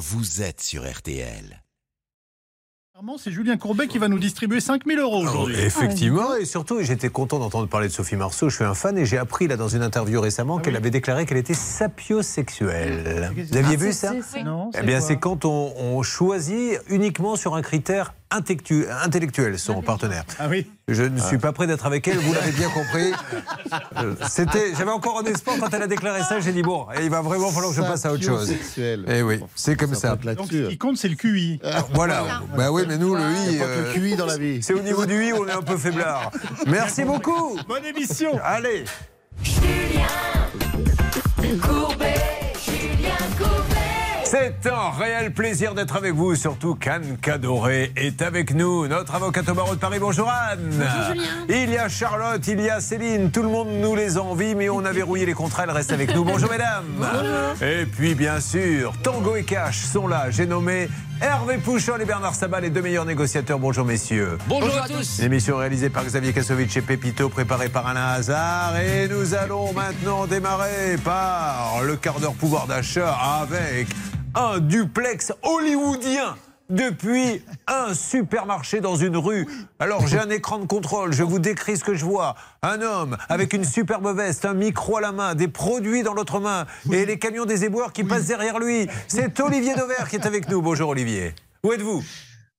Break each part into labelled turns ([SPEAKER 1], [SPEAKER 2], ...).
[SPEAKER 1] vous êtes sur RTL.
[SPEAKER 2] C'est Julien Courbet qui va nous distribuer 5000 euros aujourd'hui.
[SPEAKER 3] Oh, effectivement, et surtout, j'étais content d'entendre parler de Sophie Marceau. Je suis un fan et j'ai appris là dans une interview récemment
[SPEAKER 2] Ah
[SPEAKER 3] qu'elle avait déclaré qu'elle était sapiosexuelle. Vous aviez vu ça
[SPEAKER 2] Non,
[SPEAKER 3] Eh bien, c'est quand on, on choisit uniquement sur un critère intellectu- intellectuel son partenaire.
[SPEAKER 2] Ah oui.
[SPEAKER 3] Je ne suis pas prêt d'être avec elle, vous l'avez bien compris. Euh, C'était, j'avais encore un espoir quand elle a déclaré ça. J'ai dit bon, il va vraiment falloir que je passe à autre chose.
[SPEAKER 4] Sexuel.
[SPEAKER 3] Eh oui, c'est comme ça.
[SPEAKER 2] Donc ce qui compte, c'est le QI.
[SPEAKER 3] Voilà. Bah oui, mais nous le i,
[SPEAKER 4] que
[SPEAKER 3] euh,
[SPEAKER 4] le QI dans la vie.
[SPEAKER 3] c'est au niveau du i où on est un peu faiblard. Merci beaucoup.
[SPEAKER 2] Bonne émission
[SPEAKER 3] Allez. C'est un réel plaisir d'être avec vous, surtout qu'Anne Cadoré est avec nous, notre avocate au barreau de Paris. Bonjour Anne. Bonjour Julien. Il y a Charlotte, il y a Céline, tout le monde nous les envie, mais on a verrouillé les contrats, elles restent avec nous. Bonjour mesdames. Bonjour. Et puis bien sûr, Tango et Cash sont là. J'ai nommé Hervé Pouchol et Bernard Sabat, les deux meilleurs négociateurs. Bonjour messieurs.
[SPEAKER 5] Bonjour à tous.
[SPEAKER 3] Une émission réalisée par Xavier Kasovic et Pépito, préparée par Alain Hazard. Et nous allons maintenant démarrer par le quart d'heure pouvoir d'achat avec un duplex hollywoodien depuis un supermarché dans une rue. Alors j'ai un écran de contrôle, je vous décris ce que je vois. Un homme avec une superbe veste, un micro à la main, des produits dans l'autre main et les camions des éboueurs qui passent derrière lui. C'est Olivier Dauvert qui est avec nous. Bonjour Olivier. Où êtes-vous?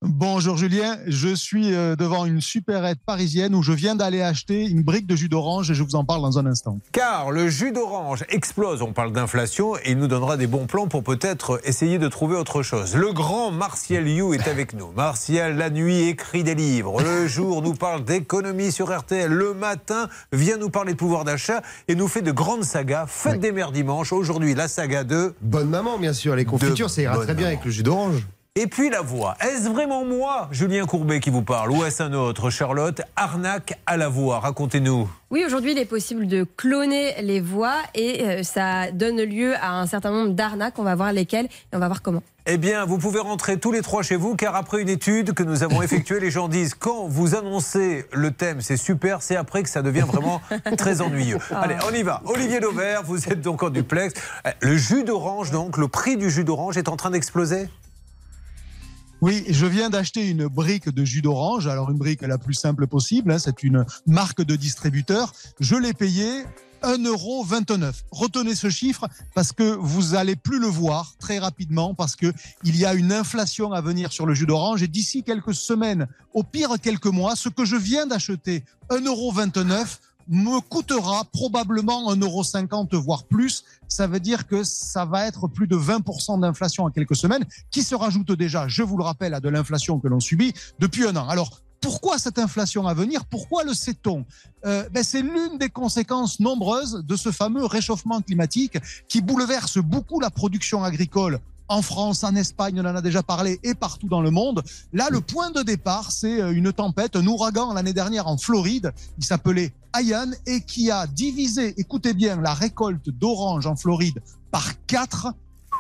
[SPEAKER 6] Bonjour Julien, je suis euh, devant une supérette parisienne où je viens d'aller acheter une brique de jus d'orange et je vous en parle dans un instant.
[SPEAKER 3] Car le jus d'orange explose, on parle d'inflation, et il nous donnera des bons plans pour peut-être essayer de trouver autre chose. Le grand Martial You est avec nous. Martial, la nuit, écrit des livres. Le jour, nous parle d'économie sur RTL. Le matin, vient nous parler de pouvoir d'achat et nous fait de grandes sagas. Fête des mères dimanche. Aujourd'hui, la saga de...
[SPEAKER 4] Bonne maman, bien sûr. Les confitures, ça ira très bien
[SPEAKER 3] maman.
[SPEAKER 4] avec le jus d'orange.
[SPEAKER 3] Et puis la voix. Est-ce vraiment moi, Julien Courbet, qui vous parle Ou est-ce un autre Charlotte, arnaque à la voix? Racontez-nous.
[SPEAKER 7] Oui, aujourd'hui, il est possible de cloner les voix et euh, ça donne lieu à un certain nombre d'arnaques. On va voir lesquelles et on va voir comment.
[SPEAKER 3] Eh bien, vous pouvez rentrer tous les trois chez vous, car après une étude que nous avons effectuée, les gens disent quand vous annoncez le thème, c'est super, c'est après que ça devient vraiment très ennuyeux. Allez, on y va. Olivier Dauvert, vous êtes donc en duplex. Euh, Le jus d'orange, donc, le prix du jus d'orange est en train d'exploser?
[SPEAKER 6] Oui, je viens d'acheter une brique de jus d'orange, alors une brique la plus simple possible, hein, c'est une marque de distributeur. Je l'ai payé 1,29€. Retenez ce chiffre parce que vous allez plus le voir très rapidement parce que il y a une inflation à venir sur le jus d'orange et d'ici quelques semaines, au pire quelques mois, ce que je viens d'acheter 1,29€ me coûtera probablement 1,50€ voire plus. Ça veut dire que ça va être plus de 20% d'inflation en quelques semaines qui se rajoute déjà, je vous le rappelle, à de l'inflation que l'on subit depuis un an. Alors, pourquoi cette inflation à venir? Pourquoi le sait-on? Euh, ben, C'est l'une des conséquences nombreuses de ce fameux réchauffement climatique qui bouleverse beaucoup la production agricole en France, en Espagne, on en a déjà parlé, et partout dans le monde. Là, le point de départ, c'est euh, une tempête, un ouragan l'année dernière en Floride. Il s'appelait Ian et qui a divisé, écoutez bien, la récolte d'oranges en Floride par quatre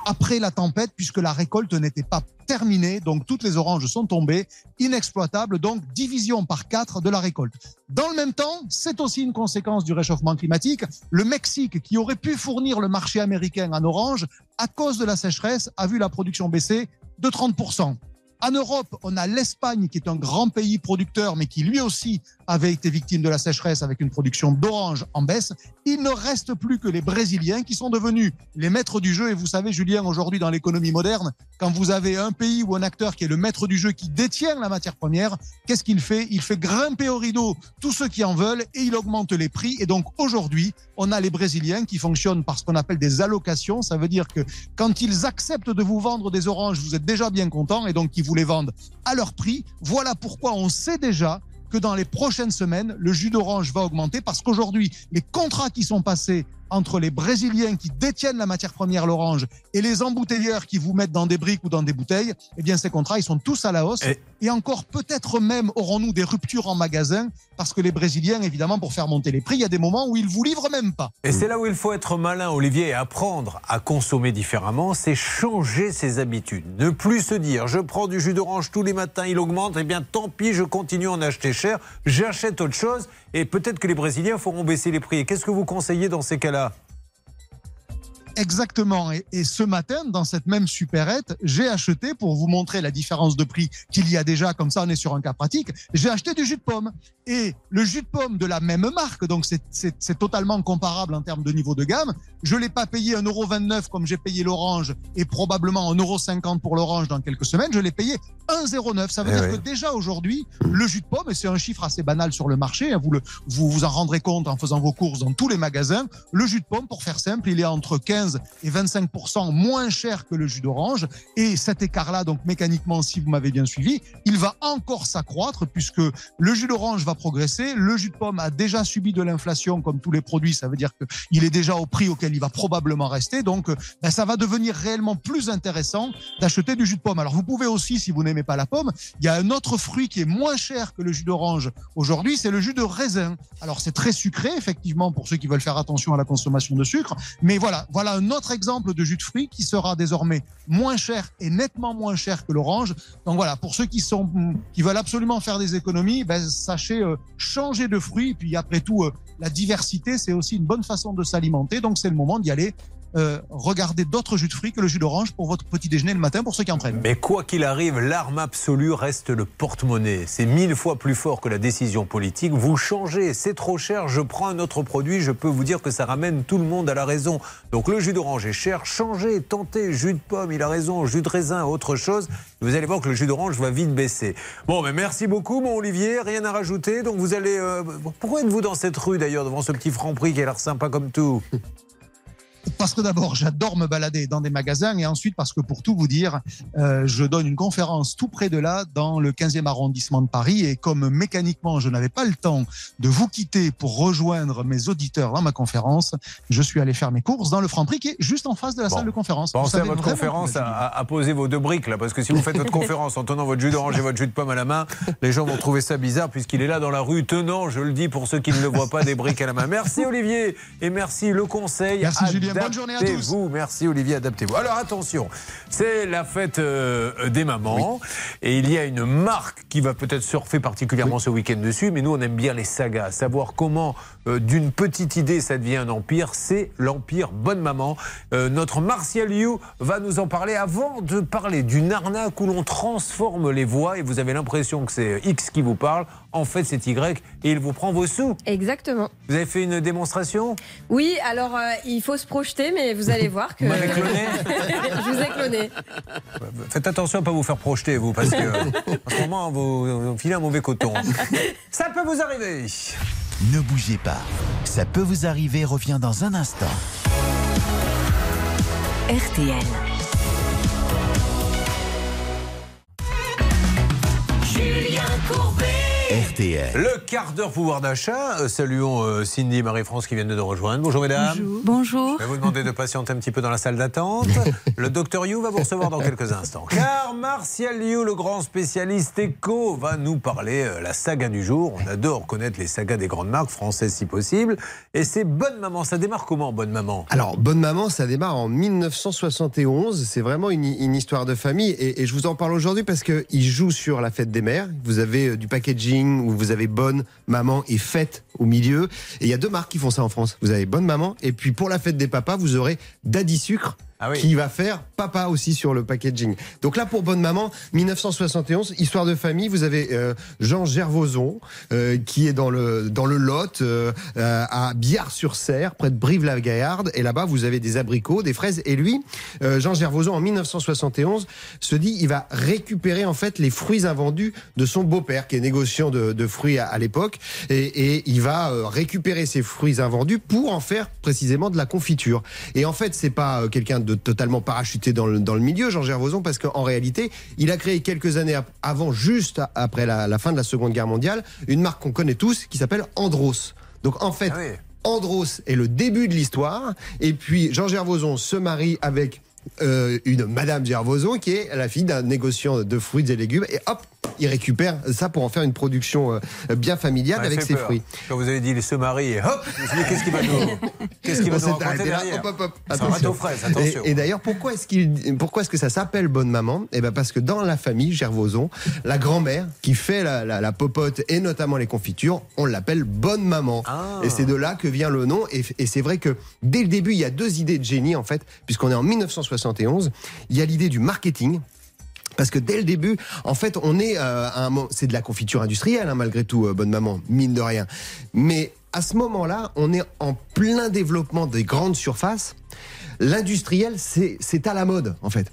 [SPEAKER 6] après la tempête, puisque la récolte n'était pas terminée. Donc, toutes les oranges sont tombées, inexploitables. Donc, division par quatre de la récolte. Dans le même temps, c'est aussi une conséquence du réchauffement climatique. Le Mexique, qui aurait pu fournir le marché américain en orange, à cause de la sécheresse, a vu la production baisser de 30%. En Europe, on a l'Espagne qui est un grand pays producteur, mais qui lui aussi avait été victime de la sécheresse avec une production d'orange en baisse. Il ne reste plus que les Brésiliens qui sont devenus les maîtres du jeu. Et vous savez, Julien, aujourd'hui dans l'économie moderne, quand vous avez un pays ou un acteur qui est le maître du jeu, qui détient la matière première, qu'est-ce qu'il fait? Il fait grimper au rideau tous ceux qui en veulent et il augmente les prix. Et donc aujourd'hui, on a les Brésiliens qui fonctionnent par ce qu'on appelle des allocations. Ça veut dire que quand ils acceptent de vous vendre des oranges, vous êtes déjà bien content et donc ils vous les vendent à leur prix. Voilà pourquoi on sait déjà que dans les prochaines semaines, le jus d'orange va augmenter parce qu'aujourd'hui, les contrats qui sont passés entre les Brésiliens qui détiennent la matière première, l'orange, et les embouteilleurs qui vous mettent dans des briques ou dans des bouteilles, eh bien, ces contrats, ils sont tous à la hausse.
[SPEAKER 3] Et-
[SPEAKER 6] Et, encore, peut-être même, aurons-nous des ruptures en magasin parce que les Brésiliens, évidemment, pour faire monter les prix, il y a des moments où ils vous livrent même pas.
[SPEAKER 3] Et c'est là où il faut être malin, Olivier, et apprendre à consommer différemment, c'est changer ses habitudes. Ne plus se dire, je prends du jus d'orange tous les matins, il augmente, eh bien tant pis, je continue à en acheter cher, j'achète autre chose, et peut-être que les Brésiliens feront baisser les prix. Qu'est-ce que vous conseillez dans ces cas-là Yeah.
[SPEAKER 6] Exactement. Et, et, ce matin, dans cette même supérette, j'ai acheté, pour vous montrer la différence de prix qu'il y a déjà, comme ça on est sur un cas pratique, j'ai acheté du jus de pomme. Et le jus de pomme de la même marque, donc c'est totalement comparable en termes de niveau de gamme, je ne l'ai pas payé 1,29€ comme j'ai payé l'orange et probablement 1,50€ pour l'orange dans quelques semaines, je l'ai payé 1,09€. Ça veut
[SPEAKER 3] Eh
[SPEAKER 6] dire
[SPEAKER 3] oui.
[SPEAKER 6] que déjà aujourd'hui, le jus de pomme, et c'est un chiffre assez banal sur le marché, hein, vous, le, vous vous en rendrez compte en faisant vos courses dans tous les magasins, le jus de pomme, pour faire simple, il est entre 15 et 25% moins cher que le jus d'orange. Et cet écart-là, donc mécaniquement, si vous m'avez bien suivi, il va encore s'accroître puisque le jus d'orange va progresser. Le jus de pomme a déjà subi de l'inflation comme tous les produits. Ça veut dire qu'il est déjà au prix auquel il va probablement rester. Donc, ben, ça va devenir réellement plus intéressant d'acheter du jus de pomme. Alors, vous pouvez aussi, si vous n'aimez pas la pomme, il y a un autre fruit qui est moins cher que le jus d'orange aujourd'hui, c'est le jus de raisin. Alors, c'est très sucré, effectivement, pour ceux qui veulent faire attention à la consommation de sucre. Mais voilà, voilà un autre exemple de jus de fruits qui sera désormais moins cher et nettement moins cher que l'orange. Donc voilà, pour ceux qui sont qui veulent absolument faire des économies, ben, sachez euh, changer de fruits. Et puis après tout, euh, la diversité, c'est aussi une bonne façon de s'alimenter. Donc c'est le moment d'y aller. Euh, regardez d'autres jus de fruits que le jus d'orange pour votre petit déjeuner le matin pour ceux qui entraînent.
[SPEAKER 3] Mais quoi qu'il arrive, l'arme absolue reste le porte-monnaie. C'est mille fois plus fort que la décision politique. Vous changez, c'est trop cher, je prends un autre produit, je peux vous dire que ça ramène tout le monde à la raison. Donc le jus d'orange est cher, changez, tentez, jus de pomme, il a raison, jus de raisin, autre chose. Vous allez voir que le jus d'orange va vite baisser. Bon, mais merci beaucoup, mon Olivier, rien à rajouter. Donc vous allez... euh, Pourquoi êtes-vous dans cette rue d'ailleurs, devant ce petit franc prix qui a l'air sympa comme tout?
[SPEAKER 6] Parce que d'abord, j'adore me balader dans des magasins et ensuite parce que pour tout vous dire, euh, je donne une conférence tout près de là dans le 15e arrondissement de Paris et comme mécaniquement je n'avais pas le temps de vous quitter pour rejoindre mes auditeurs dans ma conférence, je suis allé faire mes courses dans le Franprix qui est juste en face de la
[SPEAKER 3] Bon.
[SPEAKER 6] salle de conférence.
[SPEAKER 3] Pensez à votre conférence à poser vos deux briques là, parce que si vous faites votre conférence en tenant votre jus d'orange et votre jus de pomme à la main, les gens vont trouver ça bizarre puisqu'il est là dans la rue tenant, je le dis pour ceux qui ne le voient pas, des briques à la main. Merci Olivier et merci le conseil.
[SPEAKER 6] Merci, Julien. Bonne journée à tous.
[SPEAKER 3] Adaptez-vous. Merci Olivier, adaptez-vous. Alors attention, c'est la fête euh, des mamans et il y a une marque qui va peut-être surfer particulièrement ce week-end dessus, mais nous on aime bien les sagas, savoir comment euh, d'une petite idée ça devient un empire, c'est l'empire Bonne Maman. Euh, notre Martial You va nous en parler avant de parler d'une arnaque où l'on transforme les voix et vous avez l'impression que c'est X qui vous parle, en fait c'est Y et il vous prend vos sous.
[SPEAKER 7] Exactement.
[SPEAKER 3] Vous avez fait une démonstration?
[SPEAKER 7] Oui, alors euh, il faut se projeter, mais vous allez voir que.
[SPEAKER 3] Vous m'avez cloné?
[SPEAKER 7] Je vous ai cloné.
[SPEAKER 3] Faites attention à ne pas vous faire projeter, vous, parce que en ce moment, vous, vous filez un mauvais coton. Ça peut vous arriver.
[SPEAKER 1] Ne bougez pas. Ça peut vous arriver revient dans un instant.
[SPEAKER 5] RTL.
[SPEAKER 1] RTL.
[SPEAKER 3] Le quart d'heure pouvoir d'achat. Euh, saluons euh, Cindy et Marie-France qui viennent de nous rejoindre. Bonjour, mesdames.
[SPEAKER 5] Bonjour.
[SPEAKER 3] Je vais vous demander de patienter un petit peu dans la salle d'attente. Le docteur You va vous recevoir dans quelques instants. Car Martial You, le grand spécialiste éco, va nous parler euh, la saga du jour. On adore connaître les sagas des grandes marques françaises si possible. Et c'est Bonne Maman. Ça démarre comment, Bonne Maman?
[SPEAKER 4] Alors, Bonne Maman, ça démarre en 1971. C'est vraiment une, une histoire de famille. Et, et je vous en parle aujourd'hui parce qu'il joue sur la fête des mères. Vous avez du packaging vous avez Bonne Maman et Fête au milieu. Et il y a deux marques qui font ça en France. Vous avez Bonne Maman. Et puis pour la fête des papas, vous aurez Daddy Sucre.
[SPEAKER 3] Ah oui.
[SPEAKER 4] qui va faire papa aussi sur le packaging. Donc là, pour Bonne Maman, 1971, histoire de famille, vous avez euh, Jean Gervoson, euh, qui est dans le, dans le Lot, euh, euh, à Biard-sur-Serre, près de Brive-la-Gaillarde. Et là-bas, vous avez des abricots, des fraises. Et lui, euh, Jean Gervoson, en 1971, se dit, il va récupérer en fait les fruits invendus de son beau-père, qui est négociant de, de fruits à, à l'époque. Et, et il va euh, récupérer ces fruits invendus pour en faire précisément de la confiture. Et en fait, c'est pas quelqu'un de totalement parachuté dans le, dans le milieu, Jean Gervoson, parce qu'en réalité, il a créé quelques années avant, juste après la, la fin de la Seconde Guerre mondiale, une marque qu'on connaît tous qui s'appelle Andros. Donc en fait,
[SPEAKER 3] Ah oui.
[SPEAKER 4] Andros est le début de l'histoire. Et puis Jean Gervoson se marie avec euh, une Madame Gervoson qui est la fille d'un négociant de fruits et légumes et hop, il récupère ça pour en faire une production euh, bien familiale avec ses
[SPEAKER 3] peur.
[SPEAKER 4] fruits.
[SPEAKER 3] Quand vous avez dit se marie et hop, qu'est-ce qu'il va nous, qu'est-ce qu'il va nous raconter
[SPEAKER 4] là,
[SPEAKER 3] derrière
[SPEAKER 4] hop, hop, hop,
[SPEAKER 3] aux fraises, attention.
[SPEAKER 4] Et, et d'ailleurs, pourquoi est-ce qu'il, pourquoi est-ce que ça s'appelle bonne maman? Eh ben parce que dans la famille Gervoson, la grand-mère qui fait la, la- la popote et notamment les confitures, on l'appelle bonne maman.
[SPEAKER 3] Ah.
[SPEAKER 4] Et c'est de là que vient le nom. Et, et c'est vrai que dès le début, il y a deux idées de génie en fait, puisqu'on est en 1971. Il y a l'idée du marketing. Parce que dès le début, en fait, on est euh, à un moment, c'est de la confiture industrielle, hein, malgré tout, euh, bonne maman, mine de rien. Mais à ce moment-là, on est en plein développement des grandes surfaces. L'industriel, c'est à la mode, en fait.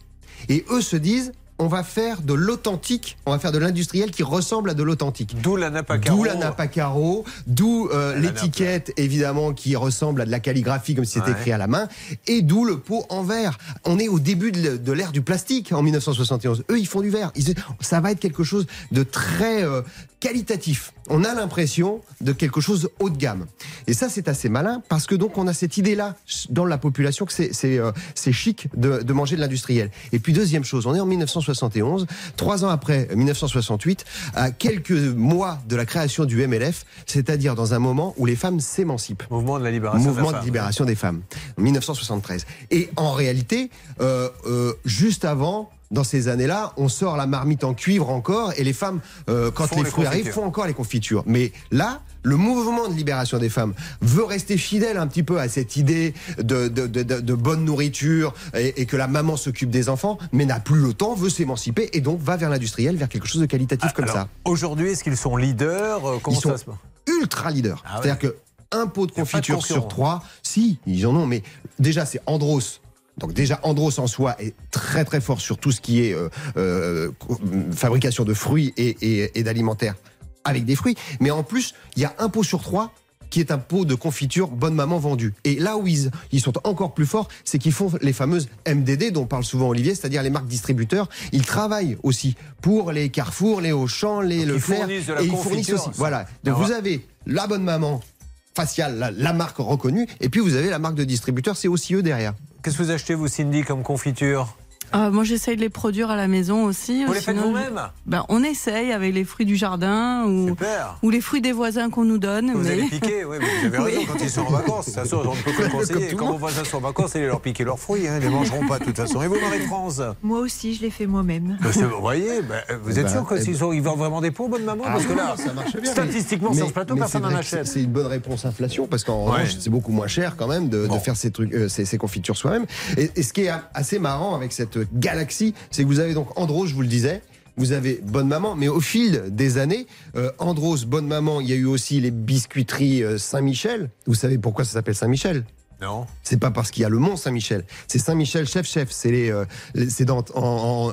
[SPEAKER 4] Et eux se disent, on va faire de l'authentique, on va faire de l'industriel qui ressemble à de l'authentique.
[SPEAKER 3] D'où la Napa Caro.
[SPEAKER 4] D'où la Napa Caro, d'où euh, l'étiquette évidemment qui ressemble à de la calligraphie comme si c'était
[SPEAKER 3] Ouais.
[SPEAKER 4] écrit à la main, et d'où le pot en verre. On est au début de l'ère du plastique en 1971. Eux, ils font du verre. Ils- ça va être quelque chose de très euh, qualitatif. On a l'impression de quelque chose haut de gamme. Et ça, c'est assez malin parce que donc on a cette idée-là dans la population que c'est c'est euh, chic de, de manger de l'industriel. Et puis deuxième chose, on est en 1971, trois ans après 1968, à quelques mois de la création du MLF, c'est-à-dire dans un moment où les femmes s'émancipent.
[SPEAKER 3] Mouvement de la libération.
[SPEAKER 4] Mouvement de libération des femmes, en 1973. Et en réalité, euh, euh, juste avant, dans ces années-là, on sort la marmite en cuivre encore, et les femmes, euh, quand les
[SPEAKER 3] les
[SPEAKER 4] fruits arrivent, font encore les confitures. Mais là, le mouvement de libération des femmes veut rester fidèle un petit peu à cette idée de, de, de, bonne nourriture et, et que la maman s'occupe des enfants, mais n'a plus le temps, veut s'émanciper et donc va vers l'industriel, vers quelque chose de qualitatif comme
[SPEAKER 3] Alors,
[SPEAKER 4] ça.
[SPEAKER 3] Aujourd'hui, est-ce qu'ils sont leaders Euh, Comment
[SPEAKER 4] Ils
[SPEAKER 3] ça
[SPEAKER 4] sont
[SPEAKER 3] se passe?
[SPEAKER 4] ultra leader.
[SPEAKER 3] Ah ouais.
[SPEAKER 4] C'est-à-dire que un pot de confiture sur trois, si, ils en ont, mais déjà c'est Andros. Donc déjà Andros en soi est très très fort sur tout ce qui est euh, euh, fabrication de fruits et, et- et d'alimentaire avec des fruits. Mais en plus, il y a un pot sur trois qui est un pot de confiture bonne maman vendu. Et là où ils, ils sont encore plus forts, c'est qu'ils font les fameuses MDD dont parle souvent Olivier, c'est-à-dire les marques distributeurs. Ils travaillent aussi pour les Carrefour, les Auchan, les
[SPEAKER 3] Donc, ils
[SPEAKER 4] Leclerc.
[SPEAKER 3] la
[SPEAKER 4] et ils fournissent aussi. Voilà. Donc
[SPEAKER 3] Alors,
[SPEAKER 4] vous avez la bonne maman faciale, la, la marque reconnue, et puis vous avez la marque de distributeur, c'est aussi eux derrière.
[SPEAKER 3] Qu'est-ce que vous achetez, vous, Cindy, comme confiture?
[SPEAKER 5] Ah, moi, j'essaye de les produire à la maison aussi.
[SPEAKER 3] Vous les faites vous-même
[SPEAKER 5] ben, On essaye avec les fruits du jardin ou, les fruits des voisins qu'on nous donne.
[SPEAKER 3] Vous
[SPEAKER 5] mais...
[SPEAKER 3] allez piquer, oui, vous avez raison,
[SPEAKER 5] Oui.
[SPEAKER 3] quand ils sont en vacances. De toute façon, on ne peut que le conseiller. Quand vos voisins sont en vacances, allez leur piquer leurs fruits. Hein, ils ne les mangeront pas de toute façon. Et vous, Marie-France
[SPEAKER 8] Moi aussi, je l'ai fait moi-même.
[SPEAKER 3] Que, Vous voyez, ben, vous êtes
[SPEAKER 4] Ben,
[SPEAKER 3] sûr que
[SPEAKER 4] eh
[SPEAKER 3] sont- ils vendent vraiment des pots, bonne maman Parce que là,
[SPEAKER 4] ça marche bien.
[SPEAKER 3] statistiquement,
[SPEAKER 4] Mais-
[SPEAKER 3] sur ce plateau,
[SPEAKER 4] mais
[SPEAKER 3] personne n'en achète.
[SPEAKER 4] c'est- une bonne réponse inflation parce qu'en
[SPEAKER 3] Ouais.
[SPEAKER 4] revanche, c'est beaucoup moins cher quand même de, faire ces trucs, euh, ces, ces confitures soi-même. Et, et ce qui est assez marrant avec cette galaxie, c'est que vous avez donc Andros, je vous le disais. Vous avez Bonne Maman, mais au fil des années, euh, Andros, Bonne Maman, il y a eu aussi les biscuiteries euh, Saint-Michel. Vous savez pourquoi ça s'appelle Saint-Michel?
[SPEAKER 3] Non
[SPEAKER 4] C'est pas parce qu'il y a le Mont Saint-Michel. C'est Saint-Michel chef-chef. C'est les, euh, les- c'est dans, en,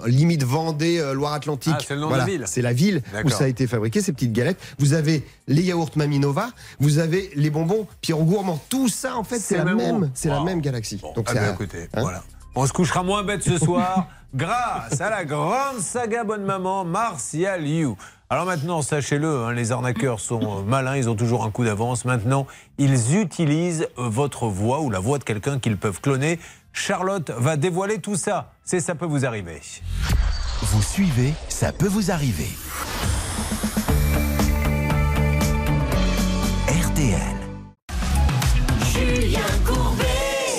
[SPEAKER 4] en limite Vendée, euh, Loire-Atlantique.
[SPEAKER 3] Ah, c'est le nom de la ville.
[SPEAKER 4] C'est la ville où ça a été fabriqué, ces petites galettes. Vous avez les yaourts Maminova, vous avez les bonbons Pierrot Gourmand. Tout ça, en fait, c'est
[SPEAKER 3] C'est
[SPEAKER 4] la
[SPEAKER 3] même
[SPEAKER 4] c'est la même galaxie.
[SPEAKER 3] Bon,
[SPEAKER 4] Donc
[SPEAKER 3] ah
[SPEAKER 4] c'est
[SPEAKER 3] ben, écoutez,
[SPEAKER 4] hein
[SPEAKER 3] voilà. On se couchera moins bête ce soir grâce à la grande saga Bonne Maman, Martial You. Alors maintenant, sachez-le, hein, les arnaqueurs sont euh, malins, ils ont toujours un coup d'avance. Maintenant, ils utilisent euh, votre voix ou la voix de quelqu'un qu'ils peuvent cloner. Charlotte va dévoiler tout ça. C'est ça peut vous arriver.
[SPEAKER 1] Vous suivez, ça peut vous arriver.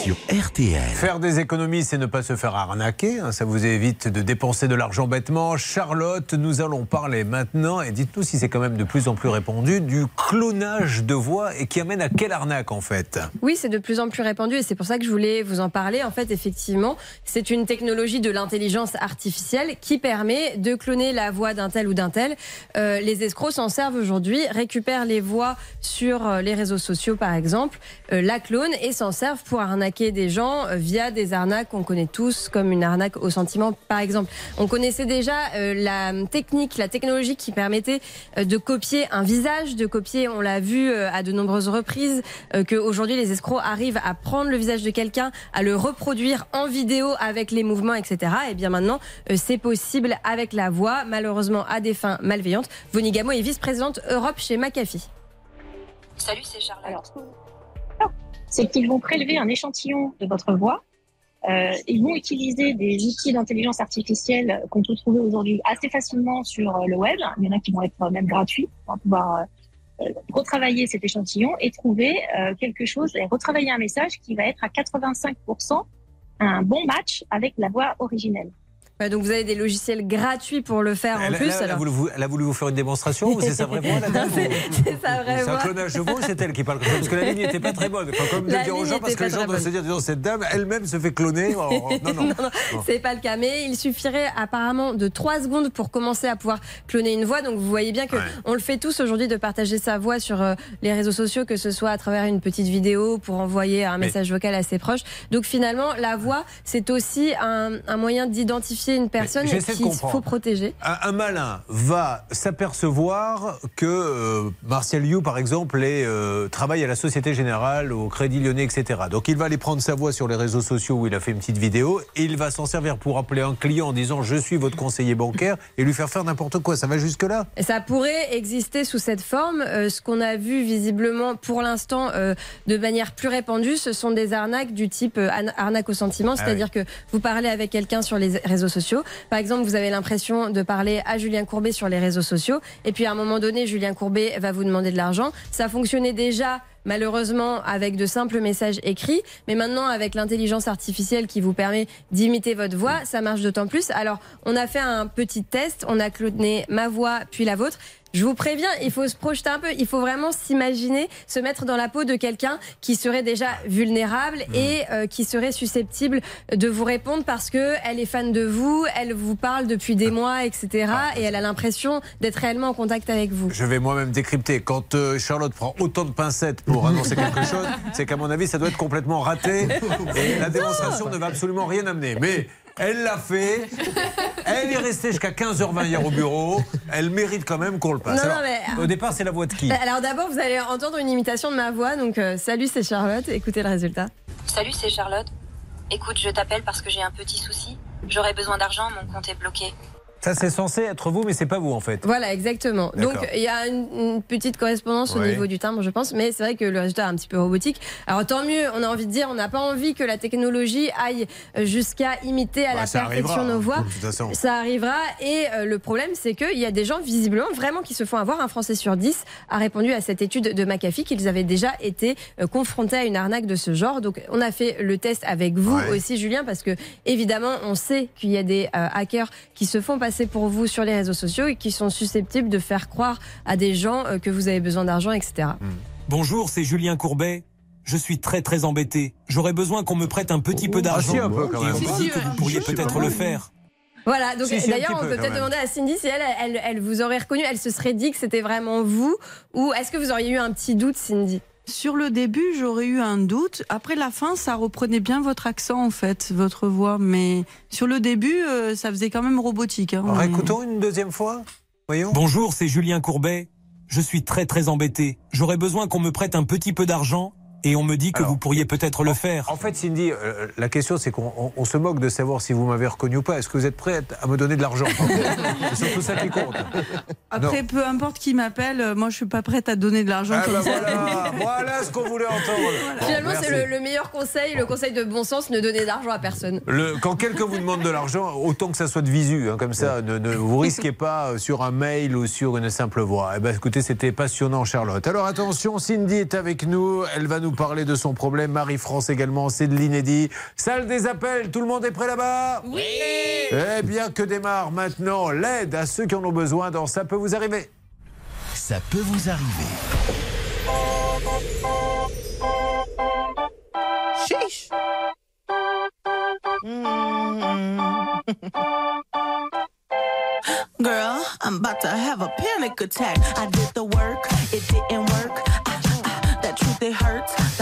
[SPEAKER 1] Sur RTL.
[SPEAKER 3] Faire des économies, c'est ne pas se faire arnaquer. hein, ça vous évite de dépenser de l'argent bêtement. Charlotte, nous allons parler maintenant, et dites-nous si c'est quand même de plus en plus répandu, du clonage de voix et qui amène à quelle arnaque en fait?
[SPEAKER 7] Oui, c'est de plus en plus répandu et c'est pour ça que je voulais vous en parler. En fait, effectivement, c'est une technologie de l'intelligence artificielle qui permet de cloner la voix d'un tel ou d'un tel. Euh, les escrocs s'en servent aujourd'hui, récupèrent les voix sur euh, les réseaux sociaux, par exemple, euh, la clonent et s'en servent pour arnaquer des gens euh, via des arnaques qu'on connaît tous, comme une arnaque au sentiment, par exemple. On connaissait déjà euh, la technique, la technologie qui permettait euh, de copier un visage, de copier, on l'a vu euh, à de nombreuses reprises, euh, qu'aujourd'hui les escrocs arrivent à prendre le visage de quelqu'un, à le reproduire en vidéo avec les mouvements, etc. Et bien maintenant, euh, c'est possible avec la voix, malheureusement à des fins malveillantes. Vonnie Gamo est vice-présidente Europe chez McAfee.
[SPEAKER 9] Salut, c'est Charlotte. Alors, c'est qu'ils vont prélever un échantillon de votre voix Euh, ils vont utiliser des outils d'intelligence artificielle qu'on peut trouver aujourd'hui assez facilement sur euh, le web. Il y en a qui vont être même gratuits pour pouvoir euh, retravailler cet échantillon et trouver euh, quelque chose et retravailler un message qui va être à 85% un bon match avec la voix originelle.
[SPEAKER 7] Ouais, donc vous avez des logiciels gratuits pour le faire en plus.
[SPEAKER 3] elle- elle a voulu vous, elle a voulu vous faire une démonstration ou c'est sa vraie voix la dame,
[SPEAKER 7] C'est- sa vraie
[SPEAKER 3] C'est un
[SPEAKER 7] voix.
[SPEAKER 3] clonage de voix c'est elle qui parle comme ça Parce que la ligne n'était pas très bonne. Même
[SPEAKER 7] La
[SPEAKER 3] le dire aux gens parce que les gens doivent se dire disons, cette dame elle-même se fait cloner. Oh, oh, non, non. Non.
[SPEAKER 7] C'est pas le cas, mais il suffirait apparemment de 3 secondes pour commencer à pouvoir cloner une voix. Donc vous voyez bien que
[SPEAKER 3] Ouais.
[SPEAKER 7] on le fait tous aujourd'hui de partager sa voix sur euh, les réseaux sociaux, que ce soit à travers une petite vidéo pour envoyer un
[SPEAKER 3] Mais-
[SPEAKER 7] message vocal à ses proches. Donc finalement, la voix, c'est aussi un, un moyen d'identifier une personne qu'il faut protéger.
[SPEAKER 3] Un, un malin va s'apercevoir que euh, Martial You, par exemple, est, euh, travaille à la Société Générale, au Crédit Lyonnais, etc. Donc il va aller prendre sa voix sur les réseaux sociaux où il a fait une petite vidéo et il va s'en servir pour appeler un client en disant je suis votre conseiller bancaire et lui faire faire n'importe quoi. Ça va jusque-là?
[SPEAKER 7] Ça pourrait exister sous cette forme. Euh, ce qu'on a vu visiblement pour l'instant euh, de manière plus répandue, ce sont des arnaques du type arnaque au sentiment,
[SPEAKER 3] Ah
[SPEAKER 7] c'est-à-dire que vous parlez avec quelqu'un sur les réseaux sociaux. Par exemple, vous avez l'impression de parler à Julien Courbet sur les réseaux sociaux, et puis à un moment donné, Julien Courbet va vous demander de l'argent. Ça fonctionnait déjà malheureusement avec de simples messages écrits, mais maintenant avec l'intelligence artificielle qui vous permet d'imiter votre voix, ça marche d'autant plus. Alors, on a fait un petit test, on a cloné ma voix puis la vôtre. Je vous préviens, il faut se projeter un peu, il faut vraiment s'imaginer, se mettre dans la peau de quelqu'un qui serait déjà vulnérable et euh, qui serait susceptible de vous répondre parce que elle est fan de vous, elle vous parle depuis des mois, etc. Et elle a l'impression d'être réellement en contact avec vous.
[SPEAKER 3] Je vais moi-même décrypter. Quand euh, Charlotte prend autant de pincettes pour annoncer quelque chose, c'est qu'à mon avis, ça doit être complètement raté. Et la démonstration ne va absolument rien amener. Mais elle l'a fait. Elle est restée jusqu'à 15h20 hier au bureau. Elle mérite quand même qu'on le passe.
[SPEAKER 7] Non, non,
[SPEAKER 3] Alors,
[SPEAKER 7] mais-
[SPEAKER 3] Au départ, c'est la voix de qui?
[SPEAKER 7] Alors d'abord, vous allez entendre une imitation de ma voix. Donc euh, salut, c'est Charlotte. Écoutez le résultat.
[SPEAKER 10] Salut, c'est Charlotte. Écoute, je t'appelle parce que j'ai un petit souci. J'aurais besoin d'argent, mon compte est bloqué.
[SPEAKER 3] Ça, c'est censé être vous, mais c'est pas vous en fait.
[SPEAKER 7] Voilà, exactement. Donc il y a une, une petite correspondance au niveau du timbre, je pense, mais c'est vrai que le résultat est un petit peu robotique. Alors tant mieux, on a envie de dire, on n'a pas envie que la technologie aille jusqu'à imiter à
[SPEAKER 3] Bah,
[SPEAKER 7] la perfection nos voix.
[SPEAKER 3] toute façon.
[SPEAKER 7] Ça arrivera et euh, le problème c'est qu'il y a des gens visiblement vraiment qui se font avoir. Un Français sur 10 a répondu à cette étude de McAfee qu'ils avaient déjà été euh, confrontés à une arnaque de ce genre. Donc on a fait le test avec vous
[SPEAKER 3] Ouais.
[SPEAKER 7] aussi Julien parce que évidemment on sait qu'il y a des euh, hackers qui se font passer pour vous sur les réseaux sociaux et qui sont susceptibles de faire croire à des gens euh, que vous avez besoin d'argent, etc.
[SPEAKER 11] Bonjour, c'est Julien Courbet. Je suis très très embêté. J'aurais besoin qu'on me prête un petit peu
[SPEAKER 3] Ah,
[SPEAKER 11] d'argent.
[SPEAKER 3] si, un peu, quand
[SPEAKER 11] Et
[SPEAKER 3] même.
[SPEAKER 11] on me dit que vous pourriez peut-être le faire.
[SPEAKER 7] Voilà, donc
[SPEAKER 3] Si, si, un
[SPEAKER 7] d'ailleurs, on
[SPEAKER 3] peu,
[SPEAKER 7] peut peut-être demander à Cindy si elle, elle, elle vous aurait reconnu, elle se serait dit que c'était vraiment vous, ou est-ce que vous auriez eu un petit doute, Cindy?
[SPEAKER 5] Sur le début, j'aurais eu un doute. Après la fin, ça reprenait bien votre accent, en fait, votre voix. Mais sur le début, euh, ça faisait quand même robotique. hein.
[SPEAKER 3] Alors, écoutons une deuxième fois. Voyons.
[SPEAKER 11] Bonjour, c'est Julien Courbet. Je suis très très embêté. J'aurais besoin qu'on me prête un petit peu d'argent et on me dit que
[SPEAKER 3] Alors,
[SPEAKER 11] vous pourriez peut-être le faire.
[SPEAKER 3] En fait, Cindy, euh, la question, c'est qu'on on- on se moque de savoir si vous m'avez reconnu ou pas. Est-ce que vous êtes prête à me donner de l'argent C'est surtout ça qui compte.
[SPEAKER 5] Après, peu importe qui m'appelle, euh, moi, je suis pas prête à donner de l'argent
[SPEAKER 3] Ah bah voilà, voilà ce qu'on voulait entendre. Bon,
[SPEAKER 7] Finalement, c'est le, le meilleur conseil, le conseil de bon sens, ne donner d'argent à personne.
[SPEAKER 3] Le- quand quelqu'un vous demande de l'argent, autant que ça soit de visu, hein, comme ça, ne, ne vous risquez pas euh, sur un mail ou sur une simple voix. Eh ben, écoutez, c'était passionnant, Charlotte. Alors attention, Cindy est avec nous. Elle va nous parler de son problème. Marie-France également, c'est de l'inédit. Salle des appels, tout le monde est prêt là-bas Oui Eh bien, que démarre maintenant l'aide à ceux qui en ont besoin dans Ça peut vous arriver.
[SPEAKER 1] Ça peut vous arriver.
[SPEAKER 12] Sheesh. Girl, I'm about to have a panic attack. I did the work, it didn't work.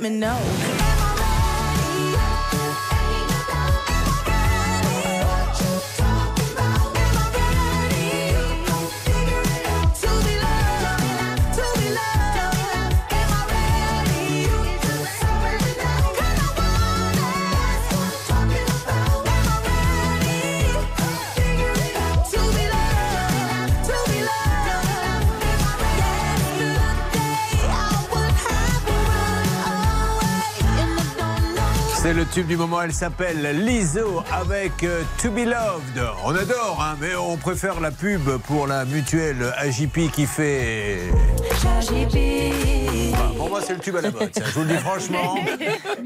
[SPEAKER 12] let me know.
[SPEAKER 3] C'est le tube du moment, elle s'appelle Lizzo avec euh, To Be Loved. On adore, hein, mais on préfère la pub pour la mutuelle AJP qui fait... Bah, pour moi, c'est le tube à la mode. ça. Je vous le dis franchement,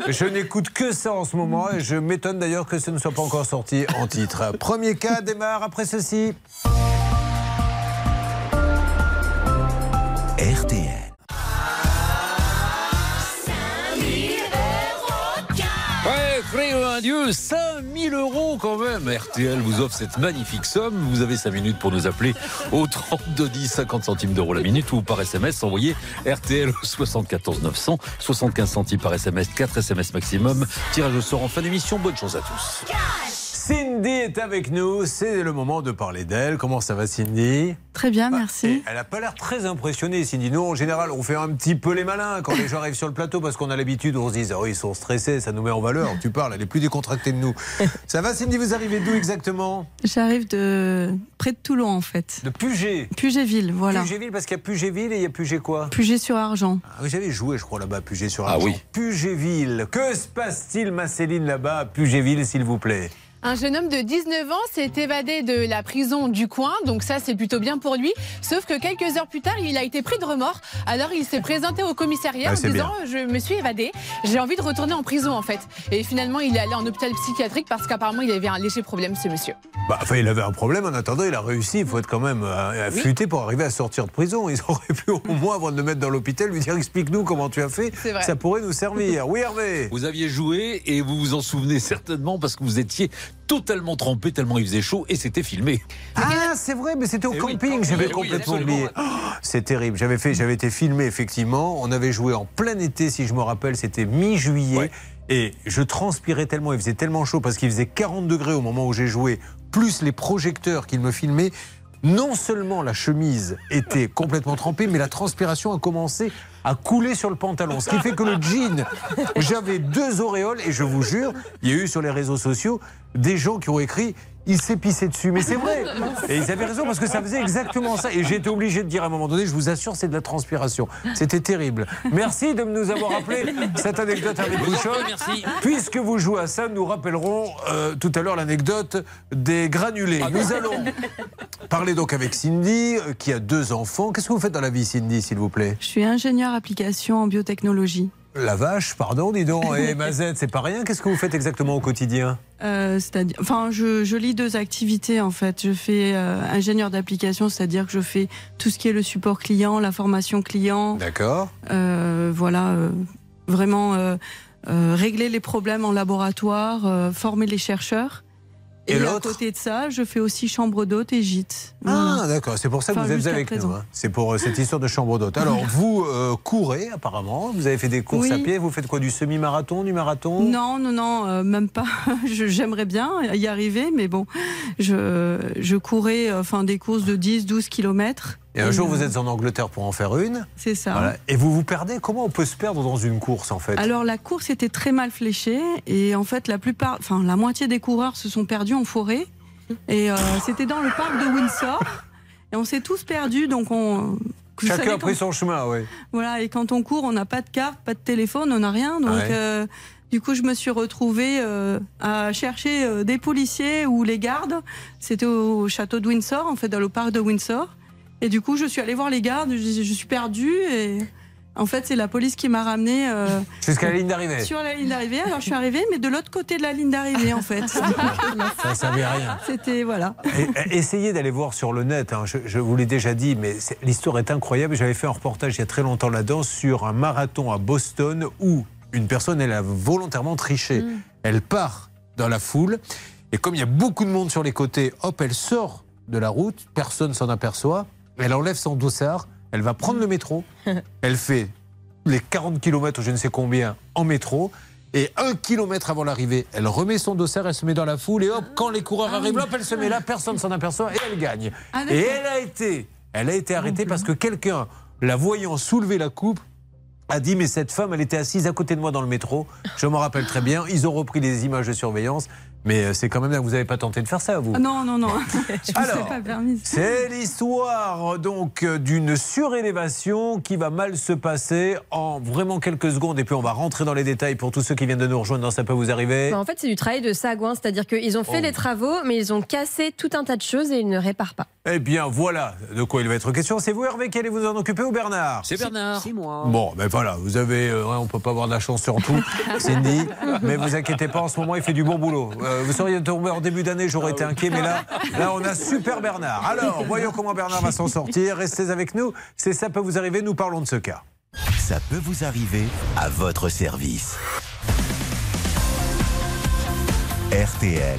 [SPEAKER 3] je n'écoute que ça en ce moment et je m'étonne d'ailleurs que ce ne soit pas encore sorti en titre. Premier cas démarre après ceci.
[SPEAKER 13] Un dieu, 5000 euros quand même. RTL vous offre cette magnifique somme. Vous avez 5 minutes pour nous appeler au 32 10 50 centimes d'euros la minute ou par SMS envoyez RTL au 74 900 75 centimes par SMS, 4 SMS maximum. Tirage au sort en fin d'émission. Bonne chance à tous.
[SPEAKER 3] Cindy est avec nous, c'est le moment de parler d'elle. Comment ça va Cindy?
[SPEAKER 5] Très bien, merci.
[SPEAKER 3] Elle n'a pas l'air très impressionnée, Cindy. Nous, en général, on fait un petit peu les malins quand les gens arrivent sur le plateau parce qu'on a l'habitude, on se dit, oh, ils sont stressés, ça nous met en valeur. Tu parles, elle est plus décontractée de nous. Ça va, Cindy? Vous arrivez d'où exactement?
[SPEAKER 5] J'arrive de près de Toulon en fait.
[SPEAKER 3] De Puget.
[SPEAKER 5] Pugetville, voilà.
[SPEAKER 3] Pugetville, parce qu'il y a Pugetville et il y a Puget quoi?
[SPEAKER 5] Puget sur Argent.
[SPEAKER 3] Ah oui, J'avais joué, je crois, là-bas, Puget sur
[SPEAKER 13] Ah oui.
[SPEAKER 3] Pugetville. Que se passe-t-il, ma Céline, là-bas, à Pugetville, s'il vous plaît?
[SPEAKER 14] Un jeune homme de 19 ans s'est évadé de la prison du coin, donc ça c'est plutôt bien pour lui. Sauf que quelques heures plus tard, il a été pris de remords. Alors il s'est présenté au commissariat
[SPEAKER 3] Ah,
[SPEAKER 14] en disant Je me suis évadé, j'ai envie de retourner en prison en fait. Et finalement, il est allé en hôpital psychiatrique parce qu'apparemment il avait un léger problème, ce monsieur.
[SPEAKER 3] Bah, enfin, il avait un problème. En attendant, il a réussi. Il faut être quand même euh, affûté pour arriver à sortir de prison. Ils auraient pu au moins, avant de le mettre dans l'hôpital, lui dire explique-nous comment tu as fait. Ça pourrait nous servir. Oui, Hervé.
[SPEAKER 13] Vous aviez joué et vous vous en souvenez certainement parce que vous étiez totalement trempé tellement il faisait chaud et c'était filmé.
[SPEAKER 3] Ah, c'est vrai, mais c'était au
[SPEAKER 13] Eh oui.
[SPEAKER 3] camping. J'avais
[SPEAKER 13] Eh oui,
[SPEAKER 3] complètement oublié. Oh, c'est terrible. J'avais fait, j'avais été filmé effectivement. On avait joué en plein été, si je me rappelle. C'était mi-juillet.
[SPEAKER 13] Ouais.
[SPEAKER 3] Et je transpirais tellement, il faisait tellement chaud parce qu'il faisait 40 degrés au moment où j'ai joué, plus les projecteurs qui me filmaient. Non seulement la chemise était complètement trempée, mais la transpiration a commencé à couler sur le pantalon. Ce qui fait que le jean, j'avais deux auréoles et je vous jure, il y a eu sur les réseaux sociaux des gens qui ont écrit il s'est pissé dessus. Mais c'est vrai. Et ils avaient raison parce que ça faisait exactement ça. Et j'ai été obligé de dire à un moment donné, je vous assure, c'est de la transpiration. C'était terrible. Merci de nous avoir rappelé cette anecdote avec Bouchon.
[SPEAKER 13] Merci.
[SPEAKER 3] Puisque vous jouez à ça, nous rappellerons euh, tout à l'heure l'anecdote des granulés. Nous allons parler donc avec Cindy, euh, qui a deux enfants. Qu'est-ce que vous faites dans la vie, Cindy, s'il vous plaît?
[SPEAKER 5] Je suis ingénieur application en biotechnologie.
[SPEAKER 3] La vache, pardon, dis donc. Et Mazette, c'est pas rien. Qu'est-ce que vous faites exactement au quotidien
[SPEAKER 5] Euh, c'est-à-dire, enfin, je, je lis deux activités en fait. Je fais euh, ingénieur d'application, c'est-à-dire que je fais tout ce qui est le support client, la formation client,
[SPEAKER 3] D'accord.
[SPEAKER 5] euh, voilà, vraiment régler les problèmes en laboratoire, former les chercheurs.
[SPEAKER 3] Et
[SPEAKER 5] Et, à
[SPEAKER 3] l'autre
[SPEAKER 5] côté de ça, je fais aussi chambre d'hôte et gîte.
[SPEAKER 3] Ah, d'accord, c'est pour ça que
[SPEAKER 5] Enfin,
[SPEAKER 3] vous êtes avec nous. hein. C'est pour euh, cette histoire de chambre d'hôte. Alors, vous euh, courez apparemment, vous avez fait des courses
[SPEAKER 5] Oui.
[SPEAKER 3] à pied, vous faites quoi Du semi-marathon, du marathon?
[SPEAKER 5] Non, non, non, euh, même pas. J'aimerais bien y arriver, mais bon, je, je courais enfin, des courses de 10, 12 kilomètres.
[SPEAKER 3] Et un jour, vous êtes en Angleterre pour en faire une.
[SPEAKER 5] C'est ça.
[SPEAKER 3] Voilà. Et vous vous perdez Comment on peut se perdre dans une course en fait?
[SPEAKER 5] Alors la course était très mal fléchée et en fait la plupart, enfin la moitié des coureurs se sont perdus en forêt et euh, c'était dans le parc de Windsor et on s'est tous perdus donc on. vous
[SPEAKER 3] Chacun a pris son chemin, oui.
[SPEAKER 5] Voilà et quand on court on n'a pas de carte, pas de téléphone, on n'a rien donc.
[SPEAKER 3] Ouais.
[SPEAKER 5] euh, du coup, je me suis retrouvée euh, à chercher des policiers ou les gardes. C'était au château de Windsor, en fait, dans le parc de Windsor. Et du coup, je suis allée voir les gardes. Je, je suis perdue et en fait, c'est la police qui m'a ramenée euh,
[SPEAKER 3] Jusqu'à la ligne d'arrivée.
[SPEAKER 5] sur la ligne d'arrivée. Alors, je suis arrivée, mais de l'autre côté de la ligne d'arrivée, en fait.
[SPEAKER 3] Ça ne servait à rien.
[SPEAKER 5] C'était voilà.
[SPEAKER 3] Et, essayez d'aller voir sur le net, hein. je, je vous l'ai déjà dit, mais l'histoire est incroyable. J'avais fait un reportage il y a très longtemps là-dedans sur un marathon à Boston où une personne, elle a volontairement triché. Elle part dans la foule et comme il y a beaucoup de monde sur les côtés, hop, elle sort de la route, personne s'en aperçoit, elle enlève son dossard, elle va prendre le métro, elle fait les 40 km je ne sais combien en métro. Et un kilomètre avant l'arrivée, elle remet son dossard, elle se met dans la foule et hop, quand les coureurs arrivent, hop, elle se met là, personne s'en aperçoit et elle gagne.
[SPEAKER 5] Ah,
[SPEAKER 3] et elle a été, elle a été arrêtée parce que quelqu'un, la voyant soulever la coupe, a dit mais cette femme, elle était assise à côté de moi dans le métro. Je m'en rappelle très bien. Ils ont repris les images de surveillance, mais euh, c'est quand même là vous n'avez pas tenté de faire ça, vous.
[SPEAKER 5] Ah non, non, non. je
[SPEAKER 3] Alors,
[SPEAKER 5] pas permise.
[SPEAKER 3] C'est l'histoire donc euh, d'une surélévation qui va mal se passer en vraiment quelques secondes et puis on va rentrer dans les détails pour tous ceux qui viennent de nous rejoindre dans ça peut vous arriver.
[SPEAKER 7] Bah, en fait, c'est du travail de sagouin, c'est-à-dire qu'ils ont fait
[SPEAKER 3] Oh.
[SPEAKER 7] les travaux, mais ils ont cassé tout un tas de choses et ils ne réparent pas.
[SPEAKER 3] Eh bien voilà de quoi il va être question. C'est vous Hervé qui allez vous en occuper ou Bernard?
[SPEAKER 13] C'est Bernard. C'est moi.
[SPEAKER 3] Bon, ben voilà, vous avez, euh, on peut pas avoir de la chance sur tout, Cindy, mais vous inquiétez pas, en ce moment il fait du bon boulot. Euh, vous seriez tombé en début d'année, j'aurais été inquiet, mais là, là on a super Bernard. Alors, voyons comment Bernard va s'en sortir. Restez avec nous, c'est ça peut vous arriver. Nous parlons de ce cas.
[SPEAKER 1] Ça peut vous arriver à votre service. RTL.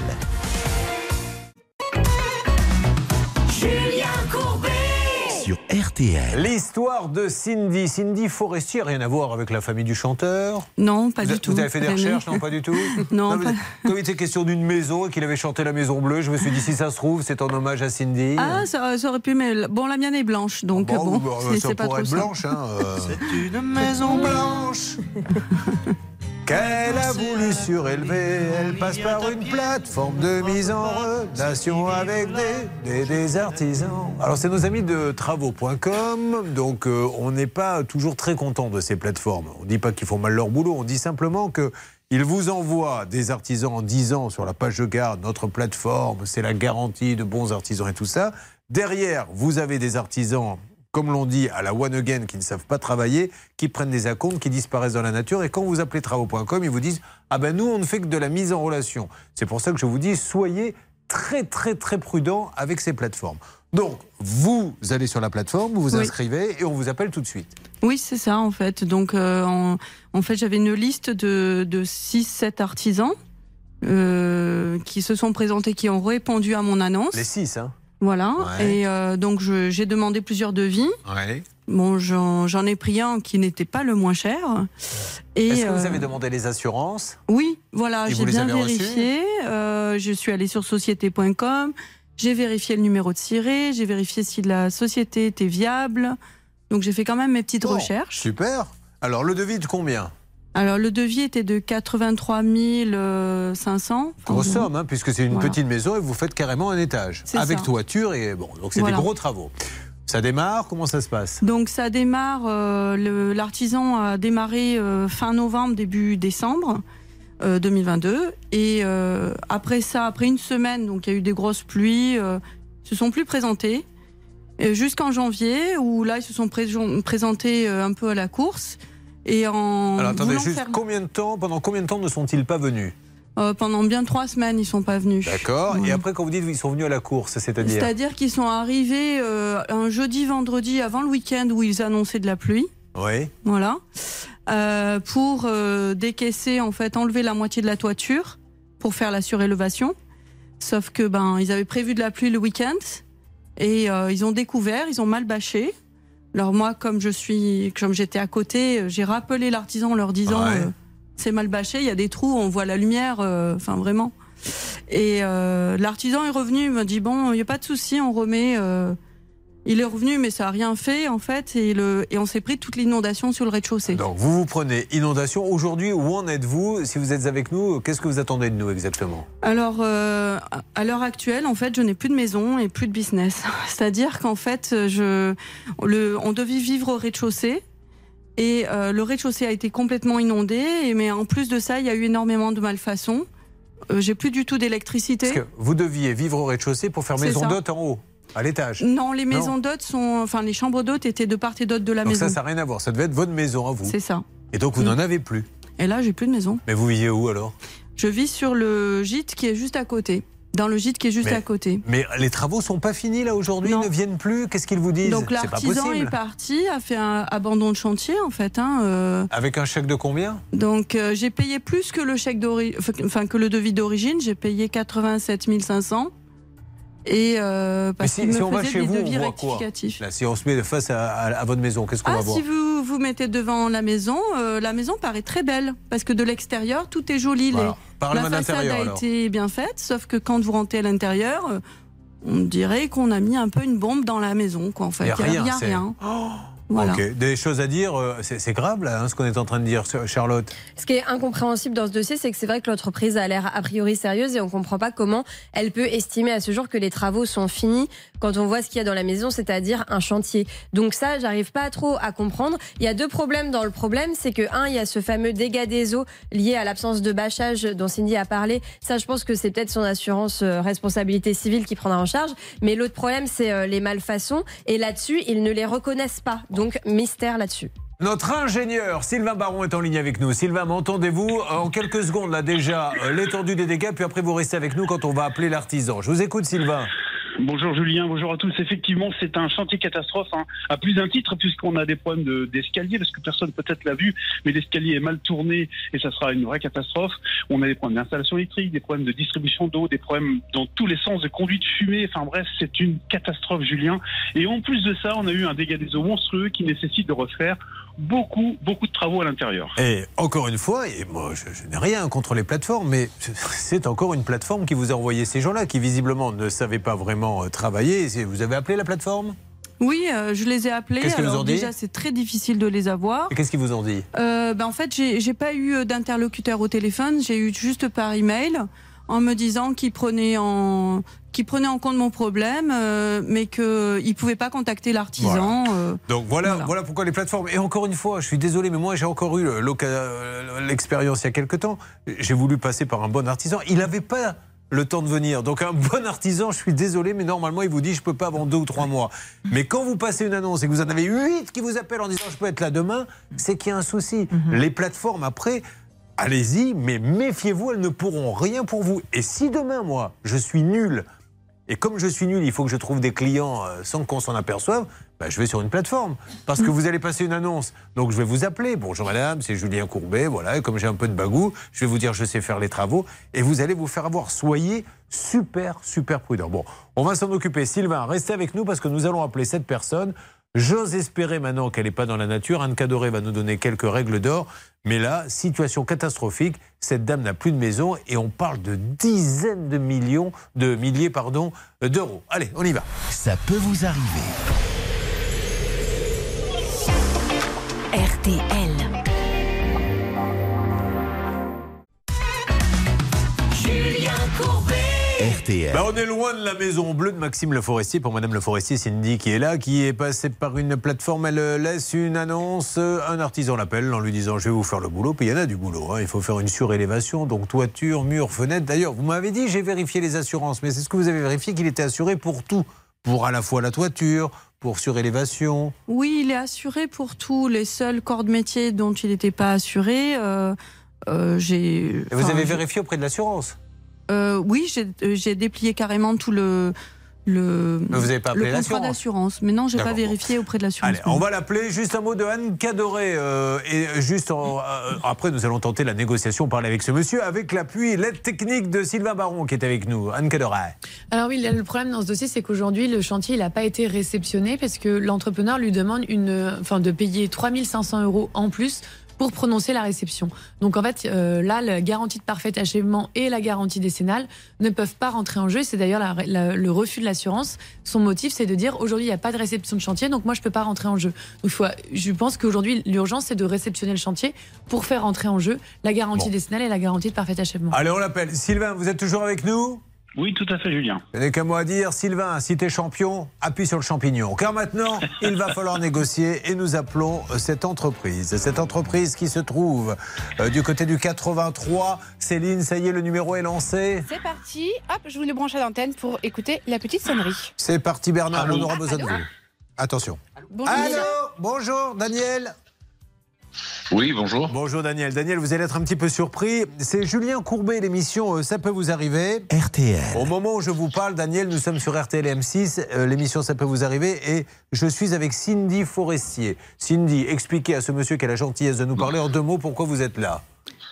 [SPEAKER 12] Julien Courbet
[SPEAKER 1] Sur RTL.
[SPEAKER 3] L'histoire de Cindy. Cindy Forestier, rien à voir avec la famille du chanteur.
[SPEAKER 5] Non, pas
[SPEAKER 3] vous,
[SPEAKER 5] du tout.
[SPEAKER 3] Vous avez fait des
[SPEAKER 5] Jamais.
[SPEAKER 3] recherches Non, pas du tout
[SPEAKER 5] Non, pas-
[SPEAKER 3] Comme il était question d'une maison et qu'il avait chanté la Maison Bleue, je me suis dit, si ça se trouve, c'est en hommage à Cindy.
[SPEAKER 5] Ah, ça, ça aurait pu, mais bon, la mienne est blanche, donc bon,
[SPEAKER 3] bah,
[SPEAKER 5] c'est-
[SPEAKER 3] ça
[SPEAKER 5] c'est pas trop
[SPEAKER 3] être
[SPEAKER 5] ça.
[SPEAKER 3] blanche. Hein, euh. C'est une maison blanche qu'elle a voulu surélever. Elle passe par une plateforme de mise en relation avec des, des, artisans. Alors, c'est nos amis de travaux.com, donc euh, on n'est pas toujours très content de ces plateformes. On ne dit pas qu'ils font mal leur boulot, on dit simplement que. Ils vous envoient des artisans en disant sur la page de garde, notre plateforme, c'est la garantie de bons artisans et tout ça. Derrière, vous avez des artisans comme l'on dit, à la one again, qui ne savent pas travailler, qui prennent des acomptes, qui disparaissent dans la nature. Et quand vous appelez travaux.com, ils vous disent Ah ben nous, on ne fait que de la mise en relation. C'est pour ça que je vous dis soyez très, très, très prudents avec ces plateformes. Donc, vous allez sur la plateforme, vous vous
[SPEAKER 5] Oui.
[SPEAKER 3] inscrivez et on vous appelle tout de suite.
[SPEAKER 5] Oui, c'est ça, en fait. Donc, euh, en, en fait, j'avais une liste de, de 6-7 artisans euh, qui se sont présentés, qui ont répondu à mon annonce.
[SPEAKER 3] Les six, hein
[SPEAKER 5] Voilà.
[SPEAKER 3] Ouais.
[SPEAKER 5] Et euh, donc, j'ai demandé plusieurs devis.
[SPEAKER 3] Ouais.
[SPEAKER 5] Bon, j'en ai pris un qui n'était pas le moins cher.
[SPEAKER 3] Est-ce que vous
[SPEAKER 5] euh,
[SPEAKER 3] avez demandé les assurances?
[SPEAKER 5] Oui, voilà, j'ai bien vérifié. Euh, je suis allée sur société.com. J'ai vérifié le numéro de ciré. J'ai vérifié si la société était viable. Donc, j'ai fait quand même mes petites
[SPEAKER 3] Bon,
[SPEAKER 5] recherches.
[SPEAKER 3] Super. Alors, le devis de combien?
[SPEAKER 5] Alors, le devis était de 83 500.
[SPEAKER 3] Grosse
[SPEAKER 5] Enfin,
[SPEAKER 3] somme, hein, puisque c'est une
[SPEAKER 5] Voilà.
[SPEAKER 3] petite maison et vous faites carrément un étage. Avec
[SPEAKER 5] ça.
[SPEAKER 3] toiture et bon, donc c'est
[SPEAKER 5] Voilà.
[SPEAKER 3] des gros travaux. Ça démarre, comment ça se passe?
[SPEAKER 5] Donc ça démarre, euh, l'artisan a démarré euh, fin novembre, début décembre euh, 2022. Et euh, après ça, après une semaine, donc il y a eu des grosses pluies, euh, se sont plus présentés. Euh, Jusqu'en janvier, où là, ils se sont pré- présentés euh, un peu à la course. Et en
[SPEAKER 3] Alors attendez, juste
[SPEAKER 5] faire-
[SPEAKER 3] combien de temps, pendant combien de temps ne sont-ils pas venus
[SPEAKER 5] euh, pendant bien trois semaines, ils sont pas venus.
[SPEAKER 3] D'accord.
[SPEAKER 5] Ouais.
[SPEAKER 3] Et après, quand vous dites qu'ils sont venus à la course, c'est-à-dire
[SPEAKER 5] C'est-à-dire qu'ils sont arrivés euh, un jeudi, vendredi avant le week-end où ils annonçaient de la pluie.
[SPEAKER 3] Oui.
[SPEAKER 5] Voilà. Euh, pour décaisser, en fait, enlever la moitié de la toiture pour faire la surélévation. Sauf que ben ils avaient prévu de la pluie le week-end et ils ont découvert, ils ont mal bâché. Alors moi, comme je suis, comme j'étais à côté, euh, j'ai rappelé l'artisan en leur disant
[SPEAKER 3] Ouais.
[SPEAKER 5] euh, c'est mal bâché, il y a des trous, on voit la lumière, euh, enfin vraiment. Et euh, l'artisan est revenu, il m'a dit bon, il y a pas de souci, on remet. Il est revenu, mais ça a rien fait en fait, et, le, et on s'est pris toute l'inondation sur le rez-de-chaussée.
[SPEAKER 3] Donc vous vous prenez inondation. Aujourd'hui, où en êtes-vous? Si vous êtes avec nous, qu'est-ce que vous attendez de nous exactement?
[SPEAKER 5] Alors, euh, à l'heure actuelle, en fait, je n'ai plus de maison et plus de business. C'est-à-dire qu'en fait, je, le, on devait vivre au rez-de-chaussée. Et euh, le rez-de-chaussée a été complètement inondé. Et, mais en plus de ça, il y a eu énormément de malfaçons. Euh, J'ai plus du tout d'électricité.
[SPEAKER 3] Vous deviez vivre au rez-de-chaussée pour faire maison d'hôte en haut, à l'étage.
[SPEAKER 5] Non, les maisons d'hôtes sont, enfin, les chambres d'hôtes étaient de part et d'autre de la
[SPEAKER 3] Donc
[SPEAKER 5] maison.
[SPEAKER 3] ça, ça n'a rien à voir. Ça devait être votre maison à vous.
[SPEAKER 5] C'est ça.
[SPEAKER 3] Et donc vous
[SPEAKER 5] Mm.
[SPEAKER 3] n'en avez plus.
[SPEAKER 5] Et là, j'ai plus de maison.
[SPEAKER 3] Mais vous vivez où alors?
[SPEAKER 5] Je vis sur le gîte qui est juste à côté. Dans le gîte qui est juste
[SPEAKER 3] Mais-
[SPEAKER 5] à côté.
[SPEAKER 3] Mais les travaux sont pas finis là aujourd'hui, ils ne viennent plus? Qu'est-ce qu'ils vous disent?
[SPEAKER 5] Donc l'artisan est parti, a fait un abandon de chantier en fait. Hein, euh,
[SPEAKER 3] Avec un chèque de combien?
[SPEAKER 5] Donc euh, j'ai payé plus que le chèque enfin que le devis d'origine. J'ai payé 87 500 et euh, parce
[SPEAKER 3] si,
[SPEAKER 5] qu'il
[SPEAKER 3] si
[SPEAKER 5] me
[SPEAKER 3] on va chez vous, on voit quoi. Là, si on se met face à, à- à votre maison, qu'est-ce qu'on
[SPEAKER 5] Ah,
[SPEAKER 3] va voir
[SPEAKER 5] si vous vous mettez devant la maison, euh, la maison paraît très belle parce que de l'extérieur tout est joli.
[SPEAKER 3] Voilà.
[SPEAKER 5] La façade a
[SPEAKER 3] alors.
[SPEAKER 5] été bien faite, sauf que quand vous rentrez à l'intérieur, euh, on dirait qu'on a mis un peu une bombe dans la maison. Quoi, en fait,
[SPEAKER 3] Il y a rien,
[SPEAKER 5] rien. Voilà.
[SPEAKER 3] Ok, des choses à dire, euh, c'est grave là, hein, ce qu'on est en train de dire, Charlotte.
[SPEAKER 7] Ce qui est incompréhensible dans ce dossier, c'est que c'est vrai que l'entreprise a l'air a priori sérieuse et on comprend pas comment elle peut estimer à ce jour que les travaux sont finis quand on voit ce qu'il y a dans la maison, c'est-à-dire un chantier. Donc ça, j'arrive pas trop à comprendre. Il y a deux problèmes dans le problème, c'est que un, il y a ce fameux dégât des eaux lié à l'absence de bâchage dont Cindy a parlé. Ça, je pense que c'est peut-être son assurance euh, responsabilité civile qui prendra en charge. Mais l'autre problème, c'est euh, les malfaçons et là-dessus, ils ne les reconnaissent pas. Donc mystère là-dessus.
[SPEAKER 3] Notre ingénieur Sylvain Baron est en ligne avec nous. Sylvain, m'entendez-vous En quelques secondes, là déjà, euh, l'étendue des dégâts, puis après vous restez avec nous quand on va appeler l'artisan. Je vous écoute, Sylvain.
[SPEAKER 15] Bonjour Julien, bonjour à tous. Effectivement, c'est un chantier catastrophe hein, à plus d'un titre puisqu'on a des problèmes de- d'escalier parce que personne peut-être l'a vu, mais l'escalier est mal tourné et ça sera une vraie catastrophe. On a des problèmes d'installation électrique, des problèmes de distribution d'eau, des problèmes dans tous les sens de conduite fumée. Enfin bref, c'est une catastrophe Julien. Et en plus de ça, on a eu un dégât des eaux monstrueux qui nécessite de refaire beaucoup, beaucoup de travaux à l'intérieur.
[SPEAKER 3] Et encore une fois, et moi je, je n'ai rien contre les plateformes, mais c'est encore une plateforme qui vous a envoyé ces gens-là qui visiblement ne savaient pas vraiment euh, travailler. Vous avez appelé la plateforme?
[SPEAKER 5] Oui, euh, je les ai appelés.
[SPEAKER 3] Qu'est-ce qu'ils vous ont dit?
[SPEAKER 5] déjà, c'est très difficile de les avoir.
[SPEAKER 3] Et qu'est-ce qu'ils vous ont dit?
[SPEAKER 5] Euh, ben, en fait, j'ai pas eu d'interlocuteur au téléphone. J'ai eu juste par email en me disant qu'ils prenaient en qu'ils prenaient en compte mon problème, euh, mais qu'ils ne pouvaient pas contacter l'artisan. euh.
[SPEAKER 3] Donc voilà, voilà, pourquoi les plateformes. Et encore une fois, je suis désolé, mais moi j'ai encore eu euh, l'expérience il y a quelque temps. J'ai voulu passer par un bon artisan. Il n'avait pas le temps de venir. Donc un bon artisan, je suis désolé, mais normalement il vous dit je peux pas avant deux ou trois mois. Mais quand vous passez une annonce et que vous en avez huit qui vous appellent en disant je peux être là demain, c'est qu'il y a un souci. Les plateformes après. Allez-y, mais méfiez-vous, elles ne pourront rien pour vous. Et si demain, moi, je suis nul, et comme je suis nul, il faut que je trouve des clients euh, sans qu'on s'en aperçoive, bah, je vais sur une plateforme. Parce que vous allez passer une annonce. Donc je vais vous appeler. Bonjour madame, c'est Julien Courbet. Voilà, et comme j'ai un peu de bagou, je vais vous dire je sais faire les travaux. Et vous allez vous faire avoir. Soyez super, super prudent. Bon, on va s'en occuper. Sylvain, restez avec nous parce que nous allons appeler cette personne. J'ose espérer maintenant qu'elle n'est pas dans la nature. Anne Cadoré va nous donner quelques règles d'or. Mais là, situation catastrophique. Cette dame n'a plus de maison et on parle de dizaines de millions, de milliers, pardon, d'euros. Allez, on y va.
[SPEAKER 1] Ça peut vous arriver.
[SPEAKER 12] RTL.
[SPEAKER 1] Julien Courbet. RTL.
[SPEAKER 3] Bah, on est loin de la maison bleue de Maxime Le Forestier. Pour Madame Le Forestier, Cindy qui est là, qui est passée par une plateforme. Elle euh, laisse une annonce. euh, Un artisan l'appelle en lui disant Je vais vous faire le boulot. Puis il y en a du boulot. hein. Il faut faire une surélévation, donc toiture, mur, fenêtre. D'ailleurs, vous m'avez dit J'ai vérifié les assurances. Mais c'est ce que vous avez vérifié qu'il était assuré pour tout. Pour à la fois la toiture, pour surélévation.
[SPEAKER 5] Oui, il est assuré pour tous les seuls corps de métier dont il n'était pas assuré. euh, euh, j'ai.
[SPEAKER 3] Vous avez vérifié auprès de l'assurance?
[SPEAKER 5] Euh, oui, j'ai euh, j'ai déplié carrément tout le le,
[SPEAKER 3] vous avez pas appelé
[SPEAKER 5] le contrat d'assurance. Mais non, j'ai pas vérifié auprès de l'assurance.
[SPEAKER 3] Allez, on va l'appeler. Juste un mot de Anne Cadoré. euh, et juste en- euh, après, nous allons tenter la négociation, parler avec ce monsieur, avec l'appui et l'aide technique de Sylvain Baron qui est avec nous. Anne Cadoré.
[SPEAKER 16] Alors oui, le problème dans ce dossier, c'est qu'aujourd'hui, le chantier, il n'a pas été réceptionné parce que l'entrepreneur lui demande une, enfin, de payer 3500 euros en plus pour prononcer la réception. Donc en fait, euh, là, la garantie de parfait achèvement et la garantie décennale ne peuvent pas rentrer en jeu. C'est d'ailleurs le refus de l'assurance. Son motif, c'est de dire aujourd'hui, il n'y a pas de réception de chantier, donc moi, je ne peux pas rentrer en jeu. Donc faut, je pense qu'aujourd'hui, l'urgence, c'est de réceptionner le chantier pour faire rentrer en jeu la garantie
[SPEAKER 3] Bon.
[SPEAKER 16] décennale et la garantie de parfait achèvement.
[SPEAKER 3] Allez, on l'appelle. Sylvain, vous êtes toujours avec nous?
[SPEAKER 15] Oui, tout à fait, Julien.
[SPEAKER 3] Je n'ai qu'un mot à dire. Sylvain, si t'es champion, appuie sur le champignon. Car maintenant, il va falloir négocier et nous appelons cette entreprise. Cette entreprise qui se trouve euh, du côté du 83. Céline, ça y est, le numéro est lancé.
[SPEAKER 14] C'est parti. Hop, je vous le branche à l'antenne pour écouter la petite sonnerie.
[SPEAKER 3] C'est parti, Bernard.
[SPEAKER 15] Allô
[SPEAKER 3] on aura besoin de vous. Attention.
[SPEAKER 14] Bonjour.
[SPEAKER 3] Allô Bonjour, Daniel.
[SPEAKER 17] Oui, bonjour.
[SPEAKER 3] Bonjour, Daniel. Daniel, vous allez être un petit peu surpris. C'est Julien Courbet, l'émission euh, Ça peut vous arriver.
[SPEAKER 1] RTL.
[SPEAKER 3] Au moment où je vous parle, Daniel, nous sommes sur RTL M6. euh, l'émission Ça peut vous arriver. Et je suis avec Cindy Forestier. Cindy, expliquez à ce monsieur qui a la gentillesse de nous parler en deux mots pourquoi vous êtes là?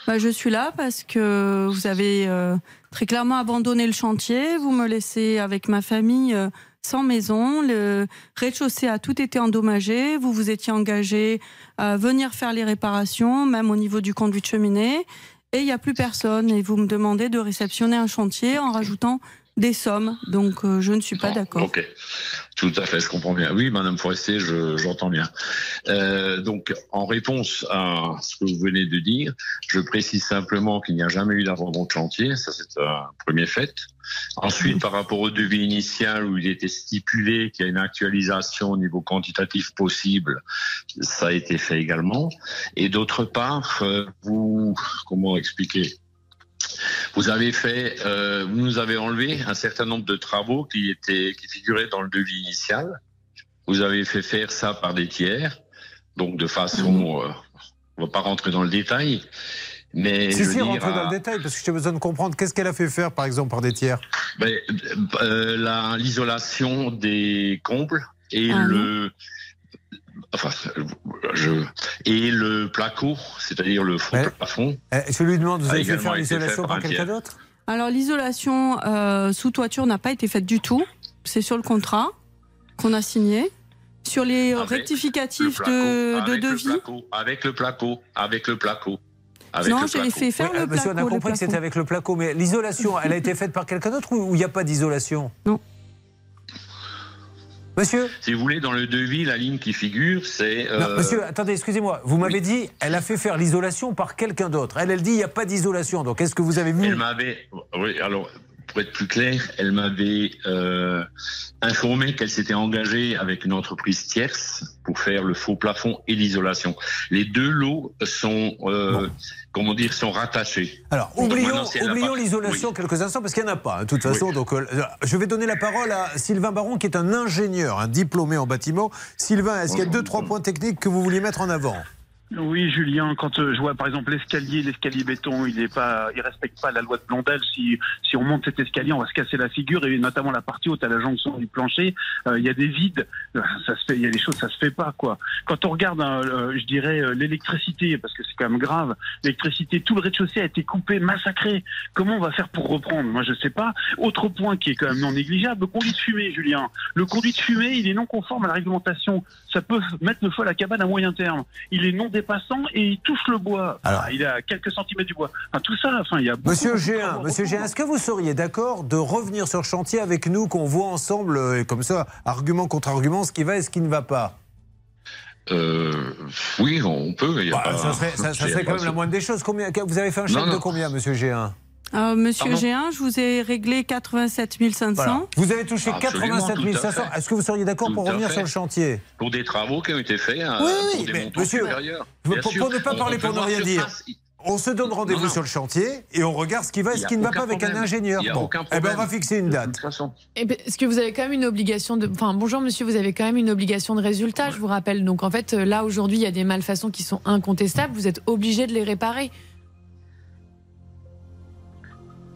[SPEAKER 5] Bah, je suis là parce que vous avez euh, très clairement abandonné le chantier. Vous me laissez avec ma famille euh, sans maison. Le rez-de-chaussée a tout été endommagé. Vous vous étiez engagé à venir faire les réparations, même au niveau du conduit de cheminée. Et il n'y a plus personne. Et vous me demandez de réceptionner un chantier en rajoutant des sommes. Donc euh, je ne suis pas d'accord.
[SPEAKER 17] Ok, tout à fait, je comprends bien. Oui, Madame Forestier, je- j'entends bien. Euh, donc, en réponse à ce que vous venez de dire, je précise simplement qu'il n'y a jamais eu d'abandon de chantier. Ça, c'est un premier fait. Ensuite, par rapport au devis initial où il était stipulé qu'il y a une actualisation au niveau quantitatif possible, ça a été fait également. Et d'autre part, euh, vous, comment expliquer? Vous avez fait, euh, vous nous avez enlevé un certain nombre de travaux qui étaient, qui figuraient dans le devis initial. Vous avez fait faire ça par des tiers, donc de façon, euh, on va pas rentrer dans le détail, mais
[SPEAKER 3] si, si,
[SPEAKER 17] dire,
[SPEAKER 3] rentrez dans le détail, parce que j'ai besoin de comprendre qu'est-ce qu'elle a fait faire, par exemple, par des tiers.
[SPEAKER 17] ben, euh, la- l'isolation des combles et
[SPEAKER 3] Ah,
[SPEAKER 17] le, enfin, je, et le placo, c'est-à-dire le fond plafond.
[SPEAKER 3] Eh, Je lui demande, vous avez fait faire l'isolation par
[SPEAKER 17] un
[SPEAKER 3] quelqu'un d'autre?
[SPEAKER 5] Alors l'isolation euh, sous toiture n'a pas été faite du tout. C'est sur le contrat qu'on a signé. Sur les rectificatifs
[SPEAKER 17] Le placo,
[SPEAKER 5] de, de
[SPEAKER 17] avec le
[SPEAKER 5] devis.
[SPEAKER 17] placo, avec le placo, avec le placo. Avec
[SPEAKER 5] Non,
[SPEAKER 17] le
[SPEAKER 5] je l'ai
[SPEAKER 17] placo.
[SPEAKER 5] fait faire
[SPEAKER 3] Oui, euh, Monsieur, on a compris que c'était avec le placo, mais l'isolation, elle a été faite par quelqu'un d'autre ou il n'y a pas d'isolation?
[SPEAKER 5] Non.
[SPEAKER 3] Monsieur
[SPEAKER 17] Si vous voulez, dans le devis, la ligne qui figure, c'est.
[SPEAKER 3] Non,
[SPEAKER 17] euh,
[SPEAKER 3] monsieur, attendez, excusez-moi. Vous m'avez dit, elle a fait faire l'isolation par quelqu'un d'autre. Elle, elle dit, il n'y a pas d'isolation. Donc, est-ce que vous avez vu
[SPEAKER 17] Elle m'avait. Oui, alors, pour être plus clair, elle m'avait euh, informé qu'elle s'était engagée avec une entreprise tierce pour faire le faux plafond et l'isolation. Les deux lots sont, euh, comment dire, sont rattachés.
[SPEAKER 3] Alors, oublions,
[SPEAKER 17] si
[SPEAKER 3] oublions l'isolation
[SPEAKER 17] Oui.
[SPEAKER 3] quelques instants, parce qu'il n'y en a pas, hein, de toute façon. Donc, euh, je vais donner la parole à Sylvain Baron, qui est un ingénieur, un diplômé en bâtiment. Sylvain, est-ce qu'il y a deux, trois points techniques que vous vouliez mettre en avant?
[SPEAKER 15] Oui, Julien, quand euh, je vois par exemple l'escalier, l'escalier béton, il est pas, il respecte pas la loi de Blondel. Si, si on monte cet escalier, on va se casser la figure et notamment la partie haute à la jonction du plancher, euh, il y a des vides. Euh, Ça se fait, il y a des choses, ça se fait pas quoi. Quand on regarde, euh, euh, je dirais l'électricité, parce que c'est quand même grave. L'électricité, tout le rez-de-chaussée a été coupé, massacré. Comment on va faire pour reprendre? Moi, je sais pas. Autre point qui est quand même non négligeable, le conduit de fumée, Julien. Le conduit de fumée, il est non conforme à la réglementation. Ça peut mettre le feu à la cabane à moyen terme. Il est non dépassant et il touche le bois. Ah, il est à quelques centimètres du bois. Enfin, tout ça, enfin, il y a beaucoup,
[SPEAKER 3] Monsieur Géin, Monsieur Géin, est-ce que vous seriez d'accord de revenir sur le chantier avec nous, qu'on voit ensemble, euh, et comme ça, argument contre argument, ce qui va et ce qui ne va pas?
[SPEAKER 17] Euh, oui, on peut. il y a
[SPEAKER 3] Bah,
[SPEAKER 17] pas-
[SPEAKER 3] Ça serait, ça- ça
[SPEAKER 17] il y a
[SPEAKER 3] serait
[SPEAKER 17] pas
[SPEAKER 3] quand même la
[SPEAKER 17] de-
[SPEAKER 3] moindre des choses. Combien, vous avez fait un chèque de combien, Monsieur Géin
[SPEAKER 5] Euh, monsieur
[SPEAKER 3] Pardon
[SPEAKER 5] G1, je vous ai réglé 87 500.
[SPEAKER 3] Voilà. Vous avez touché
[SPEAKER 17] Absolument,
[SPEAKER 3] 87
[SPEAKER 17] tout à
[SPEAKER 3] 500.
[SPEAKER 17] fait.
[SPEAKER 3] Est-ce que vous seriez d'accord pour revenir
[SPEAKER 17] fait.
[SPEAKER 3] sur le chantier
[SPEAKER 17] Pour des travaux qui ont été faits euh,
[SPEAKER 3] Oui,
[SPEAKER 17] pour
[SPEAKER 3] oui,
[SPEAKER 17] des
[SPEAKER 3] mais monsieur. Pour,
[SPEAKER 17] sûr,
[SPEAKER 3] ne pas
[SPEAKER 17] on-
[SPEAKER 3] parler
[SPEAKER 17] on
[SPEAKER 3] pour ne rien dire, on se donne rendez-vous sur le chantier et on regarde ce qui va et ce qui ne va pas avec un ingénieur.
[SPEAKER 17] Il y a
[SPEAKER 3] Bon.
[SPEAKER 17] aucun
[SPEAKER 3] Eh ben, on va fixer une date.
[SPEAKER 16] Eh ben, Est-ce que vous avez quand même une obligation de. Enfin, bonjour monsieur, vous avez quand même une obligation de résultat, je vous rappelle. Donc en fait, euh, là aujourd'hui, il y a des malfaçons qui sont incontestables, vous êtes obligé de les réparer.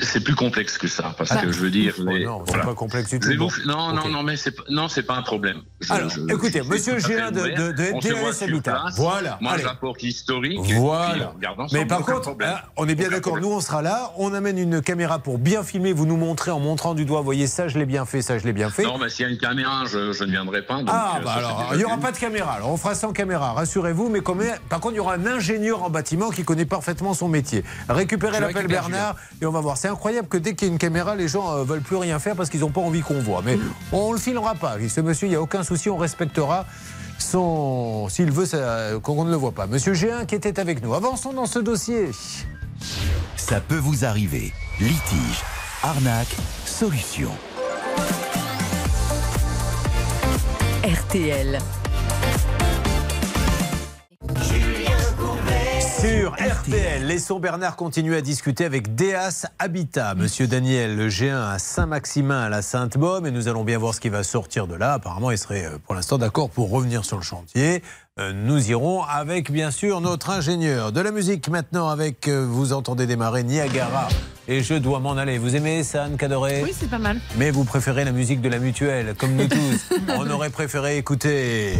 [SPEAKER 17] C'est plus complexe que ça, parce
[SPEAKER 3] Bah,
[SPEAKER 17] que je veux dire.
[SPEAKER 3] oh non, c'est
[SPEAKER 17] voilà.
[SPEAKER 3] pas complexe du tout.
[SPEAKER 17] vous- Non, non, mais c'est pas- non, c'est pas un problème. Je-
[SPEAKER 3] Alors,
[SPEAKER 17] je-
[SPEAKER 3] écoutez,
[SPEAKER 17] je
[SPEAKER 3] monsieur Géant de- de- de
[SPEAKER 17] place.
[SPEAKER 3] Voilà,
[SPEAKER 17] Moi,
[SPEAKER 3] allez.
[SPEAKER 17] j'apporte l'historique. et puis
[SPEAKER 3] Voilà.
[SPEAKER 17] on
[SPEAKER 3] Mais par contre,
[SPEAKER 17] problème.
[SPEAKER 3] hein, on est bien
[SPEAKER 17] Aucun
[SPEAKER 3] d'accord,
[SPEAKER 17] problème.
[SPEAKER 3] nous on sera là, on amène une caméra pour bien filmer, vous nous montrez en montrant du doigt, voyez ça, je l'ai bien fait, ça, je l'ai bien fait.
[SPEAKER 17] Non, mais s'il y a une caméra, je, je ne viendrai pas. donc,
[SPEAKER 3] Ah,
[SPEAKER 17] euh,
[SPEAKER 3] bah
[SPEAKER 17] ça,
[SPEAKER 3] alors, il n'y aura pas de caméra. Alors, on fera sans caméra, rassurez-vous. Mais comme, par contre, il y aura un ingénieur en bâtiment qui connaît parfaitement son métier. Récupérez l'appel Bernard et on va voir. C'est incroyable que dès qu'il y a une caméra, les gens euh, veulent plus rien faire parce qu'ils n'ont pas envie qu'on voit. Mais on le filmera pas. Ce monsieur, il n'y a aucun souci, on respectera son. S'il veut, ça- qu'on ne le voit pas. Monsieur Géin qui était avec nous. Avançons dans ce dossier.
[SPEAKER 1] Ça peut vous arriver. Litige, arnaque, solution.
[SPEAKER 18] RTL.
[SPEAKER 3] Sur RTL, laissons Bernard continuer à discuter avec Deas Habitat. Monsieur Daniel Le Géant à Saint-Maximin à la Sainte-Baume et nous allons bien voir ce qui va sortir de là. Apparemment, il serait euh, pour l'instant d'accord pour revenir sur le chantier. Nous irons avec bien sûr notre ingénieur. De la musique maintenant avec, euh, vous entendez démarrer Niagara et je dois m'en aller. Vous aimez ça, Anne Cadoré?
[SPEAKER 16] Oui, c'est pas mal.
[SPEAKER 3] Mais vous préférez la musique de la mutuelle, comme nous tous. On aurait préféré écouter.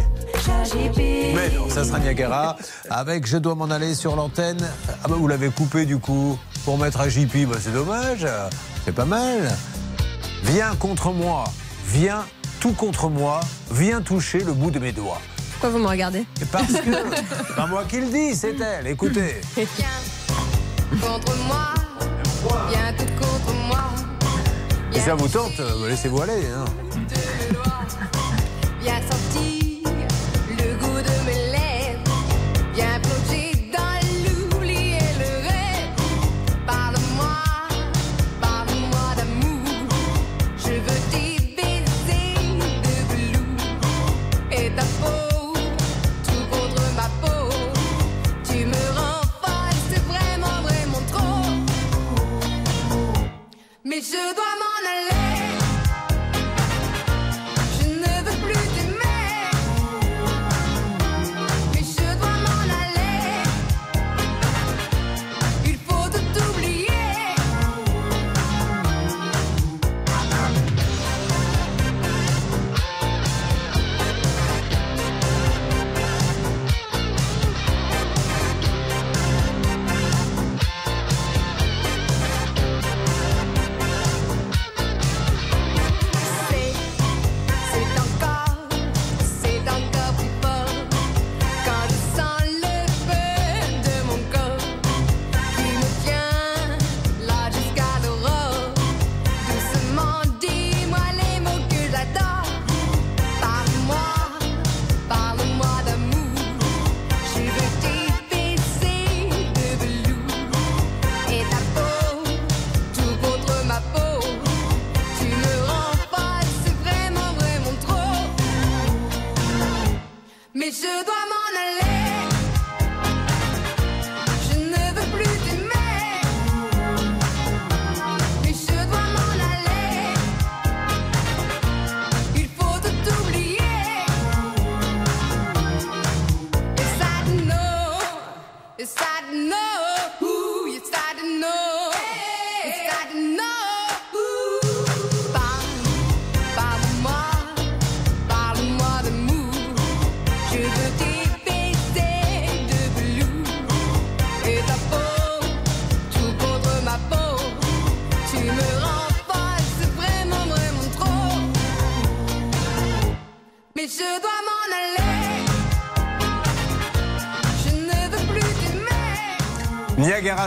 [SPEAKER 3] Mais non, ça sera Niagara. Avec Je dois m'en aller sur l'antenne. Ah bah vous l'avez coupé du coup pour mettre à JP. Bah c'est dommage. C'est pas mal. Viens contre moi. Viens tout contre moi. Viens toucher le bout de mes doigts.
[SPEAKER 7] Pourquoi vous me regardez
[SPEAKER 3] Parce que, c'est pas moi qui le dis, c'est elle. Écoutez.
[SPEAKER 19] contre moi, viens tout contre moi.
[SPEAKER 3] Si ça vous tente, euh, laissez-vous aller. hein.
[SPEAKER 19] Mais je dois m'en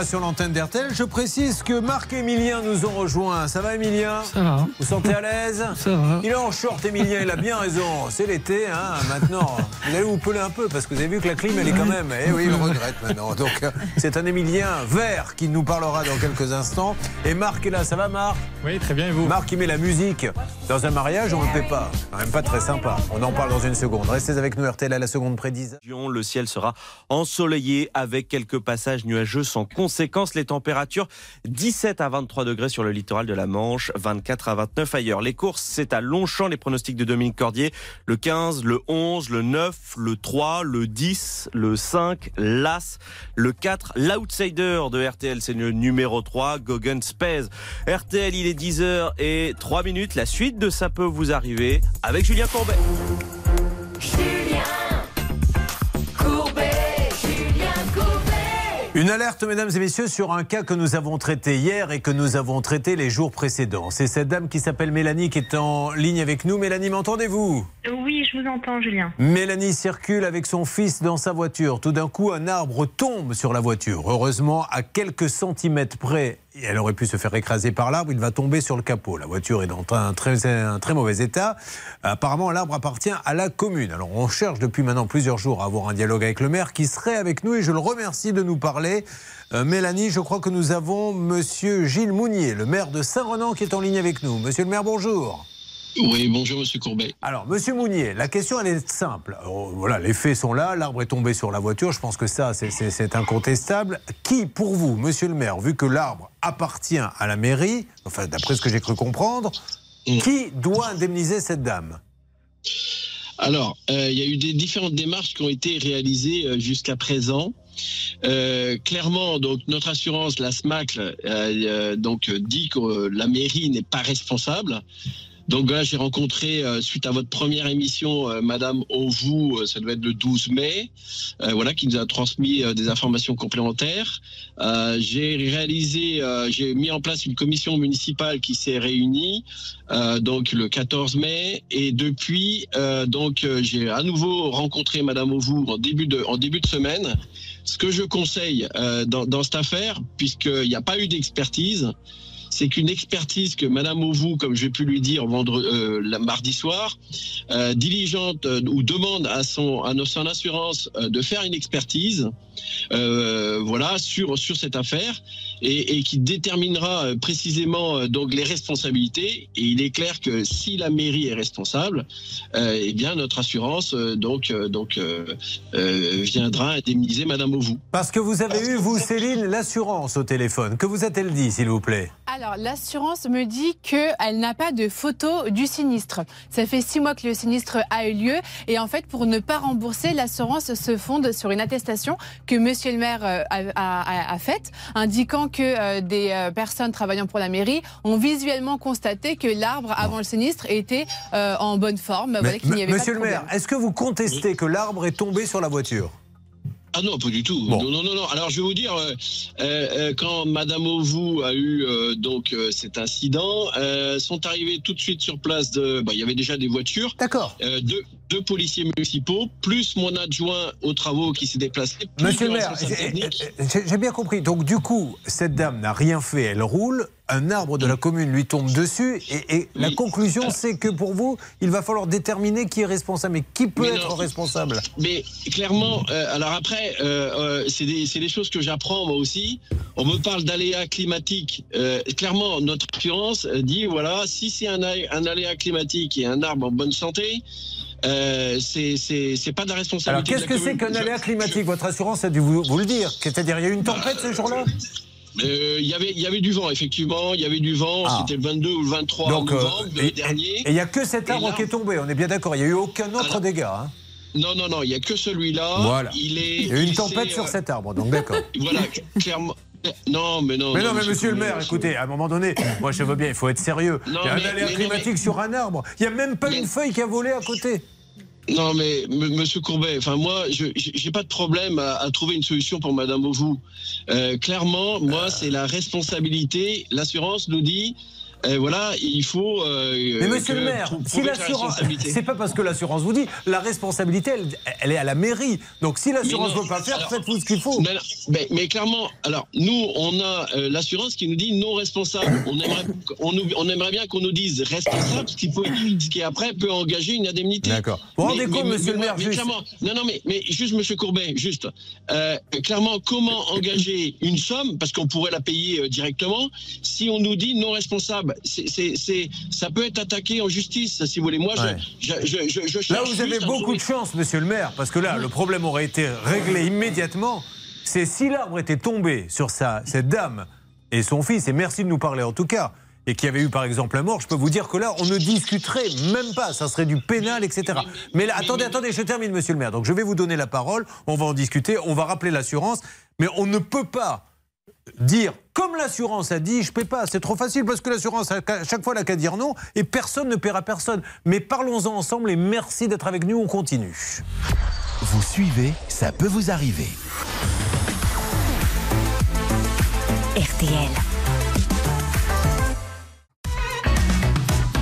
[SPEAKER 3] sur l'antenne d'RTL. Je précise que Marc et Emilien nous ont rejoints. Ça va, Emilien
[SPEAKER 20] Ça va.
[SPEAKER 3] Vous sentez à l'aise?
[SPEAKER 20] Ça va.
[SPEAKER 3] Il est en short, Emilien. Il a bien raison. C'est l'été, hein. Maintenant, vous allez vous peler un peu parce que vous avez vu que la clim, elle est quand même. Eh oui, il regrette maintenant. Donc, euh, c'est un Emilien vert qui nous parlera dans quelques instants. Et Marc est là. Ça va, Marc?
[SPEAKER 20] Oui, très bien. Et vous?
[SPEAKER 3] Marc, il met la musique. Dans un mariage, on ne le fait pas? Même pas très sympa. On en parle dans une seconde. Restez avec nous, RTL, à la seconde 10.
[SPEAKER 21] Le ciel sera ensoleillé avec quelques passages nuageux
[SPEAKER 18] sans conséquence. Les températures 17 à 23 degrés sur le littoral de la Manche, 24 à 29 ailleurs. Les courses, c'est à Longchamp, les pronostics de Dominique Cordier. Le 15, le 11, le 9, le 3, le 10, le 5, l'As, le 4. L'outsider de RTL, c'est le numéro 3, Gogan Spez. RTL, il est 10h et 3 minutes. La suite de Ça peut vous arriver avec Julien Courbet.
[SPEAKER 3] Une alerte, mesdames et messieurs, sur un cas que nous avons traité hier et que nous avons traité les jours précédents. C'est cette dame qui s'appelle Mélanie qui est en ligne avec nous. Mélanie, m'entendez-vous?
[SPEAKER 20] Oui, je vous entends, Julien.
[SPEAKER 3] Mélanie circule avec son fils dans sa voiture. Tout d'un coup, un arbre tombe sur la voiture. Heureusement, à quelques centimètres près, elle aurait pu se faire écraser par l'arbre. Il va tomber sur le capot. La voiture est dans un très, mauvais état. Apparemment, l'arbre appartient à la commune. Alors, on cherche depuis maintenant plusieurs jours à avoir un dialogue avec le maire qui serait avec nous et je le remercie de nous parler. Euh, Mélanie, je crois que nous avons Monsieur Gilles Mounier, le maire de Saint-Renan, qui est en ligne avec nous. Monsieur le maire, bonjour.
[SPEAKER 21] Oui, bonjour Monsieur Courbet.
[SPEAKER 3] Alors, Monsieur Mounier, la question elle est simple. Alors, voilà, les faits sont là, l'arbre est tombé sur la voiture. Je pense que ça, c'est- incontestable. Qui, pour vous, Monsieur le maire, vu que l'arbre appartient à la mairie, enfin d'après ce que j'ai cru comprendre, qui doit indemniser cette dame?
[SPEAKER 21] Alors, euh, il y a eu des différentes démarches qui ont été réalisées euh, jusqu'à présent. Euh, clairement, donc notre assurance, la SMAC, euh, euh, donc euh, dit que euh, la mairie n'est pas responsable. Donc là, j'ai rencontré euh, suite à votre première émission, euh, Madame Ovou, euh, ça devait être le 12 mai, euh, voilà, qui nous a transmis euh, des informations complémentaires. J'ai réalisé, j'ai mis en place une commission municipale qui s'est réunie donc le 14 mai et depuis donc j'ai à nouveau rencontré Madame Ovou en début de en début de semaine. Ce que je conseille dans, dans cette affaire, puisqu'il n'y a pas eu d'expertise, c'est qu'une expertise que Madame Ovou, comme j'ai pu lui dire vendredi, euh, la mardi soir, euh, diligente euh, ou demande à son à son assurance euh, de faire une expertise, euh, voilà, sur sur cette affaire et, et qui déterminera précisément euh, donc les responsabilités. Et il est clair que si la mairie est responsable, euh, eh bien notre assurance euh, donc euh, donc euh, euh, viendra indemniser Madame Ovou.
[SPEAKER 3] Parce que vous avez eu, vous, Céline, l'assurance au téléphone. Que vous a-t-elle dit, s'il vous plaît?
[SPEAKER 14] Alors, l'assurance me dit qu'elle n'a pas de photo du sinistre. Ça fait six mois que le sinistre a eu lieu. Et en fait, pour ne pas rembourser, l'assurance se fonde sur une attestation que monsieur le maire euh, a, a- a faite, indiquant que euh, des euh, personnes travaillant pour la mairie ont visuellement constaté que l'arbre, avant le sinistre, était euh, en bonne forme. Voilà,
[SPEAKER 3] Mais-
[SPEAKER 14] qu'il n'y avait
[SPEAKER 3] Monsieur
[SPEAKER 14] pas
[SPEAKER 3] le maire, est-ce que vous contestez que l'arbre est tombé sur la voiture?
[SPEAKER 21] Ah non, pas du tout. Non, non, non, non. Alors je vais vous dire, euh, euh, euh, quand Madame Ovou a eu euh, donc euh, cet incident, euh, sont arrivés tout de suite sur place. De, bah, il y avait déjà des voitures.
[SPEAKER 3] D'accord.
[SPEAKER 21] Deux, deux policiers municipaux, plus mon adjoint aux travaux qui s'est déplacé.
[SPEAKER 3] Monsieur le maire, j'ai- bien compris. Donc, du coup, cette dame n'a rien fait, elle roule. Un arbre de la commune lui tombe dessus. Et, et la conclusion, c'est que pour vous, il va falloir déterminer qui est responsable. Mais qui peut
[SPEAKER 21] Mais
[SPEAKER 3] être
[SPEAKER 21] non.
[SPEAKER 3] responsable?
[SPEAKER 21] Mais clairement, euh, alors après, euh, euh, c'est des, choses que j'apprends moi aussi. On me parle d'aléas climatiques. Clairement, notre assurance dit voilà, si c'est un, un aléa climatique et un arbre en bonne santé, euh, c'est pas de la
[SPEAKER 3] Alors,
[SPEAKER 21] responsabilité.
[SPEAKER 3] qu'est-ce
[SPEAKER 21] de la
[SPEAKER 3] que c'est qu'un aléa climatique? Votre assurance a dû vous, vous le dire. C'est-à-dire, il y a eu une tempête ce jour-là?
[SPEAKER 21] Euh, Il y avait il y avait du vent effectivement, il y avait du vent.
[SPEAKER 3] Ah.
[SPEAKER 21] C'était le 22 ou le 23
[SPEAKER 3] Donc, euh,
[SPEAKER 21] novembre
[SPEAKER 3] et-
[SPEAKER 21] dernier.
[SPEAKER 3] Et il n'y a que cet
[SPEAKER 21] Et
[SPEAKER 3] arbre
[SPEAKER 21] là-
[SPEAKER 3] qui est tombé. On est bien d'accord. Il n'y a eu aucun autre dégât. hein.
[SPEAKER 21] Non non non, il y a que celui-là.
[SPEAKER 3] Voilà.
[SPEAKER 21] Il est.
[SPEAKER 3] Il y a eu une tempête sur
[SPEAKER 21] euh,
[SPEAKER 3] cet arbre. Donc, d'accord.
[SPEAKER 21] Voilà, clairement. Non, mais non.
[SPEAKER 3] Mais non, mais monsieur le maire, écoutez, à un moment donné, moi je veux bien, il faut être sérieux. Il y a un aléa climatique sur un arbre. Il n'y a même pas une feuille qui a volé à côté.
[SPEAKER 21] Non, mais Monsieur Courbet, enfin moi, je j'ai pas de problème à, à trouver une solution pour Madame Ovou. Euh, clairement, moi, c'est la responsabilité. L'assurance nous dit, euh, voilà, il faut. euh,
[SPEAKER 3] Mais monsieur
[SPEAKER 21] que-
[SPEAKER 3] le maire, si l'assurance. C'est pas parce que l'assurance vous dit, la responsabilité, elle, elle est à la mairie. Donc si l'assurance ne veut pas faire, faites-vous ce qu'il faut.
[SPEAKER 21] Mais, mais- mais clairement, alors nous, on a euh, l'assurance qui nous dit non responsable. On aimerait, on, nous- on aimerait bien qu'on nous dise responsable, ce qui, peut, ce qui après peut engager une indemnité.
[SPEAKER 3] D'accord. Vous rendez compte, monsieur le maire, juste-
[SPEAKER 21] clairement, non, non, mais, mais juste, monsieur Courbet, juste, euh, clairement, comment engager une somme, parce qu'on pourrait la payer euh, directement, si on nous dit non responsable C'est- c'est- Ça peut être attaqué en justice, si vous voulez. Moi, je-
[SPEAKER 3] Ouais.
[SPEAKER 21] je, je, je, je
[SPEAKER 3] Là, vous avez beaucoup de chance, monsieur le maire, parce que là, le problème aurait été réglé immédiatement c'est si l'arbre était tombé sur sa, cette dame et son fils, et merci de nous parler en tout cas, et qu'il y avait eu par exemple un mort, je peux vous dire que là, on ne discuterait même pas, ça serait du pénal, etc. Mais là, attendez, attendez, je termine, monsieur le maire. Donc je vais vous donner la parole, on va en discuter, on va rappeler l'assurance, mais on ne peut pas dire, comme l'assurance a dit, je ne paie pas. C'est trop facile parce que l'assurance, à chaque fois, elle n'a qu'à dire non et personne ne paiera personne. Mais parlons-en ensemble et merci d'être avec nous. On continue.
[SPEAKER 1] Vous suivez, ça peut vous arriver.
[SPEAKER 22] RTL.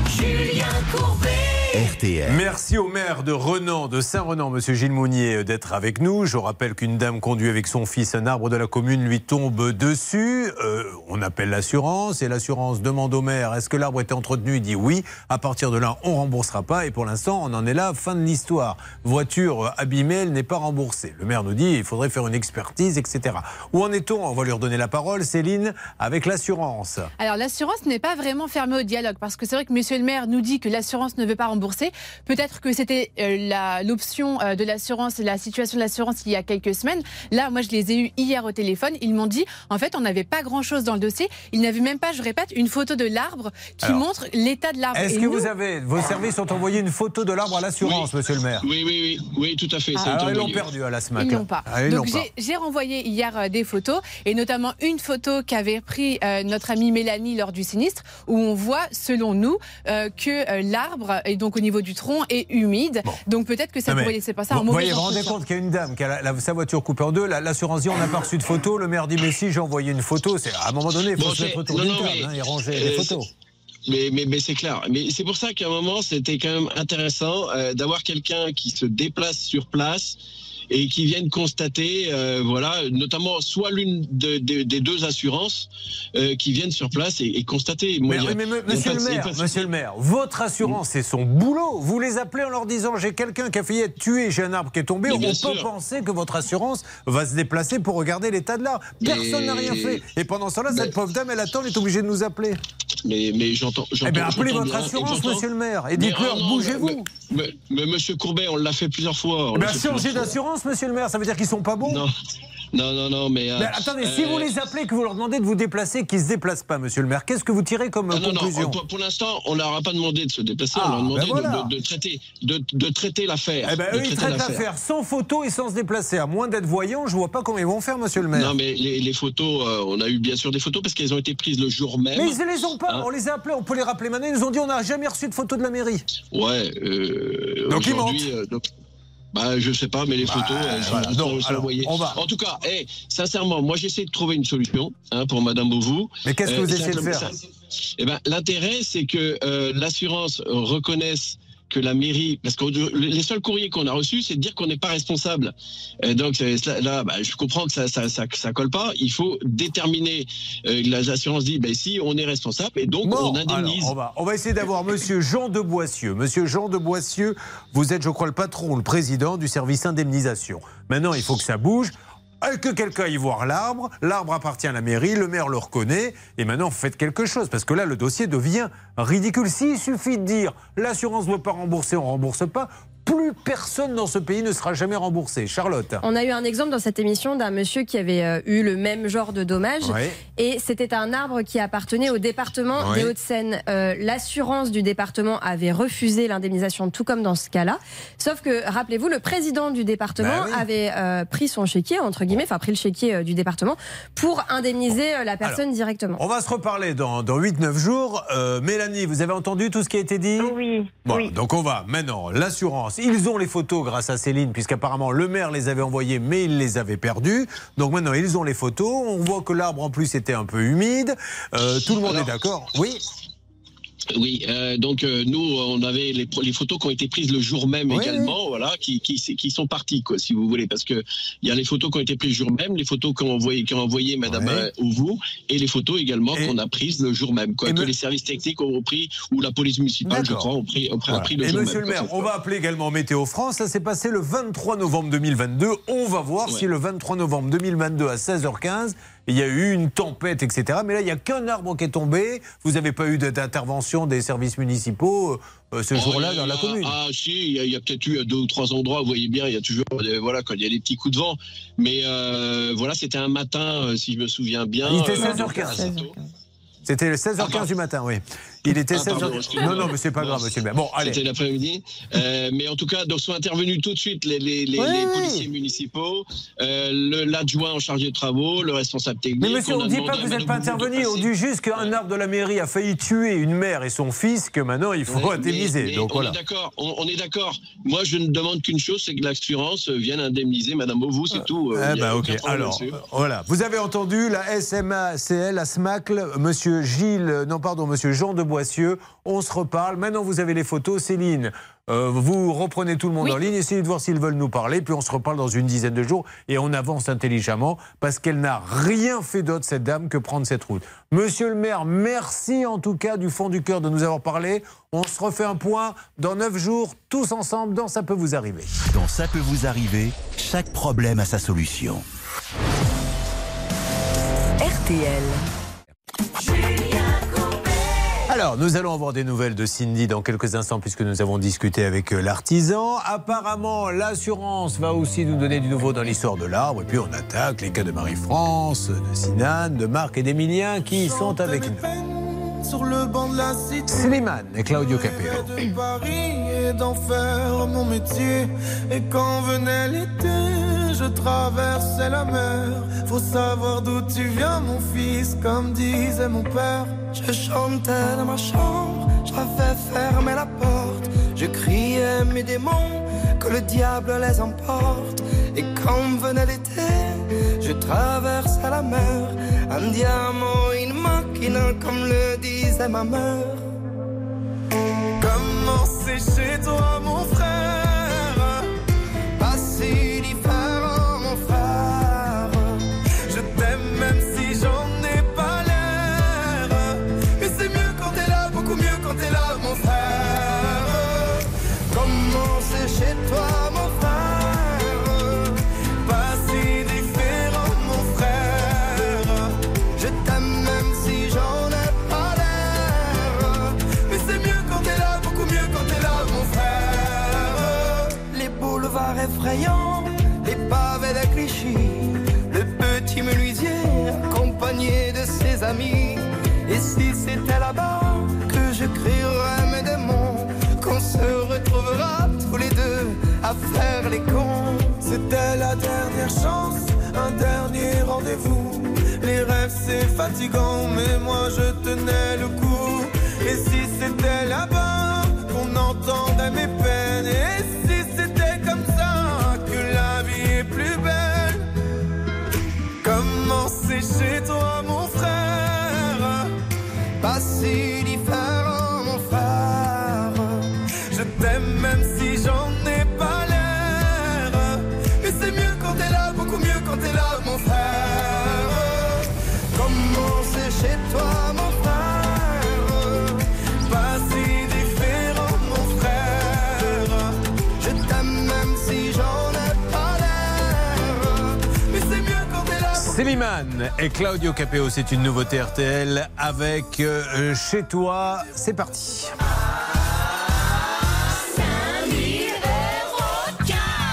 [SPEAKER 1] Julien Courbet. RTL.
[SPEAKER 3] Merci au maire de Renan, de Saint-Renan, monsieur Gilles Mounier, d'être avec nous. Je rappelle qu'une dame conduit avec son fils un arbre de la commune lui tombe dessus. Euh, on appelle l'assurance et l'assurance demande au maire est-ce que l'arbre était entretenu? Il dit oui. À partir de là, on remboursera pas. Et pour l'instant, on en est là, fin de l'histoire. Voiture euh, abîmée, elle n'est pas remboursée. Le maire nous dit il faudrait faire une expertise, etc. Où en est-on? On va lui redonner la parole, Céline, avec l'assurance.
[SPEAKER 14] Alors l'assurance n'est pas vraiment fermée au dialogue parce que c'est vrai que Monsieur le maire nous dit que l'assurance ne veut pas rembourser. Peut-être que c'était euh, la- l'option euh, de l'assurance, la situation de l'assurance il y a quelques semaines. Là, moi je les ai eus hier au téléphone. Ils m'ont dit en fait on n'avait pas grand-chose dans le dossier. Ils n'avaient même pas, je répète, une photo de l'arbre qui
[SPEAKER 3] Alors,
[SPEAKER 14] montre l'état de l'arbre.
[SPEAKER 3] Est-ce que
[SPEAKER 14] nous-
[SPEAKER 3] vous avez, vos services ont envoyé une photo de l'arbre à l'assurance, monsieur le maire
[SPEAKER 21] Oui, oui, oui, oui, tout à fait. ça a
[SPEAKER 3] Alors,
[SPEAKER 21] été
[SPEAKER 3] ils l'ont perdu à la SMAC.
[SPEAKER 14] Ils l'ont pas.
[SPEAKER 3] Ah, ils
[SPEAKER 14] Donc j'ai- j'ai renvoyé hier euh, des photos et notamment une photo qu'avait pris euh, notre amie Mélanie lors du sinistre où on voit, selon nous, euh, que euh, l'arbre et donc au niveau du tronc est humide. Donc peut-être que ça
[SPEAKER 3] Non, mais
[SPEAKER 14] pourrait laisser passer un
[SPEAKER 3] vous
[SPEAKER 14] mauvais
[SPEAKER 3] voyez, vous vous rendez compte qu'il y a une dame qui a la- la- sa voiture coupée en deux, la- l'assurance dit on n'a pas reçu de photo, le maire dit mais si j'ai envoyé une photo, c'est à un moment donné il faut
[SPEAKER 21] Bon,
[SPEAKER 3] se mettre autour
[SPEAKER 21] non,
[SPEAKER 3] d'une
[SPEAKER 21] non,
[SPEAKER 3] table
[SPEAKER 21] mais-
[SPEAKER 3] hein, et ranger
[SPEAKER 21] euh,
[SPEAKER 3] les photos.
[SPEAKER 21] Mais, mais, mais c'est clair. Mais c'est pour ça qu'à un moment, c'était quand même intéressant euh, d'avoir quelqu'un qui se déplace sur place et qui vienne constater, euh, voilà, notamment soit l'une de- de- des deux assurances euh, qui viennent sur place et, et constater. Moi,
[SPEAKER 3] Mais,
[SPEAKER 21] a-
[SPEAKER 3] monsieur,
[SPEAKER 21] pas
[SPEAKER 3] le maire,
[SPEAKER 21] pas de-
[SPEAKER 3] monsieur le maire, votre assurance, c'est son boulot. Vous les appelez en leur disant j'ai quelqu'un qui a failli être tué, j'ai un arbre qui est tombé. On
[SPEAKER 21] bien
[SPEAKER 3] peut
[SPEAKER 21] sûr.
[SPEAKER 3] penser que votre assurance va se déplacer pour regarder l'état de l'arbre. Personne n'a rien fait. Et pendant ce temps-là, cette pauvre dame, elle attend, elle est obligée de nous appeler.
[SPEAKER 21] Mais, mais j'entends.
[SPEAKER 3] Eh bien,
[SPEAKER 21] j'entends-
[SPEAKER 3] appelez votre
[SPEAKER 21] bien,
[SPEAKER 3] assurance, monsieur le maire, et dites-leur bougez-vous.
[SPEAKER 21] Mais, monsieur Courbet, on l'a fait plusieurs fois.
[SPEAKER 3] Eh bien, changer
[SPEAKER 21] plusieurs
[SPEAKER 3] monsieur le maire, ça veut dire qu'ils sont pas bons
[SPEAKER 21] Non, non, non, non, mais. euh,
[SPEAKER 3] Mais attendez, si
[SPEAKER 21] euh,
[SPEAKER 3] vous les appelez, que vous leur demandez de vous déplacer, qu'ils ne se déplacent pas, monsieur le maire, qu'est-ce que vous tirez comme
[SPEAKER 21] Ah non, non,
[SPEAKER 3] conclusion
[SPEAKER 21] pour, pour l'instant, on leur a pas demandé de se déplacer,
[SPEAKER 3] Ah,
[SPEAKER 21] on leur a demandé
[SPEAKER 3] ben voilà.
[SPEAKER 21] de, de- de traiter, de, de traiter l'affaire.
[SPEAKER 3] Eh ben, eux, ils traitent l'affaire sans photo et sans se déplacer. À moins d'être voyants, je vois pas comment ils vont faire, monsieur le maire.
[SPEAKER 21] Non, mais les, les photos, euh, on a eu bien sûr des photos parce qu'elles ont été prises le jour même.
[SPEAKER 3] Mais ils ne les ont pas.
[SPEAKER 21] Hein
[SPEAKER 3] On les a appelés, on peut les rappeler maintenant. Ils nous ont dit on n'a jamais reçu de photo de la mairie.
[SPEAKER 21] Ouais. Euh,
[SPEAKER 3] Donc ils
[SPEAKER 21] donc- bah, je sais pas, mais les
[SPEAKER 3] Bah,
[SPEAKER 21] photos, elles sont-
[SPEAKER 3] voilà.
[SPEAKER 21] elles sont,
[SPEAKER 3] alors, on va.
[SPEAKER 21] En tout cas, eh, sincèrement, moi j'essaie de trouver une solution hein, pour Madame Beauvou.
[SPEAKER 3] Mais qu'est-ce que vous essayez de faire
[SPEAKER 21] ça- eh ben, L'intérêt, c'est que euh, l'assurance reconnaisse que la mairie, parce que les seuls courriers qu'on a reçus, c'est de dire qu'on n'est pas responsable. Donc là, bah, je comprends que ça, ça, ça, ça colle pas. Il faut déterminer. Euh, L'assurance dit, ben si, on est responsable et donc
[SPEAKER 3] Bon,
[SPEAKER 21] on indemnise.
[SPEAKER 3] alors, on, va, on va essayer d'avoir monsieur Jean de Boissieu. Monsieur Jean de Boissieu, vous êtes, je crois, le patron, le président du service indemnisation. Maintenant, il faut que ça bouge. Et Que quelqu'un aille voir l'arbre, l'arbre appartient à la mairie, le maire le reconnaît, et maintenant faites quelque chose, parce que là le dossier devient ridicule. S'il suffit de dire l'assurance ne veut pas rembourser, on ne rembourse pas, plus personne dans ce pays ne sera jamais remboursé. Charlotte.
[SPEAKER 7] On a eu un exemple dans cette émission d'un monsieur qui avait euh, eu le même genre de dommage. Et c'était un arbre qui appartenait au département des Hauts-de-Seine. Euh, L'assurance du département avait refusé l'indemnisation, tout comme dans ce cas-là. Sauf que, rappelez-vous, le président du département
[SPEAKER 3] Bah oui.
[SPEAKER 7] avait euh, pris son chéquier, entre guillemets, enfin pris le chéquier euh, du département, pour indemniser euh, la personne
[SPEAKER 3] Alors,
[SPEAKER 7] directement.
[SPEAKER 3] On va se reparler dans, dans 8-9 jours. Euh, Mélanie, vous avez entendu tout ce qui a été dit?
[SPEAKER 20] Oui.
[SPEAKER 3] Bon,
[SPEAKER 20] oui.
[SPEAKER 3] donc on va maintenant, l'assurance. Ils ont les photos grâce à Céline, puisqu'apparemment le maire les avait envoyées, mais il les avait perdues. Donc maintenant, ils ont les photos. On voit que l'arbre en plus était un peu humide. Euh, tout le monde
[SPEAKER 21] Alors-
[SPEAKER 3] est d'accord Oui
[SPEAKER 21] Oui, euh, donc euh, nous, on avait les, pro- les photos qui ont été prises le jour même
[SPEAKER 3] Oui,
[SPEAKER 21] également, voilà, qui, qui, qui sont parties, quoi, si vous voulez, parce que il y a les photos qui ont été prises le jour même, les photos qu'ont envoyé, qu'ont envoyé Madame euh, Ouvou, et les photos également qu'on a prises le jour même, quoi, que
[SPEAKER 3] me-
[SPEAKER 21] les services techniques ont pris ou la police municipale, je crois, ont pris, ont pris,
[SPEAKER 3] Voilà.
[SPEAKER 21] pris le
[SPEAKER 3] Et
[SPEAKER 21] jour
[SPEAKER 3] monsieur
[SPEAKER 21] même.
[SPEAKER 3] le maire, on va appeler également Météo France. Ça s'est passé le 23 novembre 2022. On va voir
[SPEAKER 21] Ouais.
[SPEAKER 3] si le 23 novembre 2022 à 16h15, il y a eu une tempête, etc. Mais là, il n'y a qu'un arbre qui est tombé. Vous n'avez pas eu d'intervention des services municipaux. euh, ce jour-là
[SPEAKER 21] Oh,
[SPEAKER 3] dans la
[SPEAKER 21] ah,
[SPEAKER 3] commune?
[SPEAKER 21] Ah, si, il y a, peut-être eu deux ou trois endroits, vous voyez bien, il y a toujours, euh, voilà, quand il y a des petits coups de vent. Mais euh, voilà, c'était un matin, euh, si je me souviens bien.
[SPEAKER 3] Il était
[SPEAKER 21] euh,
[SPEAKER 3] 16h15. C'était le 16h15 du matin, oui. Il était
[SPEAKER 21] Ah, pardon,
[SPEAKER 3] 16h15.
[SPEAKER 21] excusez-moi.
[SPEAKER 3] Non, non, mais c'est pas grave, monsieur le. Bon, allez.
[SPEAKER 21] C'était l'après-midi. Euh, mais en tout cas, donc sont intervenus tout de suite les, les- les-
[SPEAKER 3] Oui,
[SPEAKER 21] les
[SPEAKER 3] oui.
[SPEAKER 21] policiers municipaux, euh, l'adjoint en charge de travaux, le responsable technique.
[SPEAKER 3] Mais monsieur, on ne dit pas que vous n'êtes pas intervenu. On dit juste qu'un arbre de la mairie a failli tuer une mère et son fils, que maintenant il faut
[SPEAKER 21] Ouais,
[SPEAKER 3] indemniser.
[SPEAKER 21] mais- mais
[SPEAKER 3] Donc
[SPEAKER 21] on
[SPEAKER 3] voilà.
[SPEAKER 21] est d'accord. On, on est d'accord. Moi, je ne demande qu'une chose, c'est que l'assurance vienne indemniser Madame Beauvau, c'est tout. Euh,
[SPEAKER 3] Eh ben, ok. Alors, voilà. Vous avez entendu la SMACL, la SMACL, monsieur Gilles, non, pardon, monsieur Jean de Boissieu. On se reparle. Maintenant, vous avez les photos. Céline, euh, vous reprenez tout le monde en ligne. Essayez de voir s'ils veulent nous parler. Puis on se reparle dans une dizaine de jours. Et on avance intelligemment parce qu'elle n'a rien fait d'autre, cette dame, que prendre cette route. Monsieur le maire, merci en tout cas du fond du cœur de nous avoir parlé. On se refait un point dans neuf jours, tous ensemble, dans Ça peut vous arriver.
[SPEAKER 1] Dans Ça peut vous arriver, chaque problème a sa solution.
[SPEAKER 22] RTL.
[SPEAKER 3] Alors, nous allons avoir des nouvelles de Cindy dans quelques instants puisque nous avons discuté avec euh, l'artisan. Apparemment, l'assurance va aussi nous donner du nouveau dans l'histoire de l'arbre. Et puis, on attaque les cas de Marie-France, de Sinan, de Marc et d'Emilien qui sont avec nous.
[SPEAKER 23] Sur le banc de la cité.
[SPEAKER 3] Slimane et Claudio Capello.
[SPEAKER 23] de Paris et d'en faire mon métier. Et quand venait l'été, je traversais la mer. Faut savoir d'où tu viens, mon fils, comme disait mon père. Je chantais dans ma chambre, j'avais fermé la porte. Je criais mes démons, que le diable les emporte. Et quand venait l'été, je traversais la mer. Un diamant, une machina, comme le disait ma mère. Comment c'est chez toi, mon frère les pavés de Clichy, le petit menuisier accompagné de ses amis. Et si c'était là-bas que je crierais mes démons, qu'on se retrouvera tous les deux à faire les cons. C'était la dernière chance, un dernier rendez-vous. Les rêves c'est fatigant, mais moi je tenais le coup. Et si c'était là-bas qu'on entendait mes peines, Et
[SPEAKER 3] Claudio Capeo, c'est une nouveauté RTL avec euh, Chez toi. C'est parti.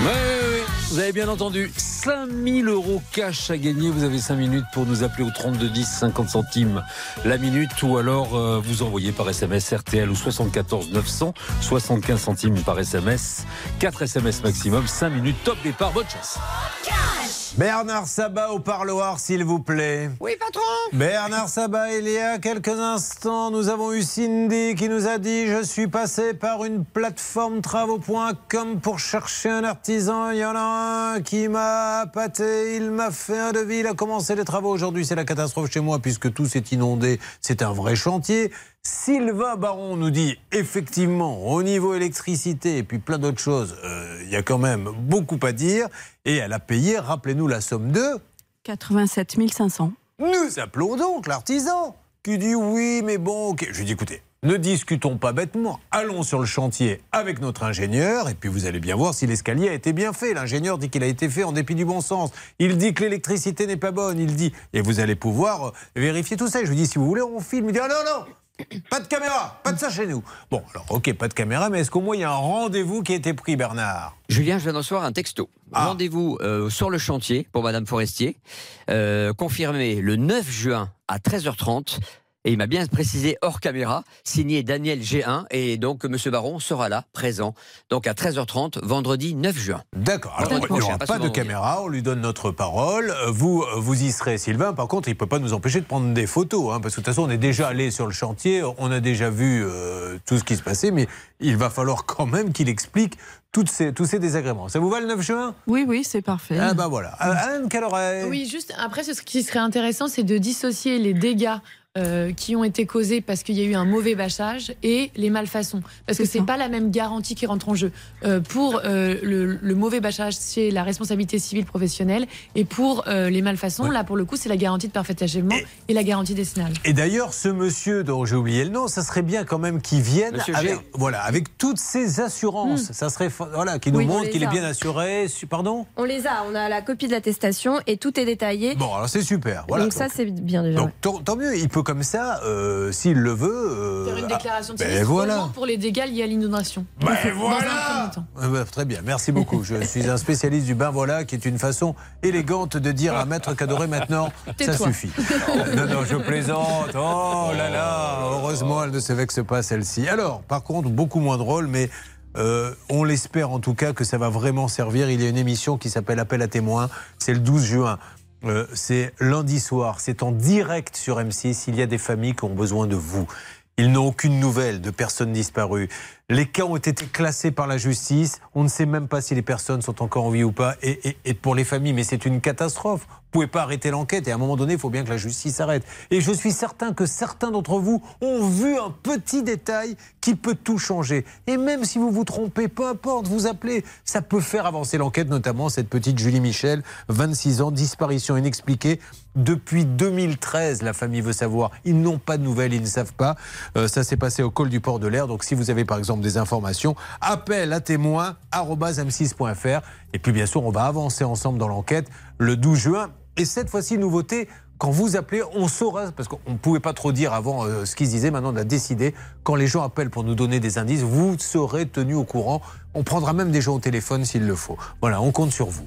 [SPEAKER 13] Oui, oui, oui, vous avez bien entendu. 5000 euros cash à gagner. Vous avez 5 minutes pour nous appeler au 32 10 50 centimes la minute ou alors euh, vous envoyez par SMS RTL ou 74 900 75 centimes par SMS. 4 SMS maximum, 5 minutes top départ. Bonne chance.
[SPEAKER 3] Bernard Sabat au parloir, s'il vous plaît.
[SPEAKER 22] Oui, patron
[SPEAKER 3] Bernard Sabat, il y a quelques instants, nous avons eu Cindy qui nous a dit Je suis passé par une plateforme travaux.com pour chercher un artisan. Il y en a un qui m'a pâté, il m'a fait un devis, il a commencé les travaux. Aujourd'hui, c'est la catastrophe chez moi puisque tout s'est inondé. C'est un vrai chantier. Sylvain Baron nous dit effectivement, au niveau électricité et puis plein d'autres choses, euh, il y a quand même beaucoup à dire. Et elle a payé, rappelez-nous la somme de
[SPEAKER 5] 87 500.
[SPEAKER 3] nous appelons donc l'artisan qui dit oui, mais bon, ok. Je lui dis écoutez, ne discutons pas bêtement. Allons sur le chantier avec notre ingénieur et puis vous allez bien voir si l'escalier a été bien fait. L'ingénieur dit qu'il a été fait en dépit du bon sens. Il dit que l'électricité n'est pas bonne. Il dit et vous allez pouvoir euh, vérifier tout ça. Je lui dis si vous voulez, on filme. Il dit ah non non. Pas de caméra, pas de ça chez nous. Bon, alors ok, pas de caméra, mais est-ce qu'au moins il y a un rendez-vous qui a été pris, Bernard?
[SPEAKER 22] Julien, je viens de recevoir un texto.
[SPEAKER 3] Ah.
[SPEAKER 22] Rendez-vous euh, sur le chantier pour Madame Forestier, euh, confirmé le 9 juin à 13h30. Et il m'a bien précisé hors caméra, signé Daniel G1. Et donc, Monsieur Baron sera là, présent. Donc, à 13h30, vendredi 9 juin.
[SPEAKER 3] D'accord. Alors, il n'y aura
[SPEAKER 22] pas
[SPEAKER 3] de caméra, on lui donne notre parole. Vous, vous y serez, Sylvain. Par contre, il ne peut pas nous empêcher de prendre des photos. hein, parce que de toute façon, on est déjà allé sur le chantier, on a déjà vu euh, tout ce qui se passait, mais il va falloir quand même qu'il explique toutes ces, tous ces désagréments. Ça vous va le 9 juin?
[SPEAKER 5] Oui, oui, c'est parfait.
[SPEAKER 3] Ah ben voilà. Anne, quelle oreille
[SPEAKER 16] Oui, juste après, ce qui serait intéressant, c'est de dissocier les dégâts. Euh, qui ont été causés parce qu'il y a eu un mauvais bâchage et les malfaçons. Parce que c'est pas la même garantie qui rentre en jeu. Euh, pour euh, le, le mauvais bâchage, c'est la responsabilité civile professionnelle. Et pour euh, les malfaçons, là, pour le coup, c'est la garantie de parfait achèvement et, la garantie décennale.
[SPEAKER 3] Et d'ailleurs, ce monsieur dont j'ai oublié le nom, ça serait bien quand même qu'il vienne avec, voilà, avec toutes ses assurances. Ça serait voilà, qu'il nous
[SPEAKER 7] Oui,
[SPEAKER 3] montre qu'il est bien assuré. Su- Pardon?
[SPEAKER 7] On les a, on a la copie de l'attestation et tout est détaillé.
[SPEAKER 3] Bon, alors c'est super. Voilà.
[SPEAKER 7] Donc ça, c'est bien déjà.
[SPEAKER 3] Donc, tant, tant mieux, il peut comme ça, euh, s'il le veut. euh,
[SPEAKER 16] Faire une
[SPEAKER 3] ah,
[SPEAKER 16] déclaration de
[SPEAKER 3] ben
[SPEAKER 16] sinistre
[SPEAKER 3] voilà.
[SPEAKER 16] pour les dégâts liés à l'inondation.
[SPEAKER 3] Ben voilà. Ah bah, très bien, merci beaucoup. Je suis un spécialiste du bain voilà, qui est une façon élégante de dire à Maître Cadoré maintenant, ça suffit. Euh, non, non, je plaisante. Oh là là, heureusement, elle ne se vexe pas celle-ci. Alors, par contre, beaucoup moins drôle, mais euh, on l'espère en tout cas que ça va vraiment servir. Il y a une émission qui s'appelle Appel à témoins. C'est le 12 juin. Euh, c'est lundi soir. C'est en direct sur M6. Il y a des familles qui ont besoin de vous. Ils n'ont aucune nouvelle de personnes disparues. Les cas ont été classés par la justice. On ne sait même pas si les personnes sont encore en vie ou pas. Et, et- et pour les familles, mais c'est une catastrophe. Vous pouvez pas arrêter l'enquête. Et à un moment donné, il faut bien que la justice s'arrête. Et je suis certain que certains d'entre vous ont vu un petit détail qui peut tout changer. Et même si vous vous trompez, peu importe, vous appelez. Ça peut faire avancer l'enquête, notamment cette petite Julie Michel, 26 ans, disparition inexpliquée. Depuis 2013, la famille veut savoir. Ils n'ont pas de nouvelles, ils ne savent pas. Euh, ça s'est passé au col du port de l'air. Donc si vous avez par exemple des informations, appel à témoins m6.fr. Et puis bien sûr, on va avancer ensemble dans l'enquête le 12 juin. Et cette fois-ci, nouveauté, quand vous appelez, on saura, parce qu'on ne pouvait pas trop dire avant euh, ce qu'ils disaient, maintenant on a décidé, quand les gens appellent pour nous donner des indices, vous serez tenus au courant. On prendra même des gens au téléphone s'il le faut. Voilà, on compte sur vous.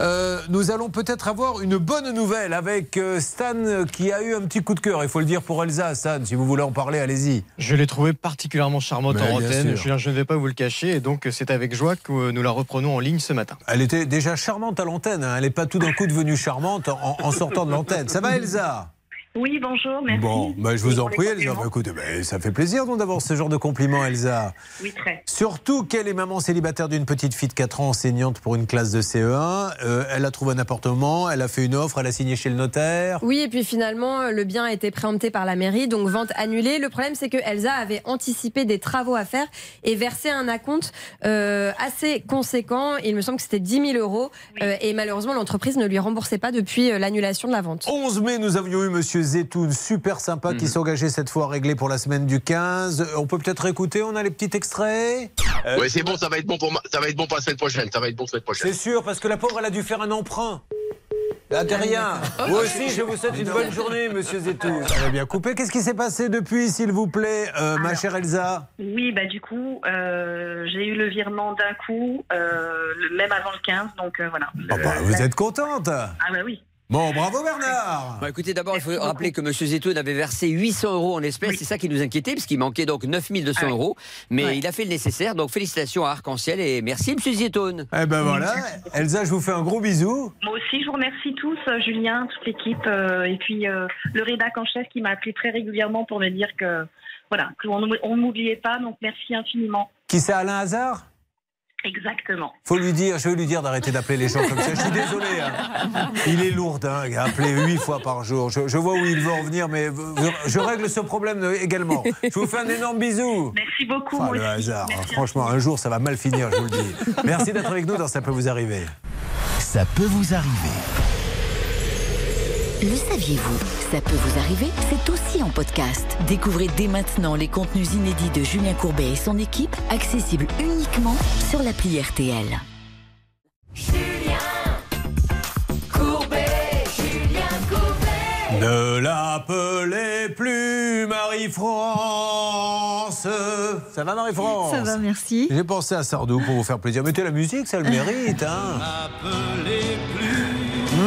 [SPEAKER 3] Euh, nous allons peut-être avoir une bonne nouvelle avec euh, Stan qui a eu un petit coup de cœur, il faut le dire pour Elsa. Stan, si vous voulez en parler, allez-y.
[SPEAKER 24] Je l'ai trouvée particulièrement charmante
[SPEAKER 3] Mais
[SPEAKER 24] en antenne. Julien, je ne vais pas vous le cacher. Et donc, c'est avec joie que nous la reprenons en ligne ce matin.
[SPEAKER 3] Elle était déjà charmante à l'antenne, hein. elle n'est pas tout d'un coup devenue charmante en, en sortant de l'antenne. Ça va Elsa?
[SPEAKER 20] Oui, bonjour, merci.
[SPEAKER 3] Bon, bah, je vous en prie Elsa. Bah, écoutez, bah, ça fait plaisir d'avoir ce genre de compliments Elsa.
[SPEAKER 20] Oui, très.
[SPEAKER 3] Surtout qu'elle est maman célibataire d'une petite fille de 4 ans enseignante pour une classe de CE1. Euh, elle a trouvé un appartement, elle a fait une offre, elle a signé chez le notaire.
[SPEAKER 7] Oui, et puis finalement, le bien a été préempté par la mairie, donc vente annulée. Le problème, c'est que Elsa avait anticipé des travaux à faire et versé un acompte euh, assez conséquent. Il me semble que c'était 10 000 euros. Euh, et malheureusement, l'entreprise ne lui remboursait pas depuis euh, l'annulation de la vente.
[SPEAKER 3] 11 mai, nous avions eu Monsieur Zetoun, super sympa,
[SPEAKER 24] Mhm.
[SPEAKER 3] qui s'engageait cette fois à régler pour la semaine du 15. On peut peut-être écouter, on a les petits extraits Euh,
[SPEAKER 25] Oui, c'est bon, ça va être bon pour ma- ça va être bon pour la semaine prochaine. Ça va être bon semaine prochaine.
[SPEAKER 3] C'est sûr, parce que la pauvre, elle a dû faire un emprunt. Là, de rien. Vous aussi, je vous souhaite une bonne journée, monsieur Zetoun. Ça va bien couper. Qu'est-ce qui s'est passé depuis, s'il vous plaît, euh, ma chère Elsa?
[SPEAKER 20] Oui, bah du coup, euh, j'ai eu le virement d'un coup, euh, le, même avant le 15, donc euh, voilà.
[SPEAKER 3] Ah bah, Vous êtes contente
[SPEAKER 20] Ah bah oui.
[SPEAKER 3] Bon, bravo Bernard
[SPEAKER 22] Bon, écoutez, d'abord, il faut rappeler que M. Zetoun avait versé 800 euros en espèces. C'est ça qui nous inquiétait, parce qu'il manquait donc 9200 euros. Mais il a fait le nécessaire. Donc, félicitations à Arc-en-Ciel et merci, M. Zetoun.
[SPEAKER 3] Eh ben voilà, Elsa, je vous fais un gros bisou.
[SPEAKER 20] Moi aussi, je vous remercie tous, euh, Julien, toute l'équipe, euh, et puis euh, le rédac en chef qui m'a appelé très régulièrement pour me dire que voilà, qu'on on ne m'oubliait pas, donc merci infiniment.
[SPEAKER 3] Qui c'est Alain Hazard?
[SPEAKER 20] Exactement.
[SPEAKER 3] Faut lui dire, je vais lui dire d'arrêter d'appeler les gens comme ça. Je suis désolé. hein. Il est lourdingue, appelé huit fois par jour. Je, je vois où il veut en venir, mais je, je règle ce problème également. Je vous fais un énorme bisou.
[SPEAKER 20] Merci beaucoup. Moi
[SPEAKER 3] le
[SPEAKER 20] aussi.
[SPEAKER 3] hasard.
[SPEAKER 20] Merci
[SPEAKER 3] Franchement, un jour, ça va mal finir, je vous le dis. Merci d'être avec nous dans Ça peut vous arriver.
[SPEAKER 1] Ça peut vous arriver.
[SPEAKER 26] Le saviez-vous Ça peut vous arriver, c'est aussi en podcast. Découvrez dès maintenant les contenus inédits de Julien Courbet et son équipe, accessibles uniquement sur l'appli RTL.
[SPEAKER 19] Courbet, Julien Courbet.
[SPEAKER 3] Ne Ne l'appelez plus Marie-France. Ça va Marie-France
[SPEAKER 27] Ça va, merci.
[SPEAKER 3] J'ai pensé à Sardou pour vous faire plaisir. Mettez la musique, ça le mérite. Hein.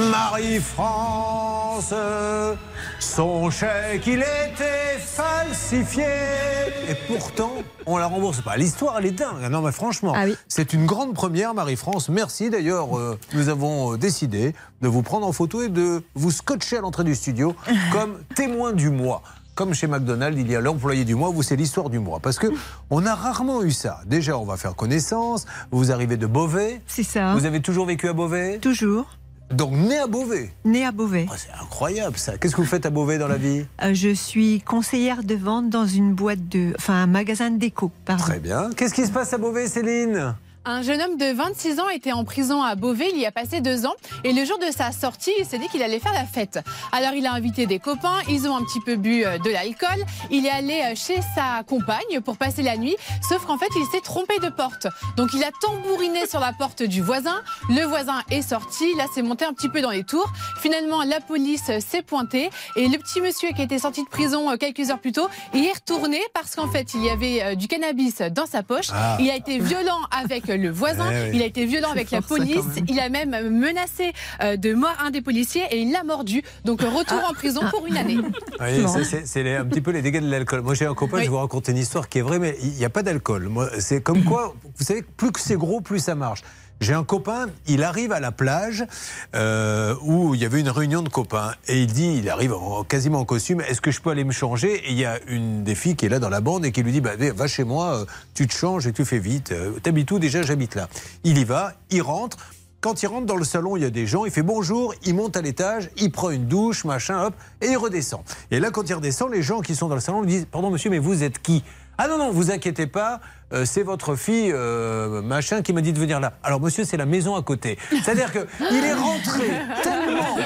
[SPEAKER 3] Marie-France, son chèque, il était falsifié. Et pourtant, on la rembourse pas. L'histoire, elle est dingue. Non, mais franchement, c'est une grande première, Marie-France. Merci. D'ailleurs, euh, nous avons euh, décidé de vous prendre en photo et de vous scotcher à l'entrée du studio comme témoin du mois. Comme chez McDonald's, il y a l'employé du mois, vous c'est l'histoire du mois. Parce que on a rarement eu ça. Déjà, on va faire connaissance. Vous arrivez de Beauvais.
[SPEAKER 27] C'est ça.
[SPEAKER 3] Vous avez toujours vécu à Beauvais?
[SPEAKER 27] Toujours.
[SPEAKER 3] Donc né à Beauvais.
[SPEAKER 27] Né à Beauvais.
[SPEAKER 3] Oh, c'est incroyable ça. Qu'est-ce que vous faites à Beauvais dans la vie?
[SPEAKER 27] Euh, je suis conseillère de vente dans une boîte de. Enfin, un magasin de déco, pardon.
[SPEAKER 3] Très bien. Qu'est-ce qui se passe à Beauvais, Céline?
[SPEAKER 14] Un jeune homme de 26 ans était en prison à Beauvais, il y a passé deux ans. Et le jour de sa sortie, il s'est dit qu'il allait faire la fête. Alors il a invité des copains, ils ont un petit peu bu euh, de l'alcool. Il est allé euh, chez sa compagne pour passer la nuit. Sauf qu'en fait, il s'est trompé de porte. Donc il a tambouriné sur la porte du voisin. Le voisin est sorti. Là, c'est monté un petit peu dans les tours. Finalement, la police s'est pointée. Et le petit monsieur qui était sorti de prison euh, quelques heures plus tôt, il est retourné parce qu'en fait, il y avait du cannabis dans sa poche.
[SPEAKER 28] Ah.
[SPEAKER 14] Il a été violent avec le voisin.
[SPEAKER 28] Eh oui.
[SPEAKER 14] Il a été violent avec la police. Il a même menacé euh, de mort un des policiers et il l'a mordu. Donc retour en prison pour une année.
[SPEAKER 3] Oui, c'est- un petit peu les dégâts de l'alcool. Moi, j'ai un copain, je vais vous raconter une histoire qui est vraie, mais il n'y a pas d'alcool. C'est comme quoi, vous savez, plus que c'est gros, plus ça marche. J'ai un copain, il arrive à la plage euh, où il y avait une réunion de copains et il dit, il arrive en- quasiment en costume, est-ce que je peux aller me changer? Et il y a une des filles qui est là dans la bande et qui lui dit, bah, va chez moi, euh, tu te changes et tu fais vite. Euh, T'habites où déjà J'habite là. Il y va, il rentre. Quand il rentre dans le salon, il y a des gens, il fait bonjour, il monte à l'étage, il prend une douche, machin, hop, et il redescend. Et là, quand il redescend, les gens qui sont dans le salon lui disent Pardon, monsieur, mais vous êtes qui? Ah non, non, vous inquiétez pas, euh, c'est votre fille, euh, machin, qui m'a dit de venir là. Alors, monsieur, c'est la maison à côté. C'est-à-dire qu'il est rentré tellement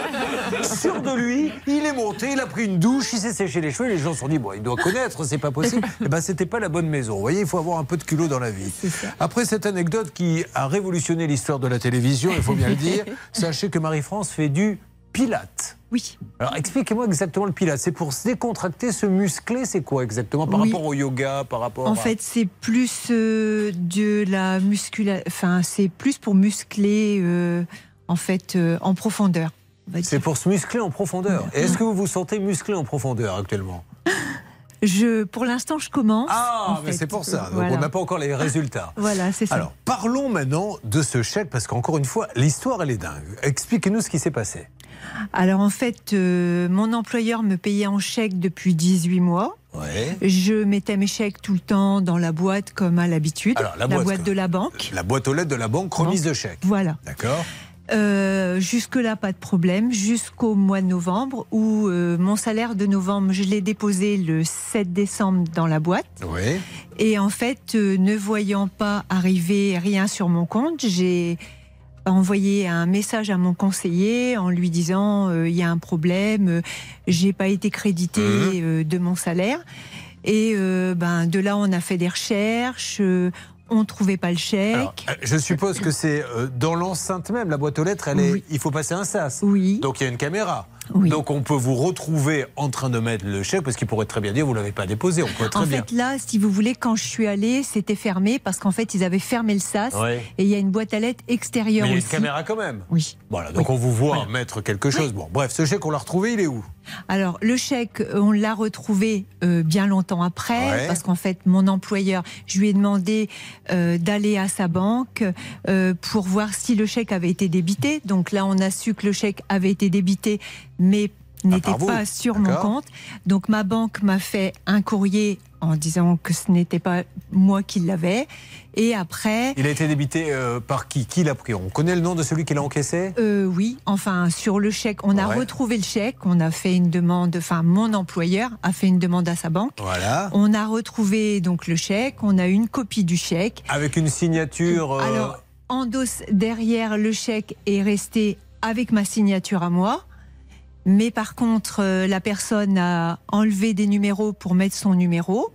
[SPEAKER 3] sûr de lui, il est monté, il a pris une douche, il s'est séché les cheveux, et les gens se sont dit Bon, il doit connaître, c'est pas possible. Eh ben, c'était pas la bonne maison. Vous voyez, il faut avoir un peu de culot dans la vie. Après cette anecdote qui a révolutionné l'histoire de la télévision, il faut bien le dire, sachez que Marie-France fait du pilate.
[SPEAKER 27] Oui.
[SPEAKER 3] Alors expliquez-moi exactement le pilate. C'est pour se décontracter, se muscler, c'est quoi exactement par
[SPEAKER 27] Oui.
[SPEAKER 3] rapport au yoga, par rapport
[SPEAKER 27] En
[SPEAKER 3] à...
[SPEAKER 27] fait, c'est plus euh, de la muscula... Enfin, c'est plus pour muscler, euh, en fait, euh, en profondeur.
[SPEAKER 3] C'est pour se muscler en profondeur. Est-ce que vous vous sentez musclé en profondeur actuellement?
[SPEAKER 27] Je, pour l'instant, je commence.
[SPEAKER 3] Ah, mais c'est pour ça. Donc
[SPEAKER 27] Voilà.
[SPEAKER 3] on n'a pas encore les résultats.
[SPEAKER 27] Voilà, c'est ça.
[SPEAKER 3] Alors, parlons maintenant de ce chèque, parce qu'encore une fois, l'histoire, elle est dingue. Expliquez-nous ce qui s'est passé.
[SPEAKER 27] Alors en fait, euh, mon employeur me payait en chèque depuis 18 mois.
[SPEAKER 3] Ouais.
[SPEAKER 27] Je mettais mes chèques tout le temps dans la boîte comme à l'habitude,
[SPEAKER 3] Alors,
[SPEAKER 27] la,
[SPEAKER 3] la
[SPEAKER 27] boîte,
[SPEAKER 3] boîte,
[SPEAKER 27] de la banque.
[SPEAKER 3] La boîte aux lettres de la banque, remise de chèque.
[SPEAKER 27] Voilà.
[SPEAKER 3] D'accord
[SPEAKER 27] Euh, Jusque-là, pas de problème, jusqu'au mois de novembre où euh, mon salaire de novembre, je l'ai déposé le 7 décembre dans la boîte.
[SPEAKER 3] Oui.
[SPEAKER 27] Et en fait, euh, ne voyant pas arriver rien sur mon compte, j'ai envoyé un message à mon conseiller en lui disant euh, il y a un problème, euh, j'ai pas été crédité euh, de mon salaire. Et euh, ben de là, on a fait des recherches, on trouvait pas le chèque.
[SPEAKER 3] Alors, euh, je suppose que c'est euh, dans l'enceinte même, la boîte aux lettres, elle est, il faut passer un sas.
[SPEAKER 27] Oui.
[SPEAKER 3] Donc il y a une caméra. Donc on peut vous retrouver en train de mettre le chèque parce qu'il pourrait très bien dire vous l'avez pas déposé. On pourrait très
[SPEAKER 27] En
[SPEAKER 3] bien.
[SPEAKER 27] fait, là, si vous voulez, quand je suis allée, c'était fermé parce qu'en fait, ils avaient fermé le sas et il y a une boîte à lettres
[SPEAKER 3] Mais
[SPEAKER 27] extérieure
[SPEAKER 3] il y a une caméra quand même.
[SPEAKER 27] Oui.
[SPEAKER 3] Voilà, donc on vous voit mettre quelque chose. Bon, bref, ce chèque, on l'a retrouvé, il est où?
[SPEAKER 27] Alors, le chèque, on l'a retrouvé euh, bien longtemps après,
[SPEAKER 3] Ouais.
[SPEAKER 27] parce qu'en fait, mon employeur, je lui ai demandé euh, d'aller à sa banque euh, pour voir si le chèque avait été débité. Donc là, on a su que le chèque avait été débité, mais n'était
[SPEAKER 3] par vous.
[SPEAKER 27] pas sur mon compte. Donc ma banque m'a fait un courrier en disant que ce n'était pas moi qui l'avais. Et après,
[SPEAKER 3] Il a été débité euh, par qui? Qui l'a pris? On connaît le nom de celui qui l'a encaissé?
[SPEAKER 27] Euh, oui, enfin sur le chèque, on a retrouvé le chèque, on a fait une demande, enfin mon employeur a fait une demande à sa banque.
[SPEAKER 3] Voilà.
[SPEAKER 27] On a retrouvé donc le chèque, on a une copie du chèque.
[SPEAKER 3] Avec une signature. euh,
[SPEAKER 27] Alors en dos derrière le chèque est resté avec ma signature à moi. Mais par contre, euh, la personne a enlevé des numéros pour mettre son numéro.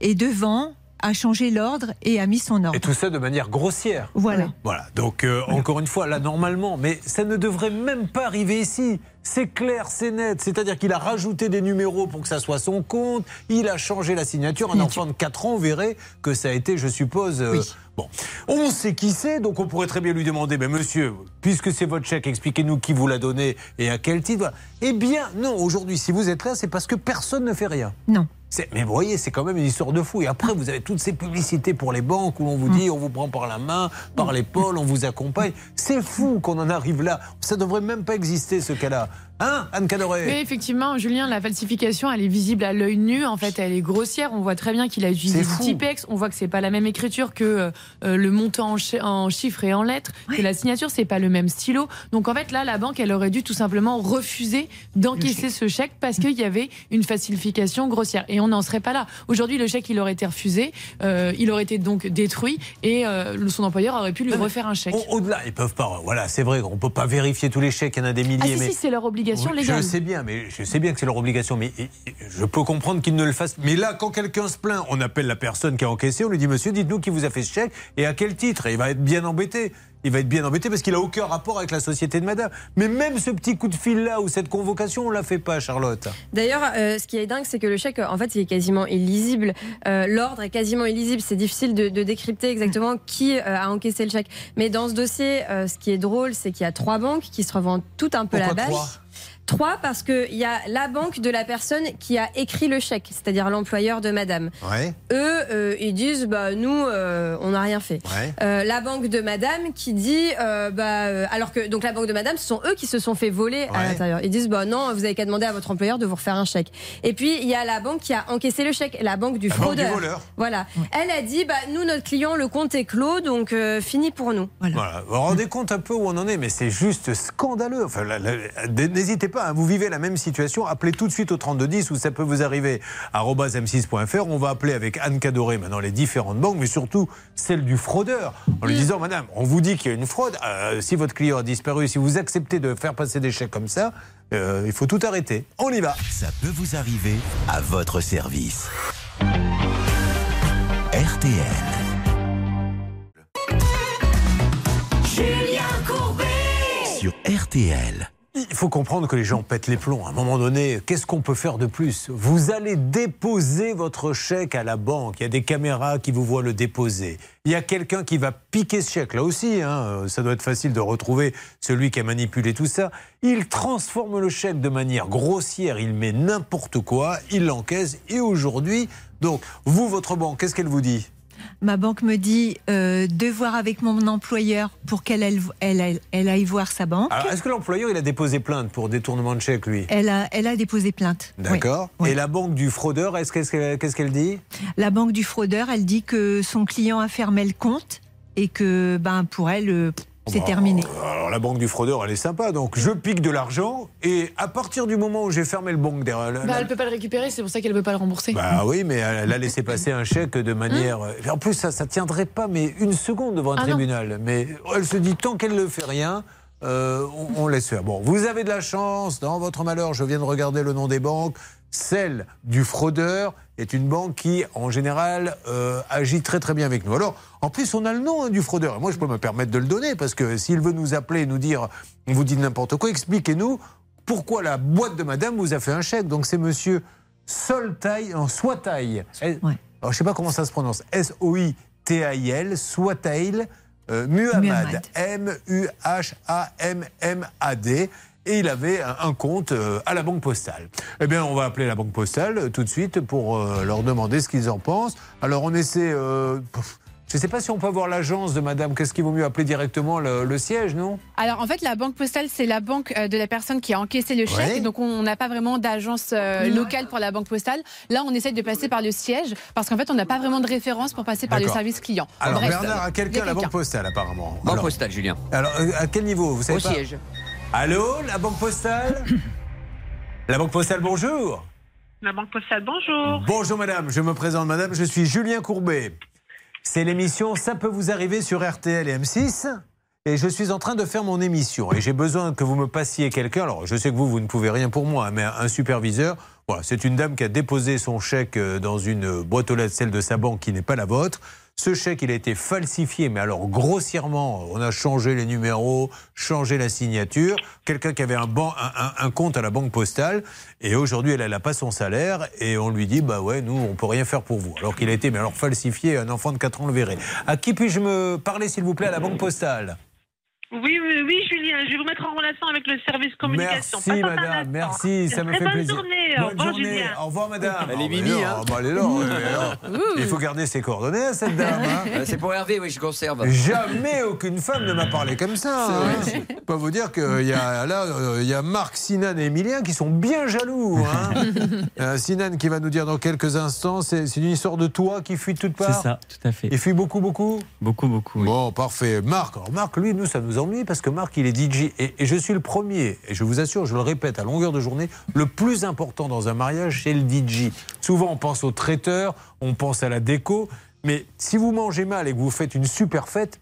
[SPEAKER 27] Et devant, a changé l'ordre et a mis son ordre.
[SPEAKER 3] Et tout ça de manière grossière.
[SPEAKER 27] Voilà.
[SPEAKER 3] Voilà, donc euh, encore une fois, là, normalement, mais ça ne devrait même pas arriver ici. C'est clair, c'est net. C'est-à-dire qu'il a rajouté des numéros pour que ça soit son compte. Il a changé la signature. Un enfant de 4 ans verrait que ça a été, je suppose. euh, Bon, on sait qui c'est, donc on pourrait très bien lui demander, mais monsieur, puisque c'est votre chèque, expliquez-nous qui vous l'a donné et à quel titre. Eh bien, non, aujourd'hui, si vous êtes là, c'est parce que personne ne fait rien.
[SPEAKER 27] Non.
[SPEAKER 3] Mais vous voyez, c'est quand même une histoire de fou. Et après, vous avez toutes ces publicités pour les banques où on vous dit, on vous prend par la main, par l'épaule, on vous accompagne. C'est fou qu'on en arrive là. Ça devrait même pas exister, ce cas-là. Hein, Anne Cadoré
[SPEAKER 16] Oui, effectivement, Julien, la falsification, elle est visible à l'œil nu. En fait, elle est grossière. On voit très bien qu'il a utilisé du. Tipex. On voit que c'est pas la même écriture que euh, euh, le montant en, chi- en chiffres et en lettres. Que la signature, c'est pas le même stylo. Donc, en fait, là, la banque, elle aurait dû tout simplement refuser d'encaisser ce chèque parce qu'il y avait une falsification grossière. Et on n'en serait pas là. Aujourd'hui, le chèque, il aurait été refusé. euh, il aurait été donc détruit et euh, son employeur aurait pu lui refaire un chèque.
[SPEAKER 3] Au- Au-delà, ils peuvent pas. Voilà, c'est vrai, on peut pas vérifier tous les chèques, il y en a des milliers.
[SPEAKER 16] Ah si,
[SPEAKER 3] mais...
[SPEAKER 16] si, c'est leur obligation
[SPEAKER 3] Oui,
[SPEAKER 16] légale.
[SPEAKER 3] Je sais bien, mais je sais bien que c'est leur obligation, mais je peux comprendre qu'ils ne le fassent. Mais là, quand quelqu'un se plaint, on appelle la personne qui a encaissé, on lui dit Monsieur, dites-nous qui vous a fait ce chèque et à quel titre. Et il va être bien embêté. Il va être bien embêté parce qu'il a aucun rapport avec la société de Madame. Mais même ce petit coup de fil là ou cette convocation, on la fait pas, Charlotte.
[SPEAKER 7] D'ailleurs, euh, ce qui est dingue, c'est que le chèque, en fait, il est quasiment illisible. Euh, L'ordre est quasiment illisible. C'est difficile de, de décrypter exactement qui euh, a encaissé le chèque. Mais dans ce dossier, ce qui est drôle, c'est qu'il y a trois banques qui se revendent tout un peu
[SPEAKER 3] Pourquoi
[SPEAKER 7] la balle.
[SPEAKER 3] Trois
[SPEAKER 7] parce qu'il y a la banque de la personne qui a écrit le chèque, c'est-à-dire l'employeur de madame.
[SPEAKER 3] Ouais.
[SPEAKER 7] Eux, euh, ils disent, bah, nous, euh, on n'a rien fait.
[SPEAKER 3] Ouais.
[SPEAKER 7] Euh, la banque de madame qui dit, euh, bah, alors que, donc la banque de madame, ce sont eux qui se sont fait voler à l'intérieur. Ils disent, bah, non, vous avez qu'à demander à votre employeur de vous refaire un chèque. Et puis, il y a la banque qui a encaissé le chèque, la banque du
[SPEAKER 3] La banque du
[SPEAKER 7] fraudeur.
[SPEAKER 3] voleur.
[SPEAKER 7] Voilà. Elle a dit, bah, nous, notre client, le compte est clos, donc euh, fini pour nous.
[SPEAKER 3] Voilà. Vous vous rendez compte un peu où on en est, mais c'est juste scandaleux. Enfin, N'hésitez pas, hein, vous vivez la même situation, appelez tout de suite au 3210 où ça peut vous arriver. arobase m6.fr, on va appeler avec Anne Cadoré maintenant les différentes banques, mais surtout celle du fraudeur, en lui disant Madame, on vous dit qu'il y a une fraude. euh, si votre client a disparu, si vous acceptez de faire passer des chèques comme ça, euh, il faut tout arrêter. On y va.
[SPEAKER 1] Ça peut vous arriver à votre service. RTL.
[SPEAKER 19] Julien Courbet
[SPEAKER 1] Sur RTL.
[SPEAKER 3] Il faut comprendre que les gens pètent les plombs. À un moment donné, qu'est-ce qu'on peut faire de plus? Vous allez déposer votre chèque à la banque. Il y a des caméras qui vous voient le déposer. Il y a quelqu'un qui va piquer ce chèque. Là aussi, hein, ça doit être facile de retrouver celui qui a manipulé tout ça. Il transforme le chèque de manière grossière. Il met n'importe quoi. Il l'encaisse. Et aujourd'hui, donc, vous, votre banque, qu'est-ce qu'elle vous dit?
[SPEAKER 27] Ma banque me dit euh, de voir avec mon employeur pour qu'elle elle, elle, elle- elle aille voir sa banque.
[SPEAKER 3] Est-ce que l'employeur, il a déposé plainte pour détournement de chèque, lui?
[SPEAKER 27] Elle a, elle a déposé plainte. Oui.
[SPEAKER 3] D'accord. Et la banque du fraudeur, est-ce qu'est-ce qu'elle qu'est-ce qu'elle dit?
[SPEAKER 27] La banque du fraudeur, elle dit que son client a fermé le compte et que ben, pour elle, euh, c'est
[SPEAKER 3] Bah,
[SPEAKER 27] terminé.
[SPEAKER 3] Alors la banque du fraudeur, elle est sympa. Donc je pique de l'argent et à partir du moment où j'ai fermé le banque derrière.
[SPEAKER 16] Bah,
[SPEAKER 3] la-
[SPEAKER 16] elle peut pas le récupérer, c'est pour ça qu'elle veut pas le rembourser.
[SPEAKER 3] Bah oui, mais elle a laissé passer un chèque de manière. En plus, ça, ça tiendrait pas, mais une seconde devant un
[SPEAKER 16] Ah non.
[SPEAKER 3] tribunal. Mais elle se dit tant qu'elle ne fait rien. euh, on, on laisse faire. Bon, vous avez de la chance. Dans votre malheur, je viens de regarder le nom des banques. Celle du fraudeur est une banque qui, en général, euh, agit très très bien avec nous. Alors, en plus, on a le nom hein, du fraudeur. Et moi, je peux me permettre de le donner parce que s'il veut nous appeler et nous dire, on vous dit n'importe quoi, expliquez-nous pourquoi la boîte de madame vous a fait un chèque. Donc, c'est monsieur Soltail, non, Swatail. Elle- Alors, je sais pas comment ça se prononce. S-O-I-T-A-I-L, Swatail, euh, Muhammad. M-U-H-A-M-M-A-D. Et il avait un, compte euh, à la banque postale. Eh bien, on va appeler la banque postale euh, tout de suite pour euh, leur demander ce qu'ils en pensent. Alors, on essaie. euh, je ne sais pas si on peut avoir l'agence de madame. Qu'est-ce qu'il vaut mieux appeler directement le, le siège, non?
[SPEAKER 14] Alors en fait, la banque postale, c'est la banque de la personne qui a encaissé le chèque.
[SPEAKER 3] Ouais.
[SPEAKER 14] Donc on n'a pas vraiment d'agence euh, locale pour la banque postale. Là, on essaye de passer par le siège parce qu'en fait, on n'a pas vraiment de référence pour passer par le service client.
[SPEAKER 3] Alors,
[SPEAKER 14] Bref,
[SPEAKER 3] Bernard a
[SPEAKER 14] y
[SPEAKER 3] quelqu'un à la banque postale, apparemment?
[SPEAKER 22] Banque
[SPEAKER 3] Alors-
[SPEAKER 22] postale, Julien.
[SPEAKER 3] Alors, à quel niveau? Vous savez
[SPEAKER 22] Au
[SPEAKER 3] pas?
[SPEAKER 22] siège.
[SPEAKER 3] Allô, la banque postale La banque postale, bonjour.
[SPEAKER 28] La Banque Postale, bonjour.
[SPEAKER 3] Bonjour madame, je me présente madame, je suis Julien Courbet. C'est l'émission Ça peut vous arriver sur RTL et M6. et je suis en train de faire mon émission et j'ai besoin que vous me passiez quelqu'un. Alors, je sais que vous, vous ne pouvez rien pour moi, mais un superviseur. Voilà, c'est une dame qui a déposé son chèque euh, dans une boîte aux lettres, celle de sa banque qui n'est pas la vôtre. Ce chèque, il a été falsifié, mais alors grossièrement, on a changé les numéros, changé la signature. Quelqu'un qui avait un, compte à la banque postale, et aujourd'hui, elle n'a pas son salaire, et on lui dit, bah ouais, nous, on peut rien faire pour vous. Alors qu'il a été, mais alors falsifié, un enfant de 4 ans le verrait. À qui puis-je me parler, s'il vous plaît, à la banque postale?
[SPEAKER 28] Oui, oui, oui, Julien, je vais vous mettre en relation avec le service communication.
[SPEAKER 3] Merci, madame, merci, ça me fait
[SPEAKER 28] bonne
[SPEAKER 3] plaisir.
[SPEAKER 28] Journée. Au
[SPEAKER 3] Bonne
[SPEAKER 28] revoir,
[SPEAKER 3] journée.
[SPEAKER 28] Julien.
[SPEAKER 3] Au revoir, madame.
[SPEAKER 22] Elle est Mimi,
[SPEAKER 3] mais non,
[SPEAKER 22] hein.
[SPEAKER 3] bah, elle est là, elle est là. Il faut garder ses coordonnées à cette dame. hein.
[SPEAKER 22] Euh, C'est pour Hervé, oui, je conserve.
[SPEAKER 3] Jamais aucune femme ne m'a parlé comme ça. hein. Je peux vous dire qu'il y a là, euh, il y a Marc, Sinan et Emilien qui sont bien jaloux. hein. Euh, Sinan qui va nous dire dans quelques instants, c'est une histoire de toi qui fuit de toutes parts.
[SPEAKER 29] C'est ça, tout à fait.
[SPEAKER 3] Il fuit beaucoup, beaucoup
[SPEAKER 29] Beaucoup, beaucoup. oui.
[SPEAKER 3] Bon, parfait. Marc, alors Marc, lui, nous, ça nous parce que Marc, il est DJ. Et, et je suis le premier, et je vous assure, je le répète à longueur de journée, le plus important dans un mariage, c'est le DJ. Souvent, on pense au traiteur, on pense à la déco, mais si vous mangez mal et que vous faites une super fête,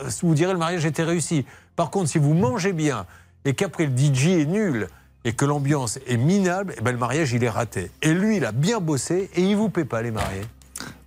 [SPEAKER 3] euh, vous direz le mariage était réussi. Par contre, si vous mangez bien et qu'après le DJ est nul et que l'ambiance est minable, eh ben, le mariage, il est raté. Et lui, il a bien bossé et il vous paie pas les mariés.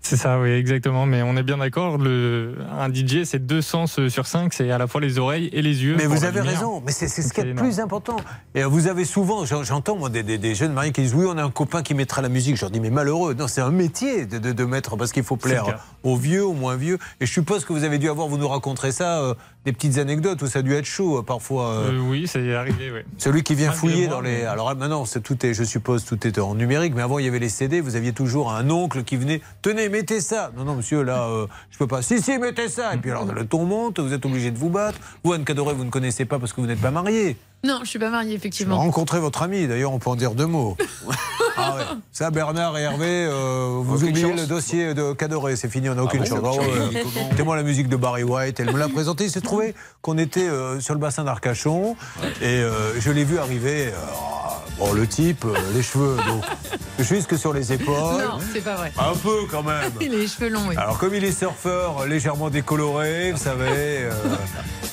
[SPEAKER 29] C'est ça, oui, exactement. Mais on est bien d'accord. Le... Un DJ, c'est deux sens euh, sur cinq. C'est à la fois les oreilles et les yeux.
[SPEAKER 3] Mais vous avez
[SPEAKER 29] lumière.
[SPEAKER 3] raison, mais c'est ce qui est le plus important. Et euh, vous avez souvent, j'en- j'entends moi des, des- des jeunes mariés qui disent oui, on a un copain qui mettra la musique. Je leur dis mais malheureux, non, c'est un métier de, de- de mettre parce qu'il faut plaire aux vieux, aux moins vieux. Et je suppose que vous avez dû avoir, vous nous raconterez ça, euh, des petites anecdotes où ça a dû être chaud parfois. euh,
[SPEAKER 29] Euh, oui, c'est arrivé, oui.
[SPEAKER 3] celui qui vient fouiller
[SPEAKER 29] moi,
[SPEAKER 3] dans les.
[SPEAKER 29] mais-
[SPEAKER 3] Alors maintenant, c'est tout est, je suppose, tout est en numérique. Mais avant, il y avait les CD. Vous aviez toujours un oncle qui venait. Tenez, mettez ça. Non, non, monsieur, là, euh, je peux pas. Si, si, mettez ça. Et puis alors, le ton monte. Vous êtes obligé de vous battre. Vous, Anne Cadoré, vous ne connaissez pas parce que vous n'êtes pas marié.
[SPEAKER 16] Non, je suis pas mariée, effectivement.
[SPEAKER 3] Rencontrez votre ami. D'ailleurs, on peut en dire deux mots. ah ouais. Ça, Bernard et Hervé, euh, vous
[SPEAKER 22] Aucune
[SPEAKER 3] oubliez
[SPEAKER 22] chance.
[SPEAKER 3] le dossier de Cadoré. C'est fini, on n'a aucune
[SPEAKER 22] bon
[SPEAKER 3] chance.
[SPEAKER 22] Aucune
[SPEAKER 3] Ah ouais.
[SPEAKER 22] chance. Comment
[SPEAKER 3] Mettez-moi la musique de Barry White. Elle me l'a présenté. Il s'est trouvé qu'on était euh, sur le bassin d'Arcachon. Et euh, je l'ai vu arriver. euh, bon, le type, euh, les cheveux, donc, jusque sur les épaules.
[SPEAKER 16] Non, c'est pas vrai.
[SPEAKER 3] Un peu quand même.
[SPEAKER 16] Il a les cheveux longs, oui.
[SPEAKER 3] Alors comme il est surfeur, légèrement décoloré, vous savez, euh,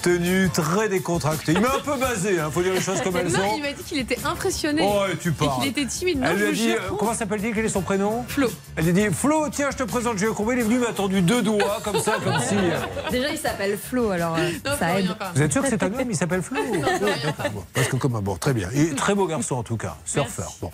[SPEAKER 3] tenue très décontractée. Il m'a un peu basé, il faut dire les choses comme elles
[SPEAKER 16] non,
[SPEAKER 3] sont.
[SPEAKER 16] il m'a dit qu'il était impressionné.
[SPEAKER 3] Oh, et tu
[SPEAKER 16] Et
[SPEAKER 3] parles.
[SPEAKER 16] qu'il était timide. Non,
[SPEAKER 3] Elle lui
[SPEAKER 16] je
[SPEAKER 3] a dit, euh, comment s'appelle-t-il? Quel est son prénom?
[SPEAKER 16] Flo.
[SPEAKER 3] Elle lui a dit, Flo, tiens, je te présente Julien Courbet. Il est venu, il m'a tendu deux doigts, comme ça, comme si... euh,
[SPEAKER 7] Déjà, il s'appelle Flo, alors euh, ça aide.
[SPEAKER 3] Vous êtes sûr que c'est un homme? Il s'appelle Flo? D'accord, bon. Parce que comme un bon, très bien. Et très beau garçon en tout cas, surfeur. Bon.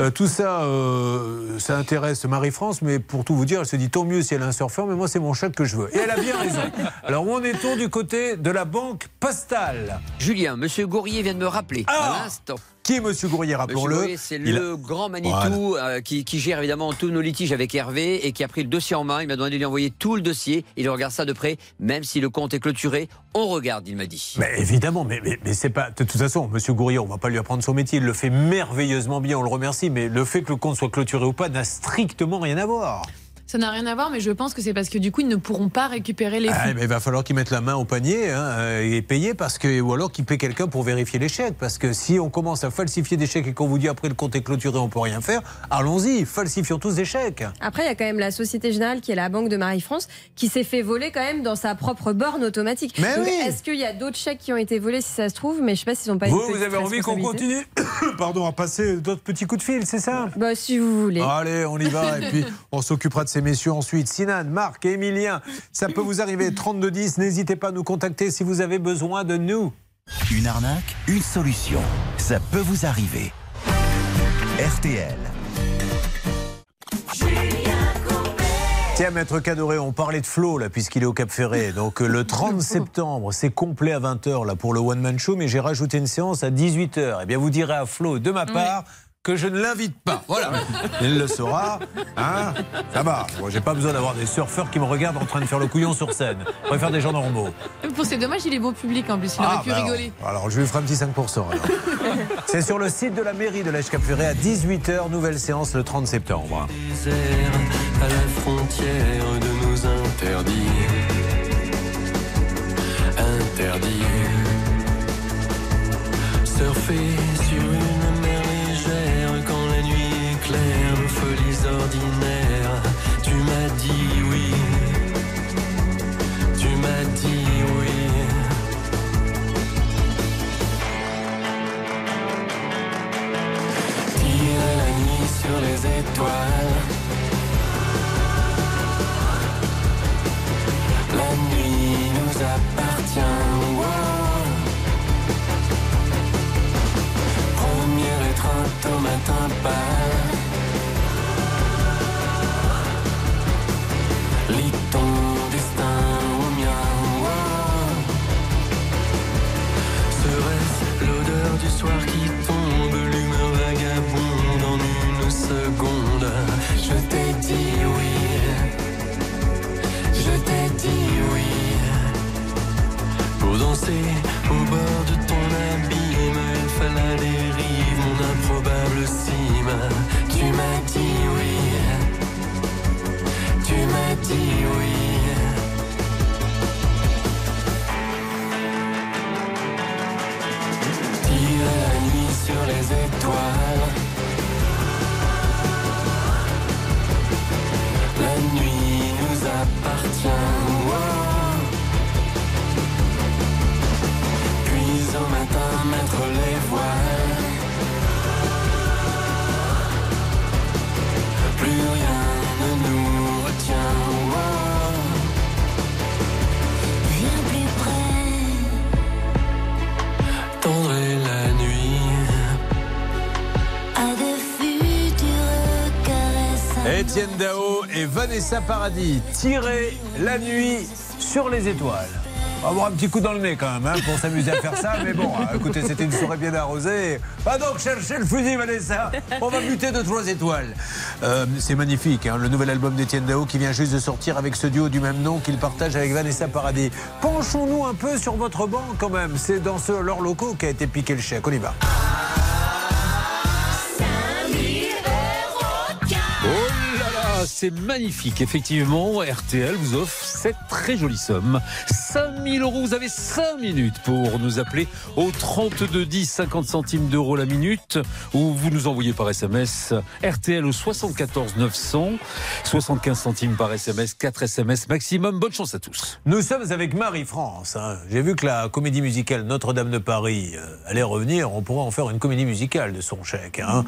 [SPEAKER 3] Euh, tout ça, euh, ça intéresse Marie-France, mais pour tout vous dire, elle se dit tant mieux si elle a un surfeur, mais moi c'est mon chèque que je veux. Et elle a bien raison. Alors où en est-on du côté de la banque postale?
[SPEAKER 22] Julien, Monsieur Gourrier vient de me rappeler
[SPEAKER 3] Ah
[SPEAKER 22] à l'instant.
[SPEAKER 3] Qui est Monsieur Gourrier, rappelons-le
[SPEAKER 22] c'est
[SPEAKER 3] a-
[SPEAKER 22] le grand Manitou euh, qui, qui gère évidemment tous nos litiges avec Hervé et qui a pris le dossier en main. Il m'a demandé de lui envoyer tout le dossier. Il regarde ça de près, même si le compte est clôturé. On regarde, il m'a dit.
[SPEAKER 3] Mais évidemment, mais, mais, mais c'est pas. De toute façon, Monsieur Gourrier, on va pas lui apprendre son métier. Il le fait merveilleusement bien, on le remercie. Mais le fait que le compte soit clôturé ou pas n'a strictement rien à voir.
[SPEAKER 16] Ça n'a rien à voir, mais je pense que c'est parce que du coup, ils ne pourront pas récupérer les
[SPEAKER 3] Ah,
[SPEAKER 16] fonds.
[SPEAKER 3] mais il va falloir qu'ils mettent la main au panier hein, euh, et payer parce que ou alors qu'ils paient quelqu'un pour vérifier les chèques parce que si on commence à falsifier des chèques et qu'on vous dit après le compte est clôturé on peut rien faire allons-y falsifions tous des chèques
[SPEAKER 7] Après, il y a quand même la Société Générale, qui est la banque de Marie-France, qui s'est fait voler quand même dans sa propre borne automatique.
[SPEAKER 3] Mais
[SPEAKER 7] Donc,
[SPEAKER 3] oui.
[SPEAKER 7] Est-ce qu'il y a d'autres chèques qui ont été volés, si ça se trouve? Mais je sais pas s'ils n'ont pas
[SPEAKER 3] vous vous avez envie qu'on continue pardon à passer d'autres petits coups de fil c'est ça?
[SPEAKER 7] Bah, si vous voulez.
[SPEAKER 3] Allez, on y va et puis on s'occupera de ces messieurs ensuite. Sinan, Marc et Emilien, ça peut vous arriver 3210, n'hésitez pas à nous contacter si vous avez besoin de nous.
[SPEAKER 1] Une arnaque, une solution. Ça peut vous arriver. RTL.
[SPEAKER 3] Tiens, maître Cadoré, on parlait de Flo, là, puisqu'il est au Cap Ferré. Donc, euh, le 30 septembre, c'est complet à 20h, là, pour le One Man Show, mais j'ai rajouté une séance à 18h. Eh bien, vous direz à Flo, de ma part, que je ne l'invite pas. Voilà. Il le saura. Hein Ça va. Bon, j'ai pas besoin d'avoir des surfeurs qui me regardent en train de faire le couillon sur scène. Je préfère des gens normaux.
[SPEAKER 16] Pour c'est dommage, il est bon public en plus. Il aurait
[SPEAKER 3] Ah,
[SPEAKER 16] pu
[SPEAKER 3] bah
[SPEAKER 16] rigoler.
[SPEAKER 3] Alors, je lui ferai un petit 5%. alors. C'est sur le site de la mairie de l'Èche Cap Ferré à 18h, nouvelle séance le 30 septembre.
[SPEAKER 30] à la frontière de. Interdits. Surfer La nuit nous appartient. Wow. Premier étreinte au matin
[SPEAKER 26] pâle.
[SPEAKER 3] Étienne Dao et Vanessa Paradis, tirer la nuit sur les étoiles. On va avoir un petit coup dans le nez quand même hein, pour s'amuser à faire ça, mais bon, hein, écoutez, c'était une soirée bien arrosée. Va donc chercher le fusil, Vanessa. On va buter de trois étoiles. Euh, c'est magnifique, hein, le nouvel album d'Étienne Dao qui vient juste de sortir avec ce duo du même nom qu'il partage avec Vanessa Paradis. Penchons-nous un peu sur votre banc quand même. C'est dans ce leurs locaux qu'a été piqué le chèque. On y va.
[SPEAKER 13] C'est magnifique. Effectivement, RTL vous offre cette très jolie somme. 5000 euros, vous avez 5 minutes pour nous appeler au 32 10, 50 centimes d'euros la minute, ou vous nous envoyez par SMS RTL au 74 900, 75 centimes par SMS, 4 SMS maximum. Bonne chance à tous.
[SPEAKER 3] Nous sommes avec Marie-France. hein. J'ai vu que la comédie musicale Notre-Dame de Paris euh, allait revenir. On pourrait en faire une comédie musicale de son chèque. hein.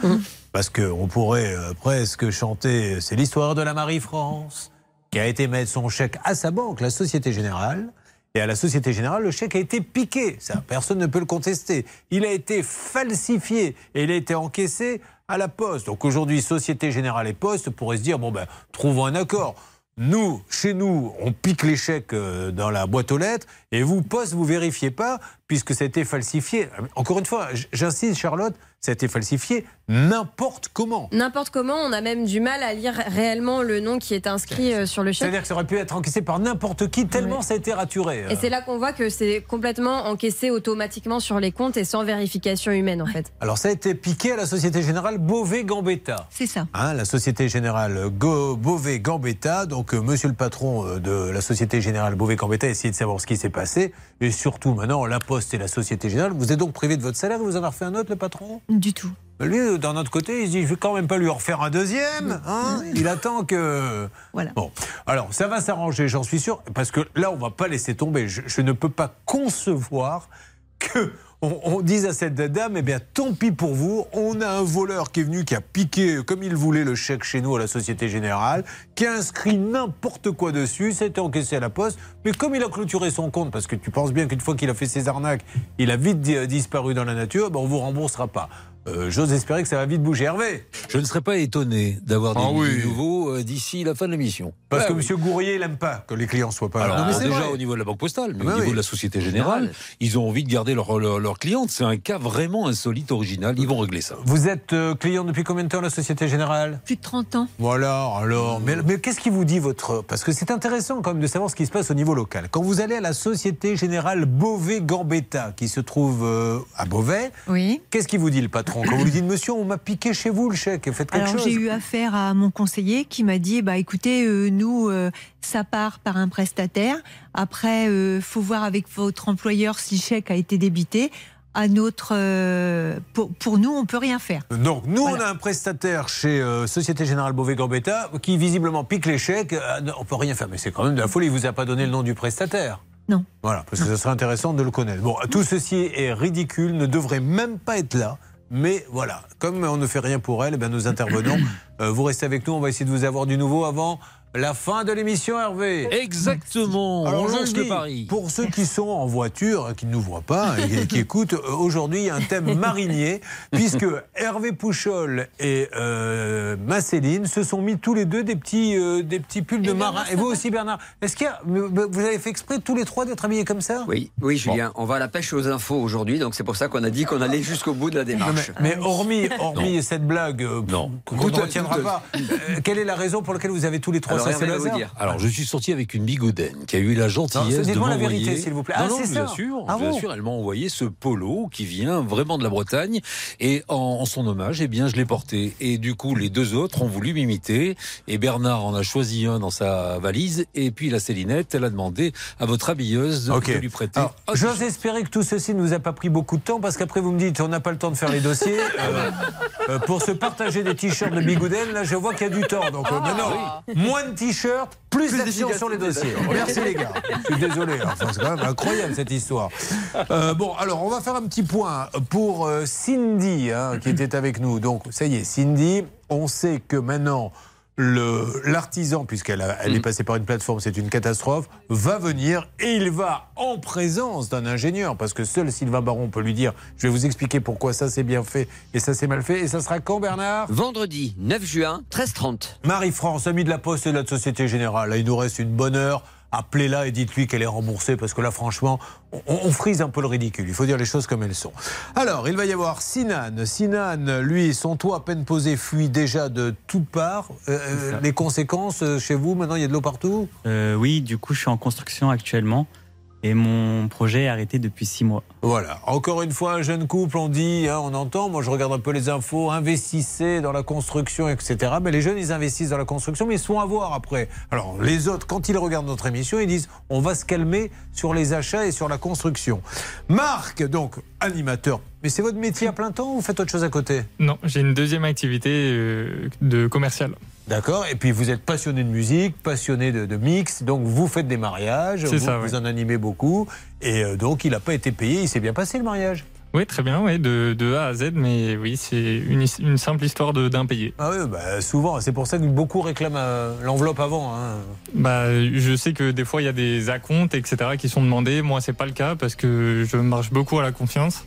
[SPEAKER 3] Parce qu'on pourrait euh, presque chanter C'est l'histoire de la Marie-France qui a été mettre son chèque à sa banque, la Société Générale. Et à la Société Générale, le chèque a été piqué. Ça, personne ne peut le contester. Il a été falsifié et il a été encaissé à la Poste. Donc aujourd'hui, Société Générale et Poste pourraient se dire bon ben, trouvons un accord. Nous, chez nous, on pique les chèques euh, dans la boîte aux lettres et vous, Poste, vous vérifiez pas puisque ça a été falsifié. Encore une fois, j'insiste, Charlotte, ça a été falsifié n'importe comment.
[SPEAKER 7] N'importe comment, on a même du mal à lire réellement le nom qui est inscrit euh, sur le chèque.
[SPEAKER 3] C'est-à-dire que ça aurait pu être encaissé par n'importe qui tellement ça a été raturé.
[SPEAKER 7] Et c'est là qu'on voit que c'est complètement encaissé automatiquement sur les comptes et sans vérification humaine en fait.
[SPEAKER 3] Alors ça a été piqué à la Société Générale Beauvais-Gambetta.
[SPEAKER 27] C'est ça.
[SPEAKER 3] Hein, la Société Générale Go- Beauvais-Gambetta. Donc, euh, monsieur le patron euh, de la Société Générale Beauvais-Gambetta a essayé de savoir ce qui s'est passé. Et surtout, maintenant, la Poste et la Société Générale, vous êtes donc privé de votre salaire Vous en avez refait un autre, le patron?
[SPEAKER 27] Du tout.
[SPEAKER 3] Lui, d'un autre côté, il se dit, je vais quand même pas lui en refaire un deuxième. hein. il attend que...
[SPEAKER 27] Voilà.
[SPEAKER 3] Bon, alors, ça va s'arranger, j'en suis sûr. Parce que là, on va pas laisser tomber. Je, je ne peux pas concevoir que... On, on dise à cette dame, eh bien, tant pis pour vous, on a un voleur qui est venu, qui a piqué comme il voulait le chèque chez nous à la Société Générale, qui a inscrit n'importe quoi dessus, été encaissé à la poste, mais comme il a clôturé son compte, parce que tu penses bien qu'une fois qu'il a fait ses arnaques, il a vite di- disparu dans la nature, ben on vous remboursera pas. Euh, J'ose espérer que ça va vite bouger. Hervé
[SPEAKER 13] Je ne serais pas étonné d'avoir des
[SPEAKER 3] Ah oui.
[SPEAKER 13] des nouveaux euh, d'ici la fin de l'émission.
[SPEAKER 3] Parce
[SPEAKER 13] Ah
[SPEAKER 3] que
[SPEAKER 13] oui.
[SPEAKER 3] M. Gourrier, n'aime pas que les clients soient pas
[SPEAKER 13] Alors,
[SPEAKER 3] là.
[SPEAKER 13] déjà au niveau de la Banque Postale, mais
[SPEAKER 3] Ah
[SPEAKER 13] au niveau
[SPEAKER 3] oui.
[SPEAKER 13] de la Société Générale, ils ont envie de garder leurs leur, clientes. C'est un cas vraiment insolite, original. Ils vont régler ça.
[SPEAKER 3] Vous êtes euh, client depuis combien de temps la Société Générale?
[SPEAKER 27] Plus de 30 ans.
[SPEAKER 3] Voilà, alors, mais, mais qu'est-ce qui vous dit votre... Parce que c'est intéressant quand même de savoir ce qui se passe au niveau local. Quand vous allez à la Société Générale Beauvais-Gambetta, qui se trouve euh, à Beauvais,
[SPEAKER 27] Oui.
[SPEAKER 3] qu'est-ce qui vous dit le patron? Quand vous lui dites, monsieur, on m'a piqué chez vous le chèque, faites quelque
[SPEAKER 27] Alors
[SPEAKER 3] chose.
[SPEAKER 27] j'ai eu affaire à mon conseiller qui m'a dit bah écoutez euh, nous euh, ça part par un prestataire après euh, faut voir avec votre employeur si le chèque a été débité à notre euh, pour, pour nous on peut rien faire.
[SPEAKER 3] Donc, nous, on a un prestataire chez euh, Société Générale Beauvais-Gambetta qui visiblement pique les chèques. Euh, on peut rien faire, mais c'est quand même de la folie. Il vous a pas donné le nom du prestataire.
[SPEAKER 27] Non.
[SPEAKER 3] Voilà, parce que ce serait intéressant de le connaître. Bon, tout ceci est ridicule, ne devrait même pas être là. Mais voilà, comme on ne fait rien pour elle, eh bien, nous intervenons. Euh, vous restez avec nous, on va essayer de vous avoir du nouveau avant la fin de l'émission, Hervé.
[SPEAKER 13] Exactement.
[SPEAKER 3] Alors,
[SPEAKER 13] on
[SPEAKER 3] je
[SPEAKER 13] lance
[SPEAKER 3] le
[SPEAKER 13] pari.
[SPEAKER 3] Pour ceux qui sont en voiture, qui ne nous voient pas et qui écoutent, euh, aujourd'hui, il y a un thème marinier, puisque Hervé Pouchol et euh, Macéline se sont mis tous les deux des petits, euh, des petits pulls de marin. Et vous aussi, Bernard. Est-ce qu'il y a, vous avez fait exprès tous les trois d'être habillés comme ça?
[SPEAKER 22] Oui, oui, Julien. On va à la pêche aux infos aujourd'hui, donc c'est pour ça qu'on a dit qu'on allait jusqu'au bout de la démarche.
[SPEAKER 3] mais, mais hormis, hormis cette blague euh, qu'on ne retiendra pas, euh, quelle est la raison pour laquelle vous avez tous les trois
[SPEAKER 13] Alors,
[SPEAKER 3] ça c'est le
[SPEAKER 13] Hervé va vous
[SPEAKER 3] hasard
[SPEAKER 13] dire. Alors, je suis sorti avec une bigodaine qui a eu la
[SPEAKER 3] Non,
[SPEAKER 13] gentillesse de
[SPEAKER 3] dites-moi la
[SPEAKER 13] m'envoyer.
[SPEAKER 3] vérité, s'il vous plaît.
[SPEAKER 13] Non,
[SPEAKER 3] Ah,
[SPEAKER 13] non, assure,
[SPEAKER 3] Ah bon
[SPEAKER 13] assure, elle m'a envoyé ce polo qui vient vraiment de la Bretagne. Et en, en son hommage, eh bien, je l'ai porté. Et du coup, les deux autres ont voulu m'imiter. Et Bernard en a choisi un dans sa valise. Et puis, la Célinette, elle a demandé à votre habilleuse de, lui prêter.
[SPEAKER 3] Alors, J'ose espérer que tout ceci ne vous a pas pris beaucoup de temps parce qu'après vous me dites on n'a pas le temps de faire les dossiers. Euh, euh, pour se partager des t-shirts de Bigouden, là je vois qu'il y a du temps. Donc euh, maintenant, moins de t-shirts, plus,
[SPEAKER 22] Plus
[SPEAKER 3] d'action sur les dossiers. Merci les gars. Je suis désolé. Enfin, c'est quand même incroyable cette histoire. Euh, bon, alors on va faire un petit point pour euh, Cindy hein, qui était avec nous. Donc ça y est, Cindy, on sait que maintenant l'artisan, puisqu'elle elle est passée par une plateforme, c'est une catastrophe, va venir et il va en présence d'un ingénieur, parce que seul Sylvain Baron peut lui dire, je vais vous expliquer pourquoi ça c'est bien fait et ça c'est mal fait. Et ça sera quand Bernard?
[SPEAKER 22] Vendredi 9 juin, 13h30.
[SPEAKER 3] Marie-France, amie de la Poste et de la Société Générale, il nous reste une bonne heure. Appelez-la et dites-lui qu'elle est remboursée parce que là, franchement, on, on frise un peu le ridicule. Il faut dire les choses comme elles sont. Alors, il va y avoir Sinan. Sinan, lui, son toit à peine posé fuit déjà de toutes parts. Euh, euh, les conséquences euh, chez vous, maintenant, il y a de l'eau partout?
[SPEAKER 31] Euh, oui, du coup, je suis en construction actuellement et mon projet est arrêté depuis six mois.
[SPEAKER 3] Voilà. Encore une fois, un jeune couple, on dit, hein, on entend, moi je regarde un peu les infos, investissez dans la construction, etc. Mais les jeunes, ils investissent dans la construction, mais ils se font avoir après. Alors, les autres, quand ils regardent notre émission, ils disent, on va se calmer sur les achats et sur la construction. Marc, donc, animateur. Mais c'est votre métier à plein temps ou vous faites autre chose à côté?
[SPEAKER 29] Non, j'ai une deuxième activité euh, de commercial.
[SPEAKER 3] D'accord. Et puis vous êtes passionné de musique, passionné de, de mix, donc vous faites des mariages, vous,
[SPEAKER 29] ça,
[SPEAKER 3] vous
[SPEAKER 29] oui.
[SPEAKER 3] en animez beaucoup. Et euh, donc il n'a pas été payé, il s'est bien passé le mariage.
[SPEAKER 29] Oui, très bien, ouais, de, de A à Z, mais oui, c'est une, simple histoire d'impayé.
[SPEAKER 3] Ah oui, bah, souvent, c'est pour ça que beaucoup réclament euh, l'enveloppe avant. hein.
[SPEAKER 29] Bah, je sais que des fois il y a des acomptes, etc., qui sont demandés. Moi, c'est pas le cas parce que je marche beaucoup à la confiance.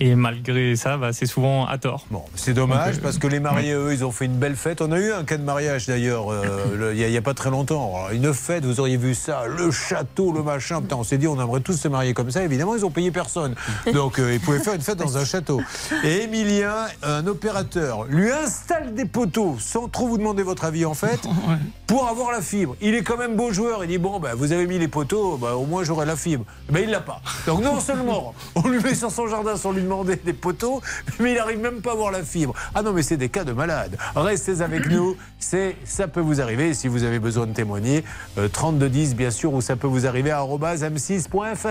[SPEAKER 29] Et malgré ça, bah, c'est souvent à tort.
[SPEAKER 3] Bon, c'est dommage
[SPEAKER 29] Donc, euh,
[SPEAKER 3] parce que les mariés, eux, ils ont fait une belle fête. On a eu un cas de mariage d'ailleurs, euh, il n'y a, pas très longtemps. Alors, une fête, vous auriez vu ça, le château, le machin. Putain, on s'est dit, on aimerait tous se marier comme ça. Évidemment, ils ont payé personne. Donc, euh, ils pouvaient faire une fête dans un château. Et Emilien, un opérateur, lui installe des poteaux sans trop vous demander votre avis en fait, pour avoir la fibre. Il est quand même beau joueur. Il dit bon, ben, vous avez mis les poteaux, ben, au moins j'aurai la fibre. Ben, il l'a pas. Donc non seulement on lui met sur son jardin sans lui demander des poteaux, mais il n'arrive même pas à voir la fibre. Ah non, mais c'est des cas de malades. Restez avec nous. C'est ça peut vous arriver. Si vous avez besoin de témoigner, euh, 3210 bien sûr, ou ça peut vous arriver à arobase m6.fr.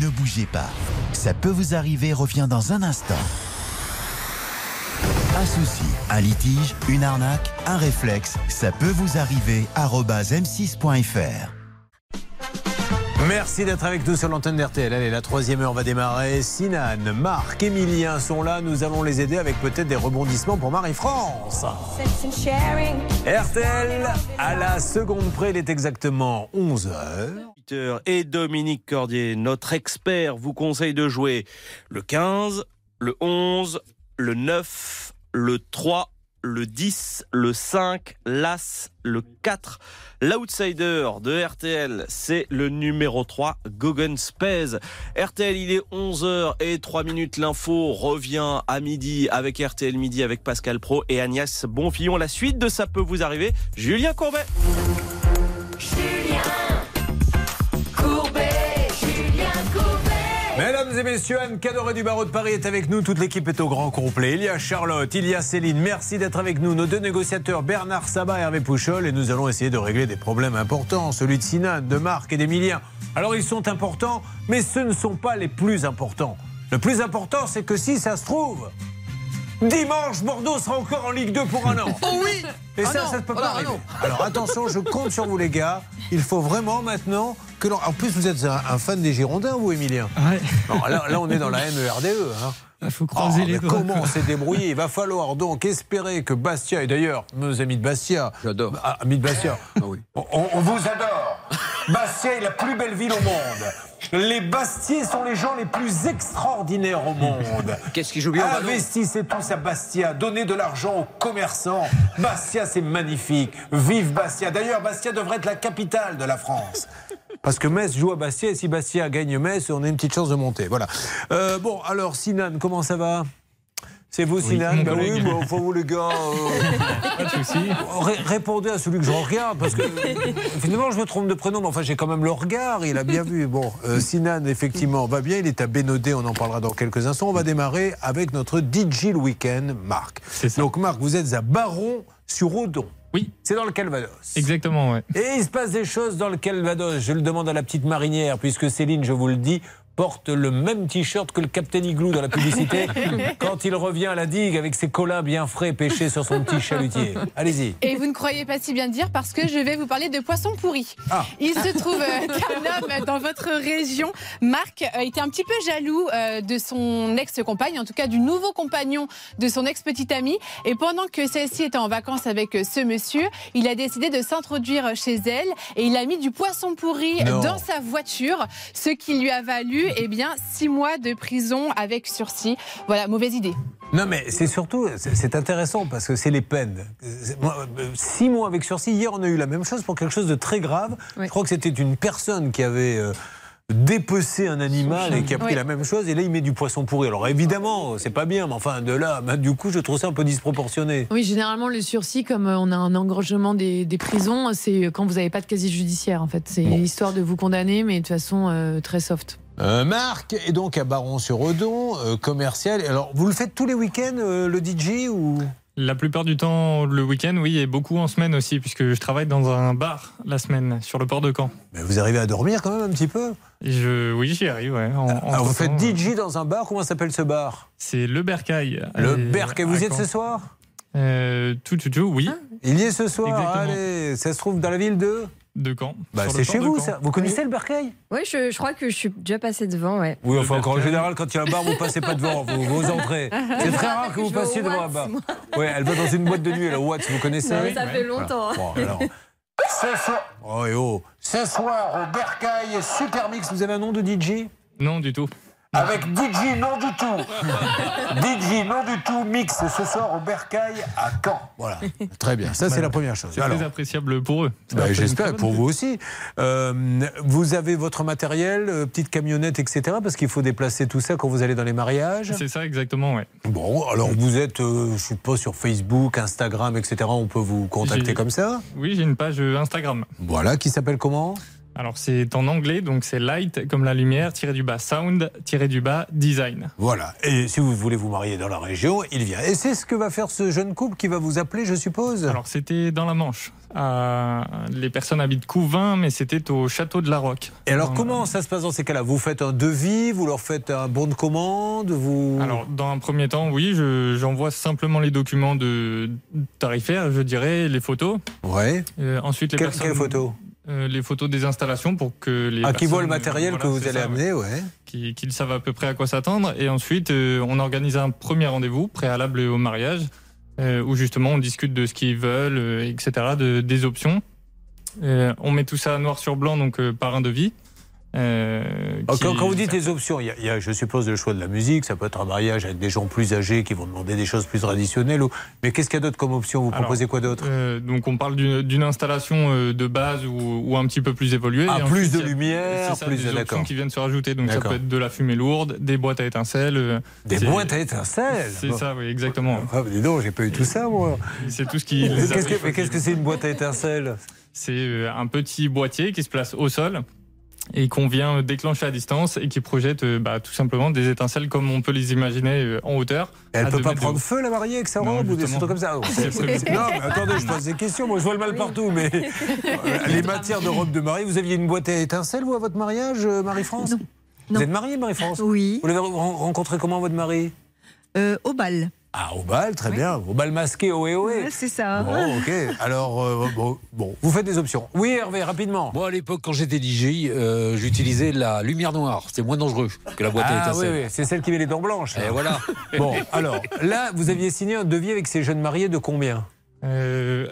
[SPEAKER 1] Ne bougez pas. Ça peut vous arriver revient dans un instant. Un souci, un litige, une arnaque, un réflexe, ça peut vous arriver arobase m6.fr.
[SPEAKER 3] Merci d'être avec nous sur l'antenne d'RTL. Allez, la troisième heure va démarrer. Sinan, Marc, Emilien sont là. Nous allons les aider avec peut-être des rebondissements pour Marie-France. RTL, à la seconde près, il est exactement 11h.
[SPEAKER 18] Et Dominique Cordier, notre expert, vous conseille de jouer le 15, le 11, le 9, le 3, le 10, le 5, l'As, le 4. L'outsider de RTL, c'est le numéro 3, Gogan Spez. RTL, il est 11h et 3 minutes. L'info revient à midi avec RTL Midi avec Pascal Pro et Agnès Bonfillon. La suite de Ça peut vous arriver, Julien Courbet.
[SPEAKER 3] Mesdames et messieurs, Anne Cadoré du barreau de Paris est avec nous. Toute l'équipe est au grand complet. Il y a Charlotte, il y a Céline. Merci d'être avec nous. Nos deux négociateurs, Bernard Sabat et Hervé Pouchol. Et nous allons essayer de régler des problèmes importants. Celui de Sinan, de Marc et d'Emilien. Alors ils sont importants, mais ce ne sont pas les plus importants. Le plus important, c'est que si ça se trouve, dimanche, Bordeaux sera encore en Ligue 2 pour un an.
[SPEAKER 32] Oh oui
[SPEAKER 3] Et
[SPEAKER 32] Ah
[SPEAKER 3] ça,
[SPEAKER 32] non,
[SPEAKER 3] ça ne peut
[SPEAKER 32] ah
[SPEAKER 3] pas
[SPEAKER 32] ah
[SPEAKER 3] arriver.
[SPEAKER 32] non.
[SPEAKER 3] Alors attention, je compte sur vous les gars. Il faut vraiment maintenant que l'on... En plus, vous êtes un, un fan des Girondins, vous, Emilien Non, là, là, on est dans la MERDE. Hein.
[SPEAKER 29] Il faut
[SPEAKER 3] croiser les Comment on s'est débrouillé? Il va falloir donc espérer que Bastia, et d'ailleurs, nos amis de Bastia.
[SPEAKER 22] J'adore.
[SPEAKER 3] Ah, amis de Bastia. on, on vous adore. Bastia est la plus belle ville au monde. Les Bastiais sont les gens les plus extraordinaires au monde.
[SPEAKER 22] Qu'est-ce qui joue bien
[SPEAKER 3] Investissez tous à Bastia. Donnez de l'argent aux commerçants. Bastia, c'est magnifique. Vive Bastia. D'ailleurs, Bastia devrait être la capitale de la France. Parce que Metz joue à Bastia et si Bastia gagne Metz, on a une petite chance de monter. Voilà. Euh, bon, alors Sinan, comment ça va? C'est vous,
[SPEAKER 29] Oui,
[SPEAKER 3] Sinan? Bah oui, bah, enfin vous les gars. euh,
[SPEAKER 29] Pas de souci.
[SPEAKER 3] ré- répondez à celui que je regarde, parce que euh, finalement je me trompe de prénom, mais enfin j'ai quand même le regard, il a bien vu. Bon, euh, Sinan, effectivement, va bien, il est à Bénodet, on en parlera dans quelques instants. On va démarrer avec notre DJ le week-end, Marc. Donc Marc, vous êtes à Baron sur Odon.
[SPEAKER 29] Oui.
[SPEAKER 3] C'est dans le Calvados.
[SPEAKER 29] Exactement, ouais.
[SPEAKER 3] Et il se passe des choses dans le Calvados. Je le demande à la petite marinière, puisque Céline, je vous le dis, porte le même t-shirt que le Captain Igloo dans la publicité quand il revient à la digue avec ses collins bien frais pêchés sur son petit chalutier. Allez-y.
[SPEAKER 14] Et vous ne croyez pas si bien dire parce que je vais vous parler de poissons pourris.
[SPEAKER 3] Ah.
[SPEAKER 14] Il se trouve euh, qu'un homme dans votre région, Marc, euh, était un petit peu jaloux euh, de son ex-compagne, en tout cas du nouveau compagnon de son ex-petite amie. Et pendant que celle-ci était en vacances avec euh, ce monsieur, il a décidé de s'introduire chez elle et il a mis du poisson pourri
[SPEAKER 3] Non.
[SPEAKER 14] dans sa voiture, ce qui lui a valu eh bien, six mois de prison avec sursis. Voilà, mauvaise idée.
[SPEAKER 3] Non, mais c'est surtout, c'est intéressant parce que c'est les peines. Euh, Six mois avec sursis. Hier, on a eu la même chose pour quelque chose de très grave. Je crois que c'était une personne qui avait. euh, dépecé un animal et qui a pris
[SPEAKER 16] Oui.
[SPEAKER 3] la même chose et là il met du poisson pourri. Alors évidemment c'est pas bien mais enfin de là bah, du coup je trouve ça un peu disproportionné.
[SPEAKER 16] Oui, généralement, le sursis, comme euh, on a un engorgement des, des prisons, c'est quand vous n'avez pas de casier judiciaire, en fait. C'est histoire de vous condamner, mais de façon euh, très soft.
[SPEAKER 3] Euh, Marc est donc à Baron-sur-Odon, euh, commercial. Alors, vous le faites tous les week-ends, euh, le DJ ou?
[SPEAKER 29] La plupart du temps le week-end, oui, et beaucoup en semaine aussi, puisque je travaille dans un bar la semaine sur le port de Caen.
[SPEAKER 3] Mais vous arrivez à dormir quand même un petit peu?
[SPEAKER 29] Je, Oui, j'y arrive, ouais. en-
[SPEAKER 3] Alors, vous
[SPEAKER 29] entre-temps,
[SPEAKER 3] faites DJ dans un bar, comment s'appelle ce bar?
[SPEAKER 29] C'est le Bercail.
[SPEAKER 3] Le Bercail, vous y êtes ce soir?
[SPEAKER 29] Euh, Tout, tout, tout, oui.
[SPEAKER 3] Il y est ce soir,
[SPEAKER 29] Exactement.
[SPEAKER 3] allez, ça se trouve dans la ville de
[SPEAKER 29] De Caen.
[SPEAKER 3] Bah, c'est chez vous ça. Vous connaissez le Bercail?
[SPEAKER 7] Oui, je, je crois que je suis déjà passée devant, ouais.
[SPEAKER 3] Oui, enfin, en général, quand il y a un bar, vous passez pas devant, vous, vous entrez. C'est très rare que vous passiez devant un bar. Oui, elle va dans une boîte de nuit, au Watts, vous connaissez
[SPEAKER 7] Ouais, ça fait longtemps.
[SPEAKER 3] Bon, alors, ce soir, oh, et oh, ce soir au Bercail Super Mix, vous avez un nom de DJ
[SPEAKER 29] Non, du tout.
[SPEAKER 3] Avec DJ non du tout. DJ non du tout mix ce soir au Bercail à Caen. Voilà. Très bien. Ça, c'est la première chose.
[SPEAKER 29] C'est très appréciable pour eux.
[SPEAKER 3] Bah, J'espère pour vous aussi. Euh, vous avez votre matériel, euh, petite camionnette, etc. Parce qu'il faut déplacer tout ça quand vous allez dans les mariages.
[SPEAKER 29] C'est ça, exactement, ouais.
[SPEAKER 3] Bon, alors vous êtes, euh, je suppose, sur Facebook, Instagram, etc. On peut vous contacter comme ça.
[SPEAKER 29] Oui, j'ai une page Instagram.
[SPEAKER 3] Voilà, qui s'appelle comment?
[SPEAKER 29] Alors c'est en anglais, donc c'est light comme la lumière, tiré du bas sound, tiré du bas design.
[SPEAKER 3] Voilà. Et si vous voulez vous marier dans la région, il vient. Et c'est ce que va faire ce jeune couple qui va vous appeler, je suppose?
[SPEAKER 29] Alors c'était dans la Manche. Les personnes habitent Couvin, mais c'était au château de la Roque.
[SPEAKER 3] Et alors,
[SPEAKER 29] Dans-
[SPEAKER 3] comment ça se passe dans ces cas-là? Vous faites un devis, vous leur faites un bon de commande, vous?
[SPEAKER 29] Alors, dans un premier temps, oui, je- j'envoie simplement les documents de tarifaires, je dirais, les photos.
[SPEAKER 3] Ouais.
[SPEAKER 29] Euh, ensuite, les
[SPEAKER 3] Quelle-
[SPEAKER 29] personnes-
[SPEAKER 3] quelles photos
[SPEAKER 29] Euh, Les photos des installations pour que les.
[SPEAKER 3] Ah, qui voient le matériel que vous allez
[SPEAKER 29] ça,
[SPEAKER 3] amener, ouais.
[SPEAKER 29] Qui- Qu'ils savent à peu près à quoi s'attendre. Et ensuite, euh, on organise un premier rendez-vous préalable au mariage, euh, où justement on discute de ce qu'ils veulent, euh, etc., de, des options. Euh, on met tout ça noir sur blanc, donc euh, par un devis. Euh, qui-
[SPEAKER 3] Quand, quand vous dites les options, il y, a, il y a, je suppose, le choix de la musique. Ça peut être un mariage avec des gens plus âgés qui vont demander des choses plus traditionnelles. ou- Mais qu'est-ce qu'il y a d'autre comme option? Vous
[SPEAKER 29] Alors,
[SPEAKER 3] proposez quoi d'autre?
[SPEAKER 29] Euh, donc on parle d'une installation euh, de base ou, ou un petit peu plus évoluée.
[SPEAKER 3] Ah, plus
[SPEAKER 29] ensuite,
[SPEAKER 3] de lumière,
[SPEAKER 29] ça,
[SPEAKER 3] plus
[SPEAKER 29] des
[SPEAKER 3] de-
[SPEAKER 29] options qui viennent se rajouter. Donc ça peut être de la fumée lourde, des boîtes à étincelles.
[SPEAKER 3] Des boîtes à étincelles?
[SPEAKER 29] C'est ça, oui, exactement.
[SPEAKER 3] Ah, mais dis donc, j'ai pas eu tout ça, moi.
[SPEAKER 29] C'est tout ce qui.
[SPEAKER 3] Mais Qu'est-ce que, c'est une boîte à étincelles?
[SPEAKER 29] C'est un petit boîtier qui se place au sol et qu'on vient déclencher à distance et qui projette euh, bah, tout simplement des étincelles comme on peut les imaginer euh, en hauteur.
[SPEAKER 3] Elle
[SPEAKER 29] à
[SPEAKER 3] peut pas prendre feu, la mariée, avec sa
[SPEAKER 29] Non,
[SPEAKER 3] robe ou des trucs comme ça Oh. Non, mais attendez, je pose des questions. Moi, je vois le mal partout. Mais euh, les matières de robe de mariée, vous aviez une boîte à étincelles, vous, à votre mariage, Marie-France? Vous
[SPEAKER 27] Non.
[SPEAKER 3] êtes mariée, Marie-France?
[SPEAKER 27] Oui.
[SPEAKER 3] Vous l'avez ren- rencontré comment, votre mari?
[SPEAKER 27] Euh, au bal.
[SPEAKER 3] Ah, au bal, très bien. Au bal masqué, ohé, ohé.
[SPEAKER 27] C'est ça.
[SPEAKER 3] Bon, ok. Alors, euh, bon, bon, vous faites des options. Oui, Hervé, rapidement.
[SPEAKER 13] Moi, à l'époque, quand j'étais DJ, euh, j'utilisais la lumière noire. C'était moins dangereux que la boîte à
[SPEAKER 3] Ah oui,
[SPEAKER 13] étincelles.
[SPEAKER 3] oui, c'est celle qui met les dents blanches. là.
[SPEAKER 13] Et voilà.
[SPEAKER 3] Bon, alors, là, vous aviez signé un devis avec ces jeunes mariés de combien?
[SPEAKER 29] Euh,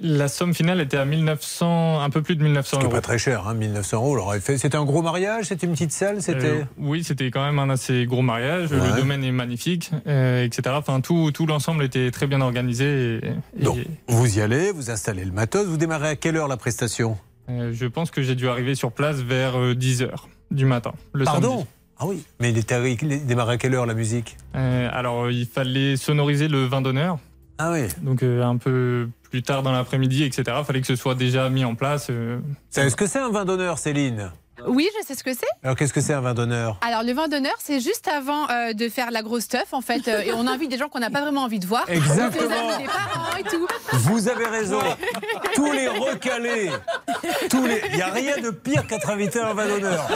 [SPEAKER 29] la somme finale était à 1900, un peu plus de 1900
[SPEAKER 3] C'est
[SPEAKER 29] euros.
[SPEAKER 3] pas très cher, hein, 1900 euros. alors, C'était un gros mariage C'était une petite salle C'était.
[SPEAKER 29] Euh, oui, c'était quand même un assez gros mariage.
[SPEAKER 3] Ouais.
[SPEAKER 29] Le domaine est magnifique, euh, etc. Enfin, tout, tout l'ensemble était très bien organisé. Et, et,
[SPEAKER 3] Donc, vous y allez, vous installez le matos. Vous démarrez à quelle heure la prestation?
[SPEAKER 29] Je pense que j'ai dû arriver sur place vers 10h du matin. Le
[SPEAKER 3] Pardon?
[SPEAKER 29] Samedi.
[SPEAKER 3] Ah oui. Mais il, était, il démarrait à quelle heure la musique?
[SPEAKER 29] Alors, il fallait sonoriser le vin d'honneur.
[SPEAKER 3] Ah oui.
[SPEAKER 29] Donc, euh, un peu plus tard dans l'après-midi, etc. Fallait que ce soit déjà mis en place. euh,
[SPEAKER 3] Est-ce que c'est un vin d'honneur, Céline?
[SPEAKER 14] Oui, je sais ce que c'est.
[SPEAKER 3] Alors, qu'est-ce que c'est un vin d'honneur
[SPEAKER 14] Alors, le vin d'honneur, c'est juste avant euh, de faire la grosse stuff, en fait. euh, et on invite des gens qu'on n'a pas vraiment envie de voir.
[SPEAKER 3] Exactement.
[SPEAKER 14] Donc, les amis des parents et tout.
[SPEAKER 3] Vous avez raison. Tous les recalés, tous les, il n'y a rien de pire qu'être invité à un vin d'honneur.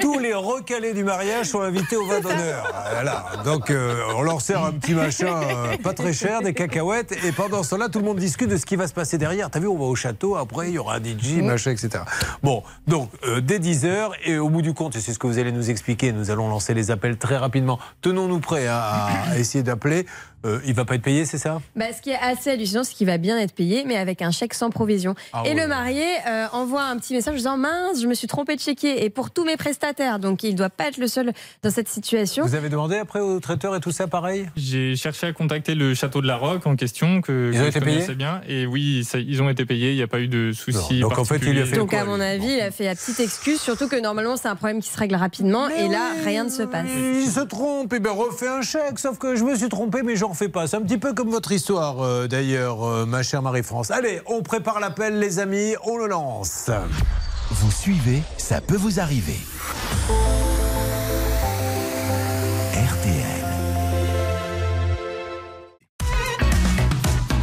[SPEAKER 3] Tous les recalés du mariage sont invités au vin d'honneur. Voilà. Donc euh, on leur sert un petit machin pas très cher, des cacahuètes, et pendant ce temps-là, tout le monde discute de ce qui va se passer derrière. T'as vu, on va au château, après il y aura un DJ, machin, etc. Bon, donc dès 10h, et au bout du compte, et c'est ce que vous allez nous expliquer, nous allons lancer les appels très rapidement. Tenons-nous prêts à essayer d'appeler. Euh, il va pas être payé, c'est ça?
[SPEAKER 7] Bah, ce qui est assez hallucinant, c'est qu'il va bien être payé, mais avec un chèque sans provision.
[SPEAKER 3] Ah
[SPEAKER 7] et
[SPEAKER 3] ouais.
[SPEAKER 7] le marié euh, envoie un petit message en disant mince, je me suis trompé de chéquier. Et pour tous mes prestataires, donc il doit pas être le seul dans cette situation.
[SPEAKER 3] Vous avez demandé après au traiteur et tout ça, pareil?
[SPEAKER 29] J'ai cherché à contacter le château de la Roque en question, que,
[SPEAKER 3] Ils
[SPEAKER 29] que
[SPEAKER 3] ont été payés?
[SPEAKER 29] bien. Et oui, ça- ils ont été payés, il n'y a pas eu de soucis.
[SPEAKER 3] donc, en fait, il lui a fait.
[SPEAKER 7] Donc à mon avis, il a fait la petite excuse, surtout que normalement c'est un problème qui se règle rapidement. et là, rien ne se passe.
[SPEAKER 3] Il se trompe, et bien refait un chèque. Sauf que je me suis trompé, mais j'en refais pas. C'est un petit peu comme votre histoire, euh, d'ailleurs, euh, ma chère Marie-France. Allez, on prépare l'appel, les amis, on le lance.
[SPEAKER 1] Vous suivez, ça peut vous arriver. RTL.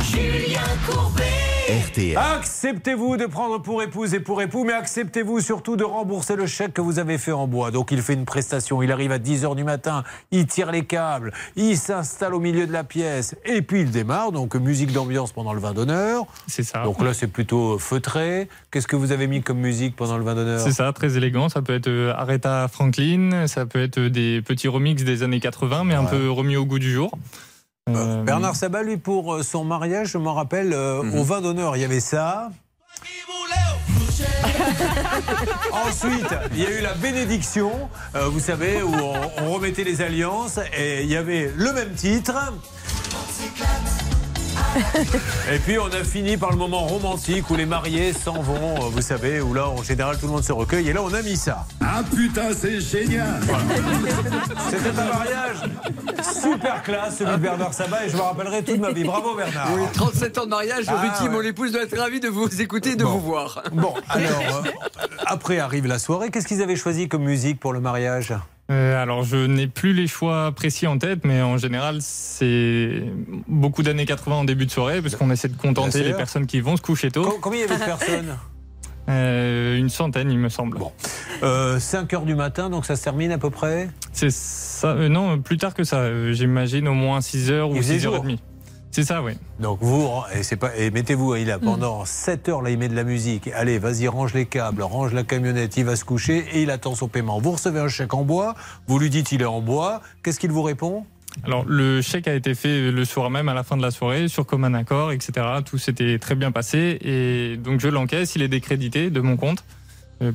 [SPEAKER 19] Julien Courbet.
[SPEAKER 1] RTL.
[SPEAKER 3] Acceptez-vous de prendre pour épouse et pour époux, mais acceptez-vous surtout de rembourser le chèque que vous avez fait en bois. Donc il fait une prestation, il arrive à 10h du matin, il tire les câbles, il s'installe au milieu de la pièce, et puis il démarre. Donc musique d'ambiance pendant le vin d'honneur.
[SPEAKER 29] C'est ça.
[SPEAKER 3] Donc là c'est plutôt feutré. Qu'est-ce que vous avez mis comme musique pendant le vin d'honneur?
[SPEAKER 29] C'est ça, très élégant. Ça peut être euh, Aretha Franklin, ça peut être des petits remixes des années 80, mais un peu remis au goût du jour. Euh,
[SPEAKER 3] Bernard Sabat, lui, pour euh, son mariage, je m'en rappelle, euh,
[SPEAKER 29] Mhm.
[SPEAKER 3] au vin d'honneur, il y avait ça. Ensuite, il y a eu la bénédiction, euh, vous savez, où on, on remettait les alliances, et il y avait le même titre. Et puis on a fini par le moment romantique où les mariés s'en vont, euh, vous savez, où là en général tout le monde se recueille. Et là on a mis ça.
[SPEAKER 32] Ah putain, c'est génial
[SPEAKER 3] C'était un mariage super classe, celui de Bernard Sabat, et je me rappellerai toute ma vie. Bravo Bernard.
[SPEAKER 22] Oui, 37 ans de mariage,
[SPEAKER 3] Ah,
[SPEAKER 22] Ruti,
[SPEAKER 3] ouais.
[SPEAKER 22] mon épouse doit être ravie de vous écouter et de vous voir.
[SPEAKER 3] Bon, alors, euh, après arrive la soirée. Qu'est-ce qu'ils avaient choisi comme musique pour le mariage?
[SPEAKER 29] Euh, alors, je n'ai plus les choix précis en tête, mais en général, c'est beaucoup d'années 80 en début de soirée, parce qu'on essaie de contenter les personnes qui vont se coucher tôt.
[SPEAKER 3] Com- Combien il y avait de personnes?
[SPEAKER 29] Euh, Une centaine, il me semble.
[SPEAKER 3] Euh, 5 heures du matin, donc ça se termine à peu près?
[SPEAKER 29] C'est ça euh, Non, plus tard que ça. euh, J'imagine au moins 6 heures ou
[SPEAKER 3] Il faisait
[SPEAKER 29] 6 heures et demie. C'est ça, oui.
[SPEAKER 3] Donc vous, et, c'est pas, et mettez-vous, il a pendant 7 heures, là, il met de la musique. Allez, vas-y, range les câbles, range la camionnette, il va se coucher et il attend son paiement. Vous recevez un chèque en bois, vous lui dites il est en bois, qu'est-ce qu'il vous répond?
[SPEAKER 29] Alors, le chèque a été fait le soir même, à la fin de la soirée, sur commun accord, etc. Tout s'était très bien passé. Et donc, je l'encaisse, il est décrédité de mon compte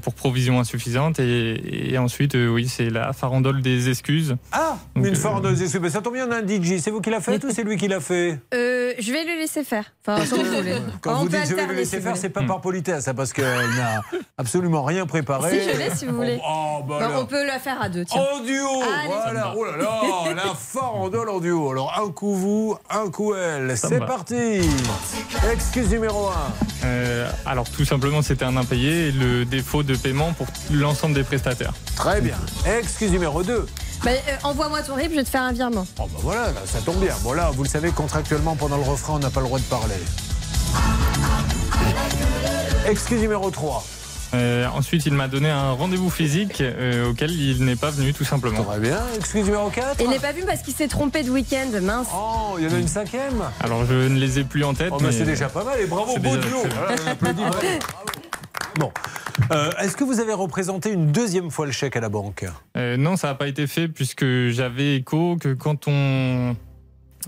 [SPEAKER 29] pour provision insuffisante. Et, et ensuite, euh, oui, c'est la farandole des excuses.
[SPEAKER 3] Ah
[SPEAKER 29] Donc,
[SPEAKER 3] Une
[SPEAKER 29] euh,
[SPEAKER 3] fardeuse et mais ça tombe bien, on a un DJ. C'est vous qui l'a fait ou c'est lui qui l'a fait
[SPEAKER 7] Euh, je vais le laisser faire. Enfin, comme vous voulez.
[SPEAKER 3] Quand
[SPEAKER 7] On
[SPEAKER 3] vous dites je vais le laisser
[SPEAKER 7] si
[SPEAKER 3] faire, c'est pas par politesse, ça, parce qu'elle n'a absolument rien préparé.
[SPEAKER 7] Si, je l'ai, si vous voulez.
[SPEAKER 3] Oh, bah
[SPEAKER 7] Bon,
[SPEAKER 3] alors.
[SPEAKER 7] on peut la faire à deux. Tiens.
[SPEAKER 3] En duo, voilà. Oh là là, la farandole en duo. Alors un coup vous, un coup elle. C'est parti. Excuse numéro 1.
[SPEAKER 29] Euh, alors, tout simplement, c'était un impayé et le défaut de paiement pour l'ensemble des prestataires.
[SPEAKER 3] Très bien. Excuse numéro 2.
[SPEAKER 7] Bah, euh, Envoie-moi ton RIB, je vais te faire un virement.
[SPEAKER 3] Oh bah voilà, là, ça tombe bien. Bon là, vous le savez, contractuellement, pendant le refrain, on n'a pas le droit de parler. Excuse numéro 3.
[SPEAKER 29] Euh, ensuite, il m'a donné un rendez-vous physique euh, auquel il n'est pas venu tout simplement.
[SPEAKER 3] Très bien. Excuse numéro 4
[SPEAKER 7] Il n'est pas vu parce qu'il s'est trompé de week-end, mince.
[SPEAKER 3] Oh, il y en a une cinquième
[SPEAKER 29] Alors, je ne les ai plus en tête.
[SPEAKER 3] Oh, mais
[SPEAKER 29] mais
[SPEAKER 3] c'est déjà pas mal et bravo, beau
[SPEAKER 29] déjà
[SPEAKER 3] duo.
[SPEAKER 29] très bien.
[SPEAKER 3] Voilà, on applaudit, bravo. Bon. Euh, Est-ce que vous avez représenté une deuxième fois le chèque à la banque
[SPEAKER 29] Euh, non, ça n'a pas été fait puisque j'avais écho que quand on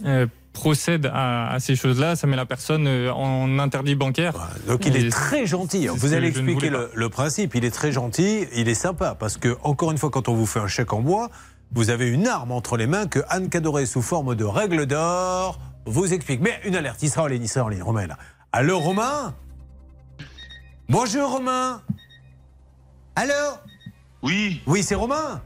[SPEAKER 29] euh, procède à, à ces choses-là, ça met la personne en interdit bancaire.
[SPEAKER 3] Donc il
[SPEAKER 29] Et
[SPEAKER 3] est très gentil. Vous allez expliquer le, le principe. Il est très gentil, il est sympa. Parce que, encore une fois, quand on vous fait un chèque en bois, vous avez une arme entre les mains que Anne Cadoré, sous forme de règle d'or, vous explique. Mais une alerte, il sera en ligne, il sera en ligne. Romain là. Allô, Romain? Bonjour, Romain Allô
[SPEAKER 33] Oui.
[SPEAKER 3] Oui, c'est Romain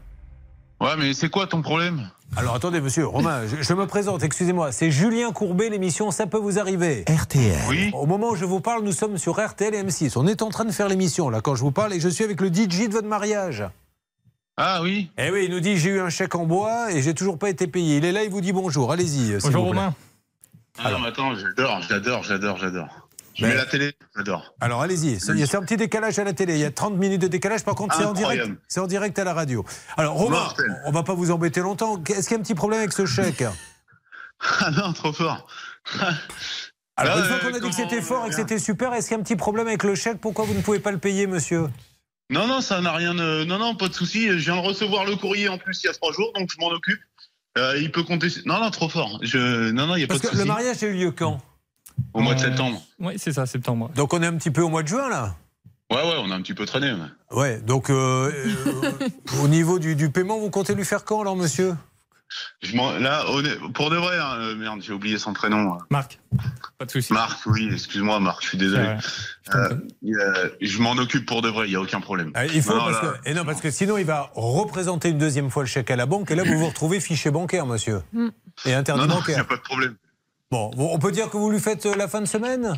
[SPEAKER 33] Ouais, mais c'est quoi ton problème?
[SPEAKER 3] Alors attendez, monsieur, Romain, je, je me présente, excusez-moi. C'est Julien Courbet, l'émission Ça peut vous arriver.
[SPEAKER 1] RTL.
[SPEAKER 33] Oui.
[SPEAKER 3] Au moment où je vous parle, nous sommes sur RTL et M6. On est en train de faire l'émission, là, quand je vous parle, et je suis avec le DJ de votre mariage.
[SPEAKER 33] Ah oui
[SPEAKER 3] Eh oui, il nous dit j'ai eu un chèque en bois et j'ai toujours pas été payé. Il est là, il vous dit bonjour. Allez-y. euh,
[SPEAKER 29] Bonjour
[SPEAKER 3] vous plaît.
[SPEAKER 29] Romain.
[SPEAKER 33] Ah non, mais attends, j'adore, j'adore, j'adore, j'adore. Je
[SPEAKER 3] Mais-
[SPEAKER 33] mets la télé, j'adore.
[SPEAKER 3] Alors allez-y. Il y a c'est un petit décalage à la télé. Il y a 30 minutes de décalage. Par contre, c'est en direct. C'est en direct à la radio. Alors Romain,
[SPEAKER 33] Mortel.
[SPEAKER 3] on va pas vous embêter longtemps. Est-ce qu'il y a un petit problème avec ce chèque?
[SPEAKER 33] Ah non, trop fort.
[SPEAKER 3] Alors
[SPEAKER 33] Ah,
[SPEAKER 3] une fois
[SPEAKER 33] euh,
[SPEAKER 3] qu'on a dit que c'était fort et que c'était super, est-ce qu'il y a un petit problème avec le chèque? Pourquoi vous ne pouvez pas le payer, monsieur?
[SPEAKER 33] Non, non, ça n'a rien de... Non, non, pas de souci. Je viens de recevoir le courrier en plus il y a trois jours, donc je m'en occupe. Euh, il peut compter... Non, non, trop fort. Je... Non, non, il n'y a
[SPEAKER 3] Parce
[SPEAKER 33] pas
[SPEAKER 3] que
[SPEAKER 33] de
[SPEAKER 3] le
[SPEAKER 33] souci.
[SPEAKER 3] mariage a eu lieu quand?
[SPEAKER 33] Au mois de
[SPEAKER 29] Euh,
[SPEAKER 33] septembre.
[SPEAKER 29] Oui, c'est ça, septembre.
[SPEAKER 3] Donc on est un petit peu au mois de juin là.
[SPEAKER 33] Ouais, ouais, on a un petit peu traîné. ouais.
[SPEAKER 3] Ouais. Donc euh, euh, au niveau du, du paiement, vous comptez lui faire quand alors, monsieur?
[SPEAKER 33] Je Là, pour de vrai, hein, merde, j'ai oublié son prénom.
[SPEAKER 29] Marc, pas de souci.
[SPEAKER 33] Marc, oui, excuse-moi, Marc, je suis désolé. Euh, euh, je m'en occupe pour de vrai, il n'y a aucun problème.
[SPEAKER 3] Ah, Il faut
[SPEAKER 33] Non,
[SPEAKER 3] parce
[SPEAKER 33] là-
[SPEAKER 3] que, et non, parce que sinon il va représenter une deuxième fois le chèque à la banque et là vous vous retrouvez fiché bancaire, monsieur.
[SPEAKER 7] Mm.
[SPEAKER 3] Et interdit
[SPEAKER 33] Non, non, il n'y
[SPEAKER 3] bancaire.
[SPEAKER 33] a pas de problème.
[SPEAKER 3] Bon, on peut dire que vous lui faites euh, la fin de semaine?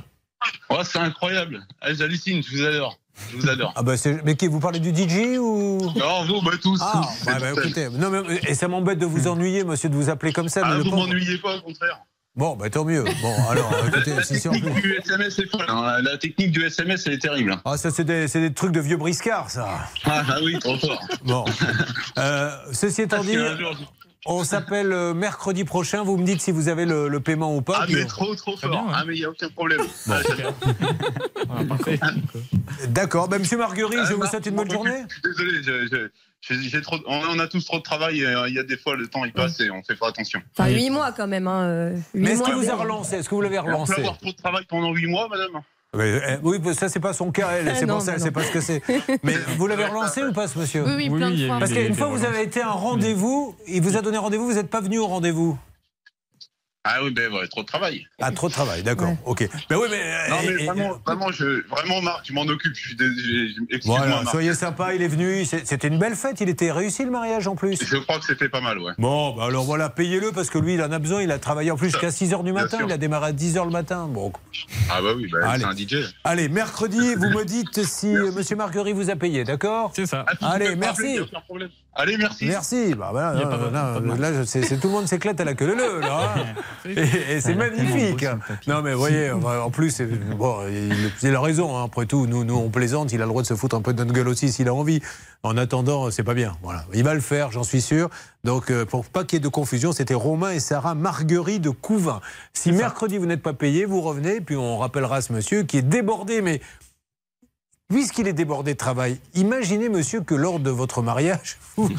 [SPEAKER 33] Oh, c'est incroyable. Ah, J'hallucine, je vous adore. Je vous adore.
[SPEAKER 3] Ah bah c'est- mais qui vous parlez du DJ ou?
[SPEAKER 33] Non, vous, bah, tous.
[SPEAKER 3] Ah,
[SPEAKER 33] tous.
[SPEAKER 3] bah, bah, écoutez, non mais et ça m'embête de vous ennuyer, monsieur, de vous appeler comme ça.
[SPEAKER 33] Ah,
[SPEAKER 3] mais
[SPEAKER 33] vous m'ennuyez pas, au contraire.
[SPEAKER 3] Bon, bah tant mieux. Bon, alors, écoutez,
[SPEAKER 33] La
[SPEAKER 3] si c'est en plus.
[SPEAKER 33] technique du SMS est folle. hein. La technique du SMS, elle est terrible.
[SPEAKER 3] Ah, ça c'est des, des trucs de vieux briscards, ça.
[SPEAKER 33] Ah, ah oui, trop fort.
[SPEAKER 3] Bon. Euh, ceci étant dit, on s'appelle euh, mercredi prochain. Vous me dites si vous avez le, le paiement ou pas.
[SPEAKER 33] Ah, mais
[SPEAKER 3] on-
[SPEAKER 33] trop, trop fort.
[SPEAKER 29] bien, ouais.
[SPEAKER 33] Ah, mais il n'y a aucun problème. Ah.
[SPEAKER 29] Ah.
[SPEAKER 3] D'accord. Ben, monsieur Marguerite, je
[SPEAKER 33] Ah,
[SPEAKER 3] vous souhaite une
[SPEAKER 33] bon,
[SPEAKER 3] bonne journée.
[SPEAKER 33] Je suis désolé, je- je- j'ai- j'ai trop, on on a tous trop de travail et euh, il y a des fois le temps il passe et on fait pas attention.
[SPEAKER 7] Enfin, 8 mois quand même. Hein. euh,
[SPEAKER 3] Mais est-ce qu'il vous a
[SPEAKER 7] bien.
[SPEAKER 3] relancé? Est-ce que vous l'avez
[SPEAKER 33] On peut
[SPEAKER 3] relancé?
[SPEAKER 33] avoir trop de travail pendant 8 mois, madame
[SPEAKER 3] euh, Oui, ça c'est pas son cas, elle. C'est pour ça, c'est pas ce que c'est. Mais vous l'avez relancé ou pas, ce monsieur?
[SPEAKER 16] Oui, oui, plein
[SPEAKER 29] Oui,
[SPEAKER 16] de
[SPEAKER 29] oui,
[SPEAKER 16] fois.
[SPEAKER 3] Parce qu'une fois, vous avez été à un rendez-vous, il vous a donné rendez-vous, vous n'êtes pas venu au rendez-vous.
[SPEAKER 33] Ah oui, ben ouais, trop de travail.
[SPEAKER 3] Ah, trop de travail, d'accord. Ok. Ben oui, mais.
[SPEAKER 33] Non, mais vraiment, vraiment, je, vraiment, Marc, je m'en occupe. Je
[SPEAKER 3] Voilà,
[SPEAKER 33] Marc.
[SPEAKER 3] soyez sympa, il est venu. C'était une belle fête, il était réussi le mariage en plus.
[SPEAKER 33] Je crois que c'était pas mal, ouais.
[SPEAKER 3] Bon, bah alors voilà, payez-le parce que lui, il en a besoin. Il a travaillé en plus jusqu'à 6h du
[SPEAKER 33] Bien
[SPEAKER 3] matin. Il a démarré à 10h le matin. Bon.
[SPEAKER 33] Ah bah oui, bah,
[SPEAKER 3] Allez.
[SPEAKER 33] c'est un DJ.
[SPEAKER 3] Allez, mercredi, vous me dites si euh, Monsieur Marguerite vous a payé, d'accord
[SPEAKER 29] C'est ça.
[SPEAKER 33] Ah,
[SPEAKER 3] Allez,
[SPEAKER 33] pouvez
[SPEAKER 3] merci.
[SPEAKER 33] problème. Allez, merci.
[SPEAKER 3] Merci. Bah, là, c'est, c'est- tout le monde s'éclate à la queue leu, là. hein. et et c'est magnifique. Non, mais voyez, enfin, en plus, bon, il, il a raison. hein. Après tout, nous, nous, on plaisante. Il a le droit de se foutre un peu de notre gueule aussi s'il a envie. En attendant, c'est pas bien. Voilà. Il va le faire, j'en suis sûr. Donc, euh, pour pas qu'il y ait de confusion, c'était Romain et Sarah Marguerite de Couvin. Si mercredi vous n'êtes pas payé, vous revenez, puis on rappellera ce monsieur qui est débordé, mais puisqu'il est débordé de travail, imaginez, monsieur, que lors de votre mariage, vous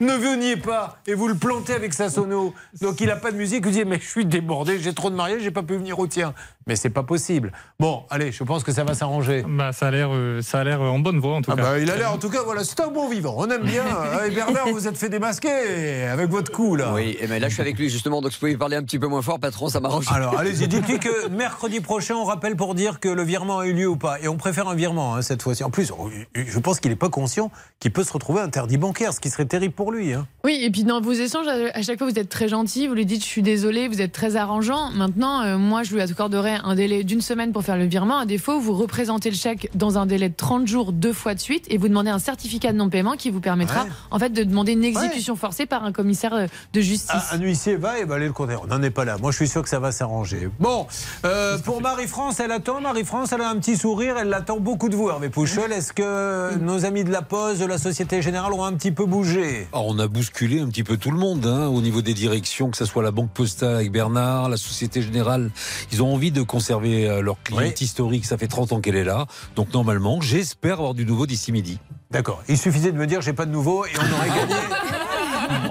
[SPEAKER 3] ne veniez pas et vous le plantez avec sa sono. Donc il n'a pas de musique, vous dites Mais je suis débordé, j'ai trop de mariage, j'ai pas pu venir au tien. Mais c'est pas possible. Bon, allez, je pense que ça va s'arranger.
[SPEAKER 29] Bah, ça a l'air, euh, ça a l'air en bonne voie en tout
[SPEAKER 3] Ah
[SPEAKER 29] cas.
[SPEAKER 3] bah, il a l'air, en tout cas, voilà, c'est un bon vivant. On aime bien. Ah, Et Bernard, vous êtes fait démasquer avec votre coup, là.
[SPEAKER 22] Oui, et ben là je suis avec lui justement, donc je pouvais parler un petit peu moins fort, patron, ça m'arrange.
[SPEAKER 3] Alors, allez-y, dites-lui que mercredi prochain, on rappelle pour dire que le virement a eu lieu ou pas. Et on préfère un virement hein, cette fois-ci. En plus, je pense qu'il n'est pas conscient qu'il peut se retrouver interdit bancaire, ce qui serait terrible pour lui. hein.
[SPEAKER 16] Oui, et puis dans vos échanges, à à chaque fois, vous êtes très gentil, vous lui dites je suis désolé, vous êtes très arrangeant. Maintenant, euh, moi, je lui accorderai un délai d'une semaine pour faire le virement. À défaut, vous représentez le chèque dans un délai de 30 jours deux fois de suite et vous demandez un certificat de non-paiement qui vous permettra
[SPEAKER 3] Ouais.
[SPEAKER 16] en fait de demander une exécution forcée par un commissaire euh, de justice.
[SPEAKER 3] Un, un huissier va et balayer le compteur. On n'en est pas là. Moi, je suis sûr que ça va s'arranger. Bon, euh, pour Marie-France, elle attend. Marie-France, elle a un petit sourire. Elle attend beaucoup de vous, Hervé Pouchol. Est-ce que nos amis de la Poste, de la Société Générale, ont un petit peu bougé?
[SPEAKER 13] Alors, on a bousculé un petit peu tout le monde hein, au niveau des directions, que ce soit la Banque Postale avec Bernard, la Société Générale. Ils ont envie de conserver euh, leur cliente historique. Ça fait 30 ans qu'elle est là. Donc, normalement, j'espère avoir du nouveau d'ici midi.
[SPEAKER 3] D'accord. Il suffisait de me dire j'ai pas de nouveau et on aurait gagné.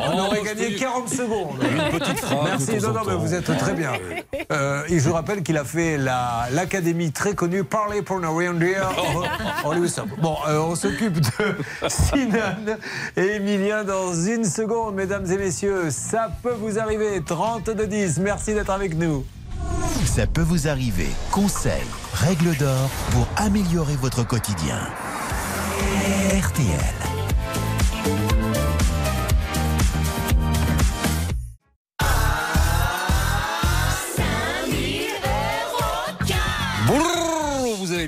[SPEAKER 3] On aurait gagné 40 secondes.
[SPEAKER 13] Une petite phrase
[SPEAKER 3] Merci.
[SPEAKER 13] de
[SPEAKER 3] Non, non,
[SPEAKER 13] en
[SPEAKER 3] mais vous êtes très bien. Euh, et je rappelle qu'il a fait la- l'académie très connue Parler pour dire. On lui sauve. Bon, euh, on s'occupe de Sinan et Emilien dans une seconde, mesdames et messieurs. Ça peut vous arriver. 30 de 10. Merci d'être avec nous.
[SPEAKER 1] Ça peut vous arriver. Conseils, règles d'or pour améliorer votre quotidien. RTL.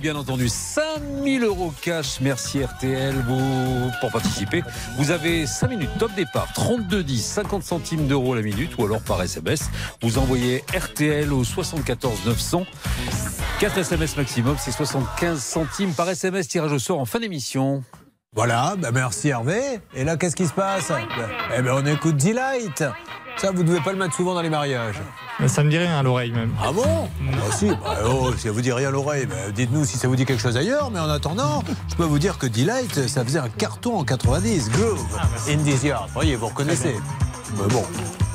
[SPEAKER 13] Bien entendu 5000 euros cash. Merci RTL vous, pour participer. Vous avez 5 minutes top départ 32 10 50 centimes d'euros la minute ou alors par SMS. Vous envoyez RTL au 74 900. 4 SMS maximum, c'est 75 centimes par SMS. Tirage au sort en fin d'émission.
[SPEAKER 3] Voilà, bah merci Hervé. Et là, qu'est-ce qui se passe? Eh ben, on écoute Delight. Ça, vous devez pas le mettre souvent dans les mariages.
[SPEAKER 29] Mais Ça me dit rien à l'oreille même.
[SPEAKER 3] Ah bon Ah si, bah, oh, si ça vous dit rien à l'oreille, bah, dites-nous si ça vous dit quelque chose ailleurs. Mais en attendant, je peux vous dire que Delight, ça faisait un carton en 90. Groove, In This Yard. Vous voyez, vous reconnaissez. Mais bon,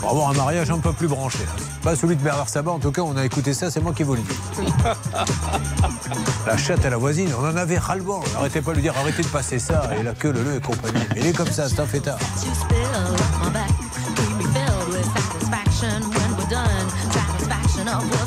[SPEAKER 3] pour avoir un mariage un peu plus branché. hein. Pas celui de Bernard Sabat, en tout cas, on a écouté ça, c'est moi qui vous le dis. La chatte à la voisine, on en avait ras-le-bol. Arrêtez pas de lui dire arrêtez de passer ça, et la queue, le le et compagnie. Mais il est comme ça, c'est un fêtard. now.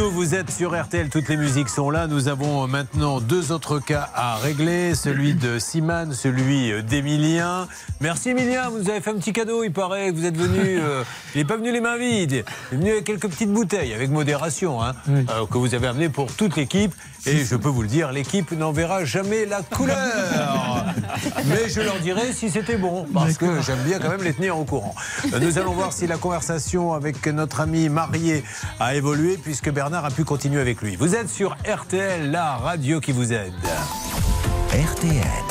[SPEAKER 3] Nous, vous êtes sur RTL, toutes les musiques sont là. Nous avons maintenant deux autres cas à régler, celui de Simane, celui d'Emilien. Merci Emilien, vous nous avez fait un petit cadeau, il paraît que vous êtes venu, euh, il n'est pas venu les mains vides, il est venu avec quelques petites bouteilles, avec modération, hein, euh, que vous avez amené pour toute l'équipe. Et je peux vous le dire, l'équipe n'en verra jamais la couleur. Mais je leur dirai si c'était bon, parce que j'aime bien quand même les tenir au courant. Nous allons voir si la conversation avec notre ami marié a évolué, puisque Bernard a pu continuer avec lui. Vous êtes sur RTL, la radio qui vous aide.
[SPEAKER 1] RTL.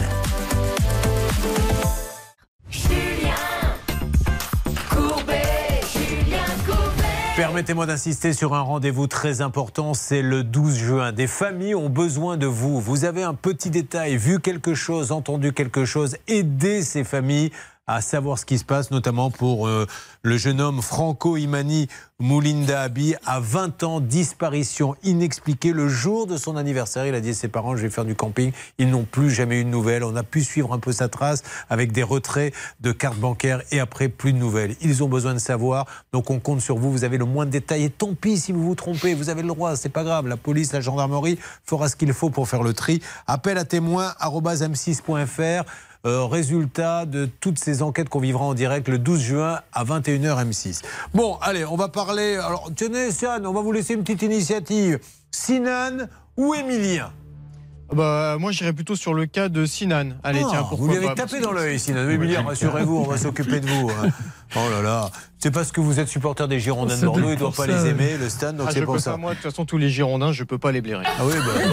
[SPEAKER 3] Permettez-moi d'insister sur un rendez-vous très important, c'est le 12 juin. Des familles ont besoin de vous. Vous avez un petit détail, vu quelque chose, entendu quelque chose, aidez ces familles à savoir ce qui se passe, notamment pour euh, le jeune homme Franco Imani Moulinda Abi, à 20 ans, disparition inexpliquée le jour de son anniversaire. Il a dit à ses parents, je vais faire du camping. Ils n'ont plus jamais eu de nouvelles. On a pu suivre un peu sa trace avec des retraits de cartes bancaires et après, plus de nouvelles. Ils ont besoin de savoir, donc on compte sur vous. Vous avez le moins de détails et tant pis si vous vous trompez. Vous avez le droit, c'est pas grave. La police, la gendarmerie fera ce qu'il faut pour faire le tri. Appel à témoins, arobase m6.fr. Euh, résultat de toutes ces enquêtes qu'on vivra en direct le 12 juin à 21h M6. Bon, allez, on va parler. Alors, tenez, Sian, on va vous laisser une petite initiative. Sinan ou Emilien
[SPEAKER 24] Bah, moi, j'irais plutôt sur le cas de Sinan. Allez,
[SPEAKER 3] Ah,
[SPEAKER 24] tiens, pourquoi
[SPEAKER 3] Vous lui avez
[SPEAKER 24] pas,
[SPEAKER 3] tapé dans l'œil, Sinan. Emilien,
[SPEAKER 24] j'aime
[SPEAKER 3] rassurez-vous, on va s'occuper de vous. hein. Oh là là. C'est parce que vous êtes supporter des Girondins de Bordeaux, il ne doit pas
[SPEAKER 24] ça.
[SPEAKER 3] les aimer, le stade, donc
[SPEAKER 24] Ah,
[SPEAKER 3] c'est pour ça.
[SPEAKER 24] pas, moi, de toute façon, tous les Girondins, je peux pas les blairer.
[SPEAKER 3] Ah oui, bah.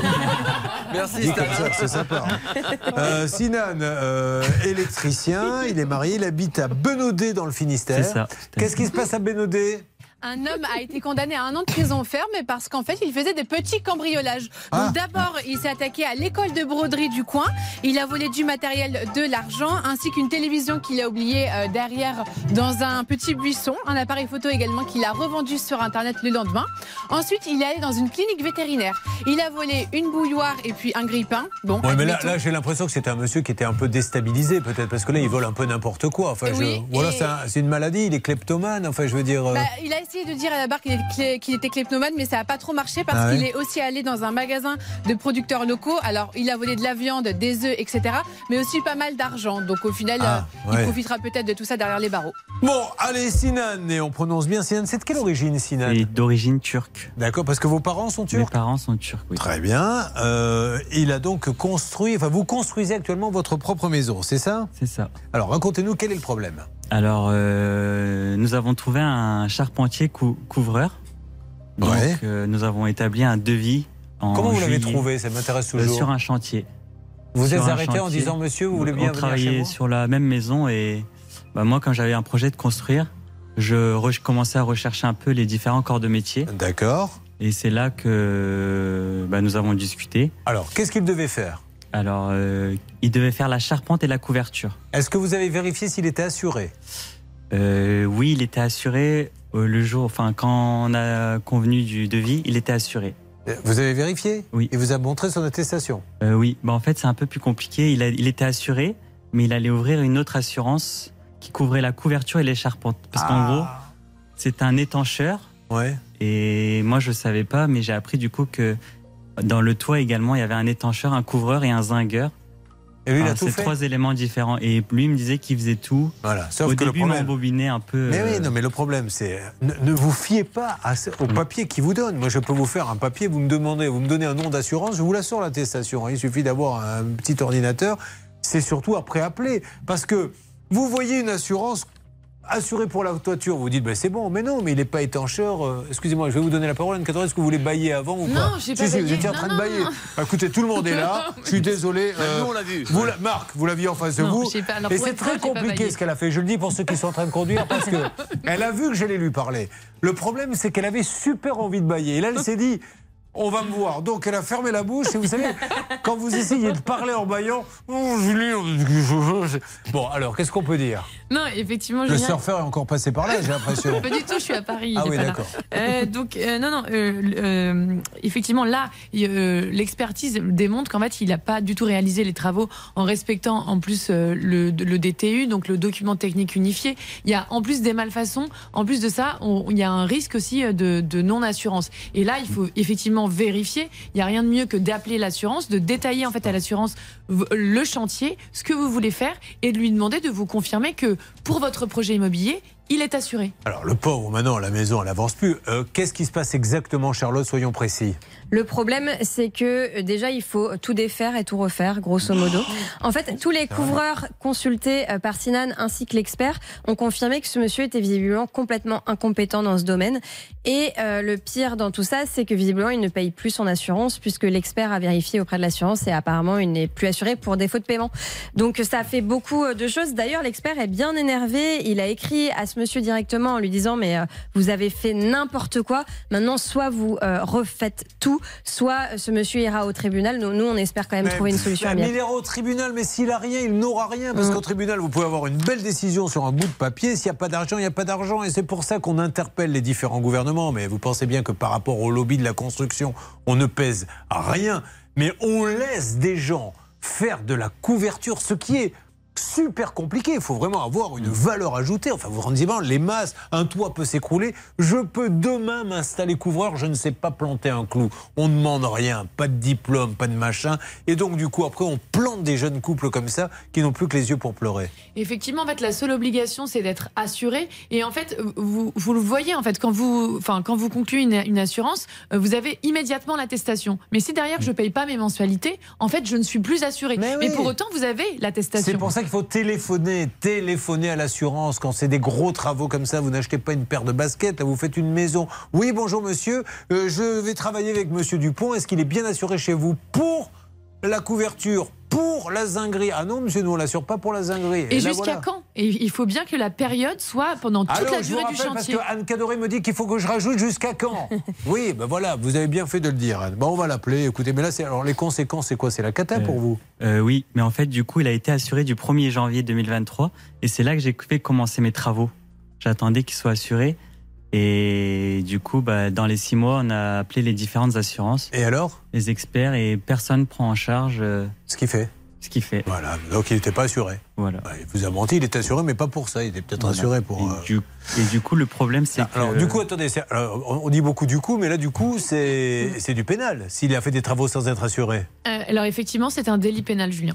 [SPEAKER 22] Merci,
[SPEAKER 3] Dit comme ça que c'est sympa. Euh, Sinan, euh, électricien, il est marié, il habite à Benaudet dans le Finistère.
[SPEAKER 31] C'est ça.
[SPEAKER 3] Qu'est-ce qui se passe à Benaudet?
[SPEAKER 14] Un homme a été condamné à un an de prison ferme parce qu'en fait, il faisait des petits cambriolages.
[SPEAKER 3] Ah.
[SPEAKER 14] D'abord, il s'est attaqué à l'école de broderie du coin. Il a volé du matériel, de l'argent, ainsi qu'une télévision qu'il a oubliée euh, derrière dans un petit buisson. Un appareil photo également qu'il a revendu sur Internet le lendemain. Ensuite, il est allé dans une clinique vétérinaire. Il a volé une bouilloire et puis un grille-pain. Bon,
[SPEAKER 3] Ouais, mais là, j'ai l'impression que c'était un monsieur qui était un peu déstabilisé, peut-être, parce que là, il vole un peu n'importe quoi. Enfin,
[SPEAKER 14] Oui,
[SPEAKER 3] Ou alors,
[SPEAKER 14] et-
[SPEAKER 3] c'est un- c'est une maladie, il est kleptomane, enfin, je veux dire. euh,
[SPEAKER 14] Bah, il a essayé de dire à la barre qu'il clé- qu'il était kleptomane, mais ça n'a pas trop marché parce
[SPEAKER 3] Ah ouais
[SPEAKER 14] qu'il est aussi allé dans un magasin de producteurs locaux. Alors, il a volé de la viande, des œufs, etc., mais aussi pas mal d'argent. Donc, au final,
[SPEAKER 3] Ah,
[SPEAKER 14] euh,
[SPEAKER 3] ouais.
[SPEAKER 14] il profitera peut-être de tout ça derrière les barreaux.
[SPEAKER 3] Bon, allez, Sinan, et on prononce bien Sinan. C'est de quelle origine, Sinan
[SPEAKER 31] Et d'origine turque.
[SPEAKER 3] D'accord, parce que vos parents sont
[SPEAKER 31] Mes
[SPEAKER 3] turcs
[SPEAKER 31] parents sont turcs, oui.
[SPEAKER 3] Très bien. Euh, il a donc construit, enfin, vous construisez actuellement votre propre maison, c'est ça?
[SPEAKER 31] C'est ça.
[SPEAKER 3] Alors, racontez-nous quel est le problème.
[SPEAKER 31] Alors, euh, nous avons trouvé un charpentier cou- couvreur. Donc,
[SPEAKER 3] Ouais.
[SPEAKER 31] euh, nous avons établi un devis. En
[SPEAKER 3] Comment vous l'avez trouvé? Ça m'intéresse
[SPEAKER 31] euh,
[SPEAKER 3] toujours.
[SPEAKER 31] Sur un chantier.
[SPEAKER 3] Vous
[SPEAKER 31] Sur
[SPEAKER 3] êtes arrêté en disant, monsieur, vous voulez bien
[SPEAKER 31] On
[SPEAKER 3] venir chez moi?
[SPEAKER 31] sur la même maison et bah, moi, quand j'avais un projet de construire, je commençais à rechercher un peu les différents corps de métier.
[SPEAKER 3] D'accord.
[SPEAKER 31] Et c'est là que bah, nous avons discuté.
[SPEAKER 3] Alors, qu'est-ce qu'il devait faire?
[SPEAKER 31] Alors, euh, il devait faire la charpente et la couverture.
[SPEAKER 3] Est-ce que vous avez vérifié s'il était assuré?
[SPEAKER 31] Euh, oui, il était assuré euh, le jour, enfin, quand on a convenu du devis, il était assuré.
[SPEAKER 3] Vous avez vérifié?
[SPEAKER 31] Oui.
[SPEAKER 3] Il vous a montré son attestation?
[SPEAKER 31] Euh, oui, bah, en fait, c'est un peu plus compliqué. Il, a- il était assuré, mais il allait ouvrir une autre assurance qui couvrait la couverture et les charpentes. Parce qu'en
[SPEAKER 3] Ah.
[SPEAKER 31] gros, c'est un étancheur.
[SPEAKER 3] Ouais.
[SPEAKER 31] Et moi, je savais pas, mais j'ai appris du coup que dans le toit également, il y avait un étancheur, un couvreur et un zingueur.
[SPEAKER 3] Et lui, il a tout fait
[SPEAKER 31] trois éléments différents. Et lui, il me disait qu'il faisait tout.
[SPEAKER 3] Voilà. Sauf
[SPEAKER 31] Au
[SPEAKER 3] que le
[SPEAKER 31] début,
[SPEAKER 3] problème-
[SPEAKER 31] m'embobinait un peu.
[SPEAKER 3] Mais
[SPEAKER 31] euh,
[SPEAKER 3] oui, non, mais le problème, c'est ne, ne vous fiez pas à au papier qu'il vous donne. Moi, je peux vous faire un papier, vous me demandez, vous me donnez un nom d'assurance, je vous l'assure l'attestation. Il suffit d'avoir un petit ordinateur. C'est surtout après appeler, parce que vous voyez une assurance assurée pour la toiture, vous dites ben, c'est bon, mais non, mais il n'est pas étancheur. Euh, Excusez-moi, je vais vous donner la parole, Anne-Catherine, est-ce que vous voulez bailler avant ou
[SPEAKER 16] Non,
[SPEAKER 3] pas
[SPEAKER 16] j'ai
[SPEAKER 3] Si,
[SPEAKER 16] pas
[SPEAKER 3] si, vous étiez en train
[SPEAKER 16] Non,
[SPEAKER 3] de
[SPEAKER 16] non,
[SPEAKER 3] bailler.
[SPEAKER 16] non.
[SPEAKER 3] Bah, écoutez, tout le monde est là. Je suis désolé. euh,
[SPEAKER 25] Nous, on l'a vu.
[SPEAKER 3] Vous, la- Marc, vous l'aviez en face de
[SPEAKER 16] Non,
[SPEAKER 3] vous.
[SPEAKER 16] pas- alors,
[SPEAKER 3] Et c'est très compliqué ce qu'elle a fait. Je le dis pour ceux qui sont en train de conduire parce que elle a vu que j'allais lui parler. Le problème, c'est qu'elle avait super envie de bailler. Et là, elle s'est dit. On va me voir. Donc elle a fermé la bouche et vous savez, quand vous essayez de parler en baillant, oh, Julien, bon alors qu'est-ce qu'on peut dire?
[SPEAKER 16] Non, effectivement,
[SPEAKER 3] Le
[SPEAKER 16] Julien-
[SPEAKER 3] surfeur est encore passé par là, j'ai l'impression.
[SPEAKER 16] Pas du tout, je suis à Paris.
[SPEAKER 3] Ah oui, d'accord.
[SPEAKER 16] Euh, donc, euh, non, non, euh, effectivement, là, l'expertise démontre qu'en fait, il n'a pas du tout réalisé les travaux en respectant en plus le, le DTU, donc le document technique unifié. Il y a en plus des malfaçons, en plus de ça, on- il y a un risque aussi de, de non-assurance. Et là, il faut effectivement vérifier. Il n'y a rien de mieux que d'appeler l'assurance, de détailler en fait à l'assurance le chantier, ce que vous voulez faire, et de lui demander de vous confirmer que pour votre projet immobilier, il est assuré.
[SPEAKER 3] Alors le pauvre, maintenant la maison elle avance plus. Euh, Qu'est-ce qui se passe exactement, Charlotte Soyons précis.
[SPEAKER 7] Le problème, c'est que euh, déjà, il faut tout défaire et tout refaire, grosso modo. En fait, tous les couvreurs consultés euh, par Sinan ainsi que l'expert ont confirmé que ce monsieur était visiblement complètement incompétent dans ce domaine. Et euh, le pire dans tout ça, c'est que visiblement, il ne paye plus son assurance puisque l'expert a vérifié auprès de l'assurance et apparemment, il n'est plus assuré pour défaut de paiement. Donc, ça fait beaucoup de choses. D'ailleurs, l'expert est bien énervé. Il a écrit à ce monsieur directement en lui disant, mais euh, vous avez fait n'importe quoi. Maintenant, soit vous euh, refaites tout, soit euh, ce monsieur ira au tribunal. Nous, nous on espère quand même trouver une solution
[SPEAKER 3] Mais il ira au tribunal, mais s'il a rien, il n'aura rien. Parce
[SPEAKER 7] Mm.
[SPEAKER 3] qu'au tribunal, vous pouvez avoir une belle décision sur un bout de papier. S'il n'y a pas d'argent, il n'y a pas d'argent. Et c'est pour ça qu'on interpelle les différents gouvernements. Mais vous pensez bien que par rapport au lobby de la construction, on ne pèse rien. Mais on laisse des gens faire de la couverture, ce qui est super compliqué. Il faut vraiment avoir une valeur ajoutée. Enfin, vous vous rendez compte, les masses, un toit peut s'écrouler. Je peux demain m'installer couvreur, je ne sais pas planter un clou. On ne demande rien, pas de diplôme, pas de machin. Et donc, du coup, après, on plante des jeunes couples comme ça qui n'ont plus que les yeux pour pleurer.
[SPEAKER 16] Effectivement, en fait, la seule obligation, c'est d'être assuré. Et en fait, vous, vous le voyez, en fait, quand vous, enfin, quand vous concluez une, une assurance, euh, vous avez immédiatement l'attestation. Mais si derrière, je ne paye pas mes mensualités, en fait, je ne suis plus assuré. Mais,
[SPEAKER 3] oui.
[SPEAKER 16] pour autant, vous avez l'attestation.
[SPEAKER 3] C'est pour ça qu'il faut téléphoner, téléphoner à l'assurance quand c'est des gros travaux comme ça. Vous n'achetez pas une paire de baskets, vous faites une maison. Oui, bonjour monsieur, euh, je vais travailler avec monsieur Dupont. Est-ce qu'il est bien assuré chez vous pour la couverture, pour la zinguerie Ah non, monsieur, nous on l'assure pas pour la zinguerie.
[SPEAKER 16] Et jusqu'à
[SPEAKER 3] voilà.
[SPEAKER 16] quand Et il faut bien que la période soit pendant toute
[SPEAKER 3] Alors,
[SPEAKER 16] la
[SPEAKER 3] je vous
[SPEAKER 16] durée du
[SPEAKER 3] parce
[SPEAKER 16] chantier.
[SPEAKER 3] que Anne Cadoré me dit qu'il faut que je rajoute jusqu'à quand Oui, ben voilà, vous avez bien fait de le dire. Anne. Bon, on va l'appeler. Écoutez, mais là, c'est alors les conséquences, c'est quoi? C'est la cata pour vous?
[SPEAKER 31] Euh, oui, mais en fait, du coup, il a été assuré du 1er janvier 2023 et c'est là que j'ai fait commencer mes travaux. J'attendais qu'il soit assuré et du coup, bah, dans les six mois, on a appelé les différentes assurances.
[SPEAKER 3] Et alors?
[SPEAKER 31] Les experts et personne prend en charge. euh,
[SPEAKER 3] ce qu'il fait.
[SPEAKER 31] Ce qu'il fait.
[SPEAKER 3] Voilà, donc il n'était pas assuré.
[SPEAKER 31] Voilà.
[SPEAKER 3] Ouais, il vous a menti, il était assuré, mais pas pour ça. Il était peut-être
[SPEAKER 31] Voilà.
[SPEAKER 3] assuré pour.
[SPEAKER 31] Et,
[SPEAKER 3] euh,
[SPEAKER 31] du, et du coup, le problème, c'est que.
[SPEAKER 3] Alors, du coup, attendez, alors, on dit beaucoup du coup, mais là, du coup, c'est c'est du pénal s'il a fait des travaux sans être assuré.
[SPEAKER 16] Euh, alors effectivement, c'est un délit pénal, Julien.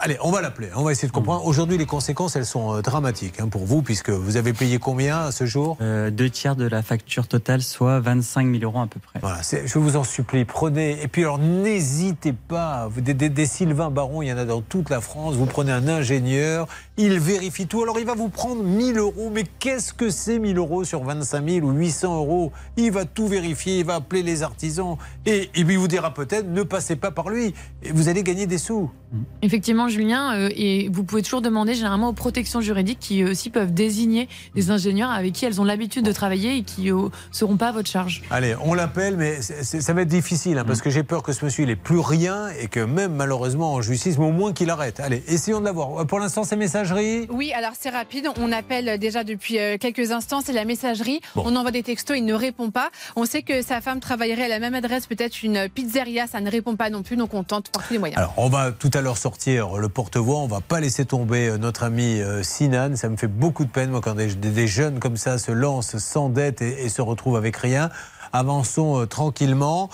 [SPEAKER 3] Allez, on va l'appeler, on va essayer de comprendre. Aujourd'hui, les conséquences, elles sont euh, dramatiques hein, pour vous, puisque vous avez payé combien à ce jour?
[SPEAKER 31] Euh, deux tiers de la facture totale, soit 25 000 euros à peu près.
[SPEAKER 3] Voilà, je vous en supplie, prenez. Et puis alors, n'hésitez pas. Des, des- des Sylvain Baron, il y en a dans toute la France. Vous prenez un ingénieur, il vérifie tout. Alors, il va vous prendre 1000 euros. Mais qu'est-ce que c'est 1000 euros sur 25 000 ou 800 euros? Il va tout vérifier, il va appeler les artisans. Et, il vous dira peut-être, ne passez pas par lui. Et vous allez gagner des sous.
[SPEAKER 16] Effectivement, Julien, euh, et vous pouvez toujours demander généralement aux protections juridiques qui eux aussi peuvent désigner des ingénieurs avec qui elles ont l'habitude de travailler et qui ne seront pas à votre charge.
[SPEAKER 3] Allez, on l'appelle, mais ça va être difficile, hein,
[SPEAKER 31] Mm.
[SPEAKER 3] parce que j'ai peur que ce monsieur, il n'ait plus rien et que même malheureusement en justice, mais au moins qu'il arrête. Allez, essayons de l'avoir. Euh, Pour l'instant, c'est messagerie.
[SPEAKER 14] Oui, alors c'est rapide. On appelle déjà depuis euh, quelques instants. C'est la messagerie.
[SPEAKER 3] Bon.
[SPEAKER 14] On envoie des textos. Il ne répond pas. On sait que sa femme travaillerait à la même adresse, peut-être une pizzeria. Ça ne répond pas non plus. Donc on tente par tous les moyens.
[SPEAKER 3] Alors, on va tout à l'heure sortir le porte-voix. On va pas laisser tomber euh, notre ami euh, Sinan. Ça me fait beaucoup de peine, moi, quand des, des- des jeunes comme ça se lancent sans dette et, et se retrouvent avec rien. Avançons euh, tranquillement.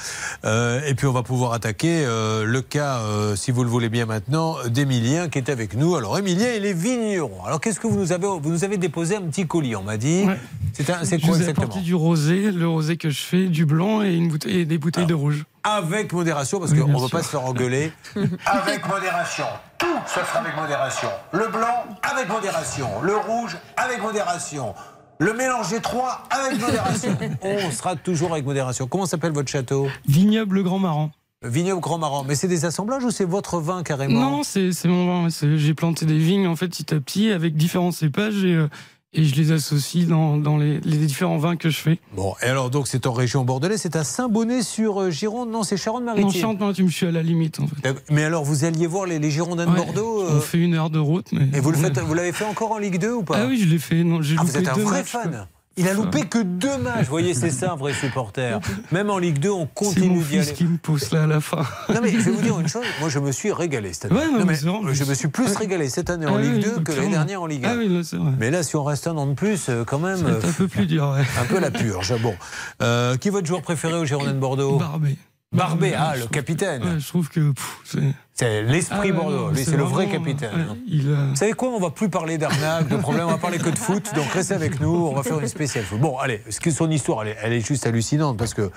[SPEAKER 3] Euh, et puis, on va pouvoir attaquer euh, le cas, si vous le voulez bien maintenant, d'Emilien qui est avec nous. Alors, Emilien, il est vigneron. Alors, qu'est-ce que vous nous avez Vous nous avez déposé un petit colis, on m'a dit. C'est un- c'est
[SPEAKER 34] Je
[SPEAKER 3] quoi
[SPEAKER 34] vous
[SPEAKER 3] exactement
[SPEAKER 34] du rosé, le rosé que je fais, du blanc et, une bouteille, et des bouteilles de rouge.
[SPEAKER 3] Avec modération, parce
[SPEAKER 34] Oui,
[SPEAKER 3] qu'on ne veut pas se faire engueuler. avec modération. Tout se fera avec modération. Le blanc, avec modération. Le rouge, avec modération. Le mélange des trois, avec modération. On sera toujours avec modération. Comment s'appelle votre château?
[SPEAKER 34] Vignoble Grand Maran.
[SPEAKER 3] Vignoble Grand Maran. Mais c'est des assemblages ou c'est votre vin carrément?
[SPEAKER 34] Non, c'est c'est mon vin. c'est- J'ai planté des vignes en fait petit à petit avec différents cépages et, euh, et je les associe dans, dans les, les différents vins que je fais.
[SPEAKER 3] Bon, et alors donc c'est en région bordelaise, c'est à Saint-Bonnet-sur-Gironde, non, c'est Charente-Maritime.
[SPEAKER 34] Non, Charente-Maritime, je suis à la limite en fait.
[SPEAKER 3] D'accord. Mais alors vous alliez voir les, les Girondins de
[SPEAKER 34] Ouais,
[SPEAKER 3] Bordeaux
[SPEAKER 34] On
[SPEAKER 3] euh,
[SPEAKER 34] fait une heure de route, mais.
[SPEAKER 3] Et vous l'avez fait encore en Ligue 2 ou pas?
[SPEAKER 34] Ah oui, je l'ai fait. Non,
[SPEAKER 3] Ah, vous êtes un vrai
[SPEAKER 34] matchs,
[SPEAKER 3] fan.
[SPEAKER 34] quoi.
[SPEAKER 3] Il a loupé que deux matchs. Vous voyez, c'est ça un vrai supporter. Même en Ligue 2, on
[SPEAKER 34] C'est
[SPEAKER 3] continue d'y aller.
[SPEAKER 34] qui me pousse là à la fin.
[SPEAKER 3] Non mais je vais vous dire une chose, moi je me suis régalé cette année.
[SPEAKER 34] Ouais, non,
[SPEAKER 3] Non,
[SPEAKER 34] mais c'est vrai,
[SPEAKER 3] je me suis plus régalé cette année en
[SPEAKER 34] Ah
[SPEAKER 3] Ligue
[SPEAKER 34] oui,
[SPEAKER 3] 2 que l'année dernière en Ligue 1.
[SPEAKER 34] Ah oui, là, c'est vrai.
[SPEAKER 3] Mais là, si on reste un an de plus, euh, quand même, euh,
[SPEAKER 34] un peu plus dur, ouais.
[SPEAKER 3] un peu la purge. Bon, Euh, qui est votre joueur préféré au Girondins de Bordeaux?
[SPEAKER 34] Barbé.
[SPEAKER 3] Barbé, ah,
[SPEAKER 34] je
[SPEAKER 3] le
[SPEAKER 34] trouve-
[SPEAKER 3] capitaine.
[SPEAKER 34] Ouais, je trouve que c'est.
[SPEAKER 3] L'esprit
[SPEAKER 34] Ah
[SPEAKER 3] Bordeaux.
[SPEAKER 34] non,
[SPEAKER 3] Lui,
[SPEAKER 34] c'est
[SPEAKER 3] le vrai capitaine.
[SPEAKER 34] ouais, il a-
[SPEAKER 3] Vous savez quoi On va plus parler d'arnaque, de problème, on va parler que de foot. Donc restez avec nous, on va faire une spéciale foot. Bon, allez, son histoire, elle est, elle est juste hallucinante parce que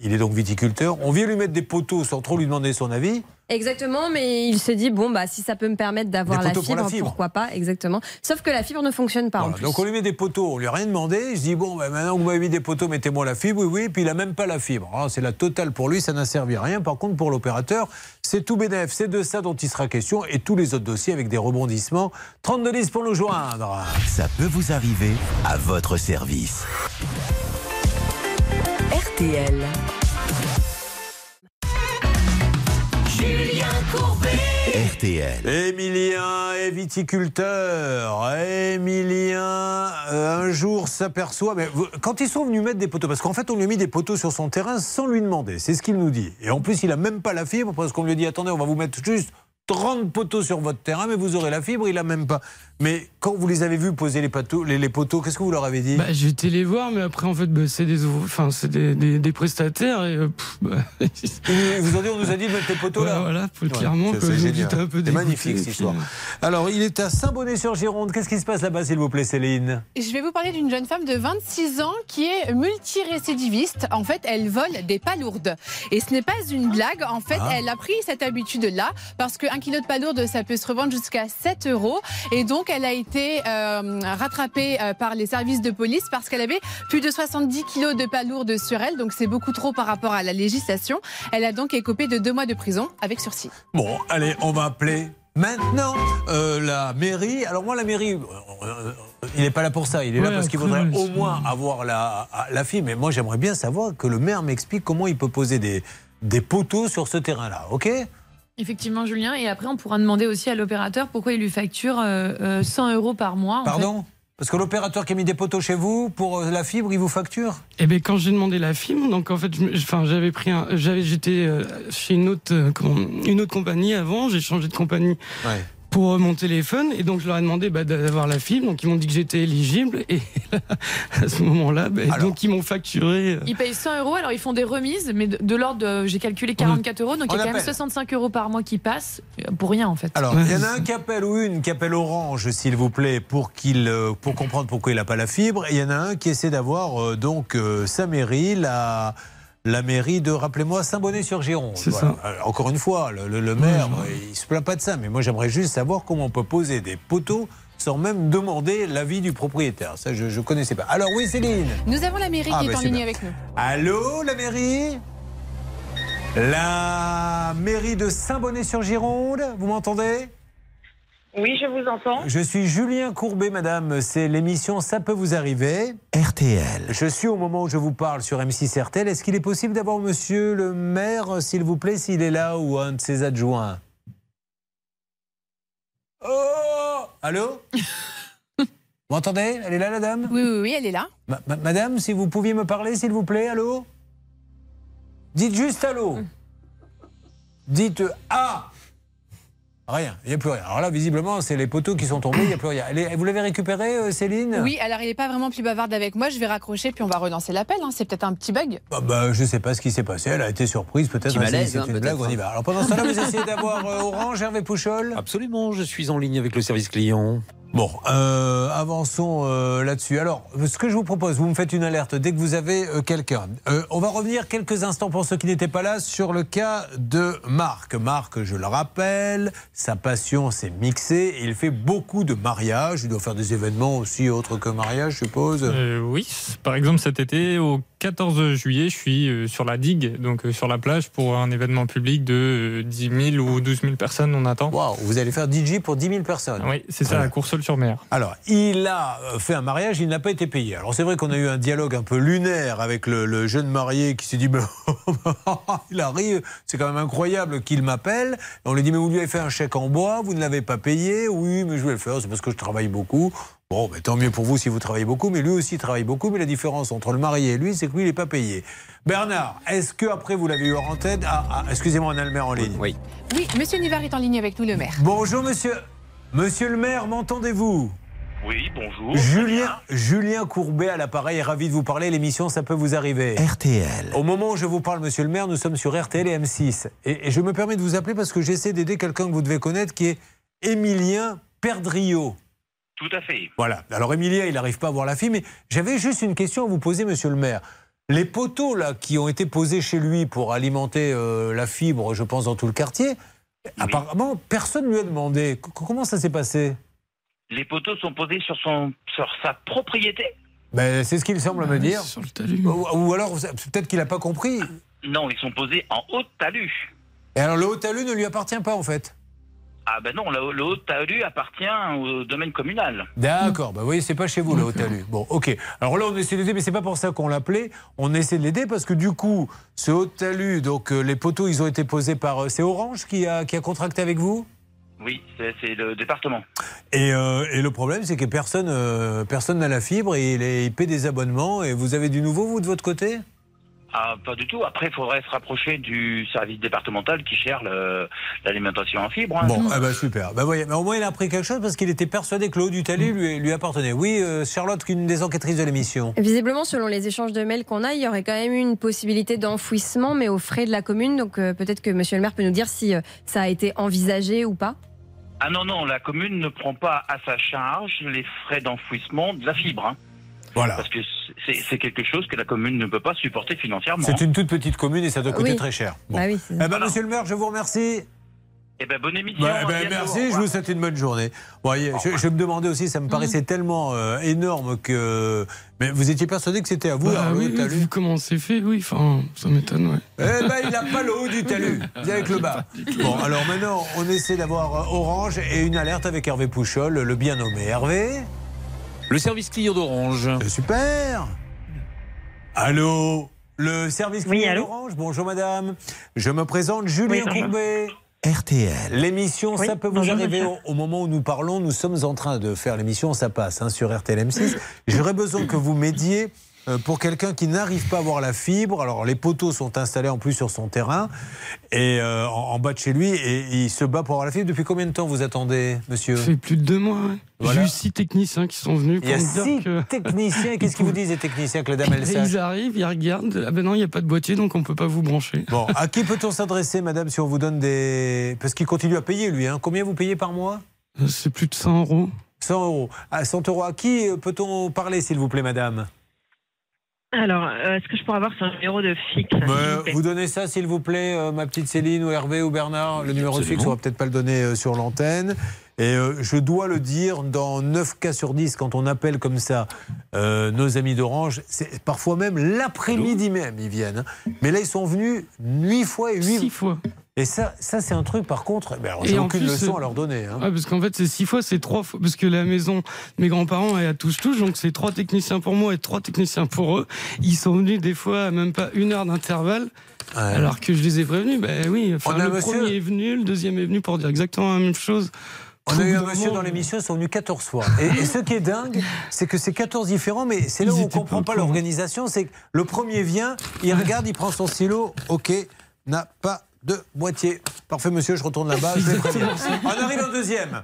[SPEAKER 3] il est donc viticulteur. On vient lui mettre des poteaux sans trop lui demander son avis.
[SPEAKER 7] Exactement, mais il s'est dit bon bah si ça peut me permettre d'avoir la
[SPEAKER 3] pour
[SPEAKER 7] fibre,
[SPEAKER 3] la fibre.
[SPEAKER 7] pourquoi pas Exactement. Sauf que la fibre ne fonctionne pas en plus.
[SPEAKER 3] donc on lui met des poteaux, on lui a rien demandé. Je dis bon, ben, maintenant que vous m'avez mis des poteaux, mettez-moi la fibre. Oui, oui. Puis il a même pas la fibre. Ah, c'est la totale pour lui, ça n'a servi à rien. Par contre, pour l'opérateur, c'est tout bénef. C'est de ça dont il sera question et tous les autres dossiers avec des rebondissements. 32 10 pour nous joindre.
[SPEAKER 1] Ça peut vous arriver à votre service.
[SPEAKER 26] RTL.
[SPEAKER 1] Julien Courbet. RTL.
[SPEAKER 3] Émilien est viticulteur. Émilien, euh, un jour s'aperçoit. Mais vous- quand ils sont venus mettre des poteaux, parce qu'en fait, on lui a mis des poteaux sur son terrain sans lui demander. C'est ce qu'il nous dit. Et en plus, il a même pas la fibre parce qu'on lui a dit attendez, on va vous mettre juste 30 poteaux sur votre terrain, mais vous aurez la fibre. Il a même pas. Mais quand vous les avez vus poser les poteaux, les, les poteaux, qu'est-ce que vous leur avez dit?
[SPEAKER 34] Bah, j'ai été les voir, mais après, en fait, bah, c'est des, enfin, c'est des, des, des prestataires. Et, euh, pff, bah,
[SPEAKER 3] vous dit, on nous a dit de mettre les poteaux là.
[SPEAKER 34] Voilà, faut-
[SPEAKER 3] Ouais,
[SPEAKER 34] clairement,
[SPEAKER 3] c'est-
[SPEAKER 34] un peu
[SPEAKER 3] C'est magnifique cette histoire.
[SPEAKER 34] euh,
[SPEAKER 3] Alors, il est à Saint-Bonnet-sur-Gironde. Qu'est-ce qui se passe là-bas, s'il vous plaît, Céline?
[SPEAKER 14] Je vais vous parler d'une jeune femme de 26 ans qui est multirécidiviste. En fait, elle vole des palourdes. Et ce n'est pas une blague. En fait,
[SPEAKER 35] Ah.
[SPEAKER 14] elle a pris cette habitude-là parce qu'un kilo de palourdes, ça peut se revendre jusqu'à 7 euros. Et donc, elle a été euh, rattrapée euh, par les services de police parce qu'elle avait plus de 70 kilos de palourdes sur elle. Donc, c'est beaucoup trop par rapport à la législation. Elle a donc écopé de deux mois de prison avec sursis.
[SPEAKER 3] Bon, allez, on va appeler maintenant euh, la mairie. Alors moi, la mairie, euh, euh, il n'est pas là pour ça. Il est là parce qu'il voudrait au moins avoir la, la fille. Mais moi, j'aimerais bien savoir que le maire m'explique comment il peut poser des, des poteaux sur ce terrain-là, ok?
[SPEAKER 16] Effectivement, Julien. Et après, on pourra demander aussi à l'opérateur pourquoi il lui facture euh, euh, 100 euros par mois. en
[SPEAKER 3] Pardon Parce que l'opérateur qui a mis des poteaux chez vous pour euh, la fibre, il vous facture?
[SPEAKER 34] Eh ben quand j'ai demandé la fibre, donc en fait, je me- enfin j'avais pris un, j'avais j'étais euh, chez une autre, euh, comment- une autre compagnie avant, j'ai changé de compagnie
[SPEAKER 3] Ouais.
[SPEAKER 34] Pour mon téléphone et donc je leur ai demandé bah, d'avoir la fibre, donc ils m'ont dit que j'étais éligible et là, à ce moment-là, bah, donc ils m'ont facturé. euh,
[SPEAKER 16] Ils payent 100 euros, alors ils font des remises, mais de, de l'ordre de, j'ai calculé 44 euros, donc
[SPEAKER 3] On
[SPEAKER 16] il y a quand même
[SPEAKER 3] appelle.
[SPEAKER 16] 65 euros par mois qui passent euh, pour rien en fait.
[SPEAKER 3] Alors, il y en a un qui appelle ou une qui appelle Orange, s'il vous plaît, pour qu'il euh, pour comprendre pourquoi il n'a pas la fibre. Et il y en a un qui essaie d'avoir euh, donc euh, sa mairie, la la mairie de, rappelez-moi, Saint-Bonnet-sur-Gironde.
[SPEAKER 34] C'est
[SPEAKER 3] Voilà. Euh, Encore une fois, le, le- le maire, euh, il se plaint pas de ça, mais moi j'aimerais juste savoir comment on peut poser des poteaux sans même demander l'avis du propriétaire. Ça, je ne connaissais pas. Alors oui, Céline.
[SPEAKER 14] Nous avons la mairie
[SPEAKER 3] Ah,
[SPEAKER 14] qui
[SPEAKER 3] bah,
[SPEAKER 14] est en
[SPEAKER 3] super.
[SPEAKER 14] ligne avec nous.
[SPEAKER 3] Allô, la mairie? La mairie de Saint-Bonnet-sur-Gironde, vous m'entendez?
[SPEAKER 28] Oui, je vous entends.
[SPEAKER 3] Je suis Julien Courbet, madame. C'est l'émission Ça peut vous arriver.
[SPEAKER 1] RTL.
[SPEAKER 3] Je suis au moment où je vous parle sur M6 RTL. Est-ce qu'il est possible d'avoir monsieur le maire, s'il vous plaît, s'il est là ou un de ses adjoints? Oh Allô? Vous m'entendez? Elle est là, la dame?
[SPEAKER 14] Oui, oui, oui, elle est là.
[SPEAKER 3] Ma- ma- madame, si vous pouviez me parler, s'il vous plaît, allô? Dites juste allô. Dites ah Rien, il n'y a plus rien. Alors là, visiblement, c'est les poteaux qui sont tombés, il n'y a plus rien. Elle est- vous l'avez récupéré, euh, Céline?
[SPEAKER 14] Oui, alors il n'est pas vraiment plus bavarde avec moi. Je vais raccrocher puis on va relancer l'appel. hein. C'est peut-être un petit bug.
[SPEAKER 3] Bah, bah, je ne sais pas ce qui s'est passé. Elle a été surprise, peut-être. C'est
[SPEAKER 22] hein,
[SPEAKER 3] une blague, on y va. Alors pendant ce temps-là, vous essayez d'avoir euh, Orange, Hervé Pouchol?
[SPEAKER 13] Absolument, je suis en ligne avec le service client.
[SPEAKER 3] Bon, euh, avançons euh, là-dessus. Alors, ce que je vous propose, vous me faites une alerte dès que vous avez euh, quelqu'un. Euh, on va revenir quelques instants pour ceux qui n'étaient pas là sur le cas de Marc. Marc, je le rappelle, sa passion c'est mixer. Il fait beaucoup de mariages. Il doit faire des événements aussi autres que mariage, je suppose.
[SPEAKER 29] Euh, oui, par exemple cet été au 14 juillet, je suis euh, sur la digue, donc euh, sur la plage, pour un événement public de euh, 10 000 ou 12 000 personnes, on attend.
[SPEAKER 3] Waouh, vous allez faire DJ pour 10 000 personnes
[SPEAKER 29] Oui, c'est ça, à Courseul-sur-Mer.
[SPEAKER 3] Alors, il a euh, fait un mariage, il n'a pas été payé. Alors, c'est vrai qu'on a eu un dialogue un peu lunaire avec le, le jeune marié qui s'est dit, il arrive, c'est quand même incroyable qu'il m'appelle. On lui dit, mais vous lui avez fait un chèque en bois, vous ne l'avez pas payé. Oui, mais je vais le faire, c'est parce que je travaille beaucoup. Bon, mais tant mieux pour vous si vous travaillez beaucoup, mais lui aussi travaille beaucoup. Mais la différence entre le marié et lui, c'est que lui, il n'est pas payé. Bernard, est-ce que après vous l'avez eu en tête? Ah, ah, excusez-moi, on a le maire en ligne.
[SPEAKER 22] Oui.
[SPEAKER 14] Oui, Monsieur Nivard est en ligne avec nous, le maire.
[SPEAKER 3] Bonjour, monsieur. Monsieur le maire, m'entendez-vous?
[SPEAKER 35] Oui, bonjour.
[SPEAKER 3] Julien, Julien Courbet à l'appareil est ravi de vous parler. L'émission, ça peut vous arriver.
[SPEAKER 1] RTL.
[SPEAKER 3] Au moment où je vous parle, monsieur le maire, nous sommes sur RTL et M6. Et, et je me permets de vous appeler parce que j'essaie d'aider quelqu'un que vous devez connaître qui est Émilien Perdriau.
[SPEAKER 35] Tout à fait.
[SPEAKER 3] Voilà. Alors, Émilien, il n'arrive pas à voir la fille, mais j'avais juste une question à vous poser, monsieur le maire. Les poteaux là qui ont été posés chez lui pour alimenter euh, la fibre, je pense, dans tout le quartier, apparemment, personne ne lui a demandé. C- comment ça s'est passé?
[SPEAKER 35] Les poteaux sont posés sur, son, sur sa propriété
[SPEAKER 3] ben, C'est ce qu'il semble me dire. Ou, ou alors, peut-être qu'il n'a pas compris.
[SPEAKER 35] Non, ils sont posés en haute talus.
[SPEAKER 3] Et alors, le haut talus ne lui appartient pas, en fait
[SPEAKER 35] Ah ben non, le, le haut talus appartient au domaine communal.
[SPEAKER 3] D'accord, bah oui, c'est pas chez vous le haut talus. Bon, ok. Alors là, on essaie de l'aider, mais c'est pas pour ça qu'on l'appelait. On essaie de l'aider parce que du coup, ce haut talus, donc euh, les poteaux, ils ont été posés par. euh, c'est Orange qui a, qui a contracté avec vous?
[SPEAKER 35] Oui, c'est le département.
[SPEAKER 3] et, euh, et le problème, c'est que personne personne n'a la fibre et il, est- il paie des abonnements. Et vous avez du nouveau, vous, de votre côté?
[SPEAKER 35] Ah, pas du tout. Après, il faudrait se rapprocher du service départemental qui gère l'alimentation en fibre. hein.
[SPEAKER 3] Bon, bah super. Bah voyez, mais au moins il a appris quelque chose parce qu'il était persuadé que le haut du talus lui, lui appartenait. Oui, euh, Charlotte, une des enquêtrices de l'émission.
[SPEAKER 7] Visiblement, selon les échanges de mails qu'on a, il y aurait quand même eu une possibilité d'enfouissement, mais aux frais de la commune. Donc euh, peut-être que Monsieur le maire peut nous dire si euh, ça a été envisagé ou pas.
[SPEAKER 35] Ah non, non, la commune ne prend pas à sa charge les frais d'enfouissement de la fibre. hein.
[SPEAKER 3] Voilà.
[SPEAKER 35] Parce que c'est quelque chose que la commune ne peut pas supporter financièrement.
[SPEAKER 3] C'est une toute petite commune et ça doit coûter
[SPEAKER 35] Oui.
[SPEAKER 3] très cher. Bon.
[SPEAKER 35] Bah oui,
[SPEAKER 3] eh ben, monsieur le maire, je vous remercie.
[SPEAKER 35] Eh ben, bonne émission.
[SPEAKER 3] Bah,
[SPEAKER 35] à
[SPEAKER 3] ben,
[SPEAKER 35] bientôt.
[SPEAKER 3] merci, je vous souhaite une bonne journée. Bon, voyez, je, je me demandais aussi, ça me paraissait tellement euh, énorme que. Mais vous étiez persuadé que c'était à vous,
[SPEAKER 34] Bah
[SPEAKER 3] alors,
[SPEAKER 34] oui,
[SPEAKER 3] talus?
[SPEAKER 34] vu comment c'est fait, oui, enfin, ça m'étonne, ouais.
[SPEAKER 3] Eh ben, il n'a pas le haut du talus. Viens avec le bas. Bon, alors maintenant, on essaie d'avoir euh, Orange et une alerte avec Hervé Pouchol, le bien nommé. Hervé
[SPEAKER 13] Le service client d'Orange.
[SPEAKER 3] Super Allô Le service client d'Orange Bonjour madame. Je me présente Julien
[SPEAKER 1] Oui.
[SPEAKER 3] Courbet.
[SPEAKER 1] RTL.
[SPEAKER 3] L'émission,
[SPEAKER 1] Oui,
[SPEAKER 3] ça peut vous arriver au, au moment où nous parlons. Nous sommes en train de faire l'émission, ça passe hein, sur RTL M6. J'aurais besoin que vous m'aidiez euh, pour quelqu'un qui n'arrive pas à voir la fibre. Alors les poteaux sont installés en plus sur son terrain et euh, en, en bas de chez lui et il se bat pour avoir la fibre. Depuis combien de temps vous attendez, monsieur?
[SPEAKER 34] Ça fait plus de deux mois, ouais.
[SPEAKER 3] Voilà.
[SPEAKER 34] J'ai eu six techniciens qui sont venus
[SPEAKER 3] Il y a
[SPEAKER 34] me
[SPEAKER 3] six
[SPEAKER 34] que...
[SPEAKER 3] techniciens. Qu'est-ce qu'ils vous disent, les techniciens, que la dame, elle
[SPEAKER 34] Ils arrivent, ils regardent. Ah ben non, il n'y a pas de boîtier, donc on peut pas vous brancher.
[SPEAKER 3] Bon, à qui peut-on s'adresser, madame, si on vous donne des. Parce qu'il continue à payer, lui. Hein. Combien vous payez par mois?
[SPEAKER 34] Euh, C'est plus de 100 euros.
[SPEAKER 3] 100 euros. À 100 euros, à qui euh, peut-on parler, s'il vous plaît, madame?
[SPEAKER 28] Alors, euh, est-ce que je pourrais avoir son numéro de fixe
[SPEAKER 3] Euh,
[SPEAKER 28] vous
[SPEAKER 3] donnez ça, s'il vous plaît, euh, ma petite Céline ou Hervé ou Bernard. Le numéro de fixe, on va peut-être pas le donner euh, sur l'antenne. Et euh, je dois le dire, dans 9 cas sur 10, quand on appelle comme ça euh, nos amis d'Orange, c'est parfois même l'après-midi même, ils viennent. hein. Mais là, ils sont venus 8 fois et 8
[SPEAKER 34] fois.
[SPEAKER 3] Et ça, ça c'est un truc, par contre, ben j'ai aucune
[SPEAKER 34] plus,
[SPEAKER 3] leçon à leur donner. hein.
[SPEAKER 34] Ah, parce qu'en fait, c'est six fois, c'est trois fois. Parce que la maison, de mes grands-parents est à touche-touche, donc c'est trois techniciens pour moi et trois techniciens pour eux. Ils sont venus des fois à même pas une heure d'intervalle. Alors que je les ai prévenus, ben oui. Enfin, le
[SPEAKER 3] monsieur-
[SPEAKER 34] premier est venu, le deuxième est venu pour dire exactement la même chose.
[SPEAKER 3] On a eu un monsieur dans l'émission, ils sont venus 14 fois. Et, et ce qui est dingue, c'est que c'est 14 différents, mais c'est là où on ne comprend pas l'organisation. C'est que le premier vient, il regarde, il prend son stylo, ok, n'a pas de boîtier. Parfait, monsieur, je retourne là-bas. On arrive au deuxième.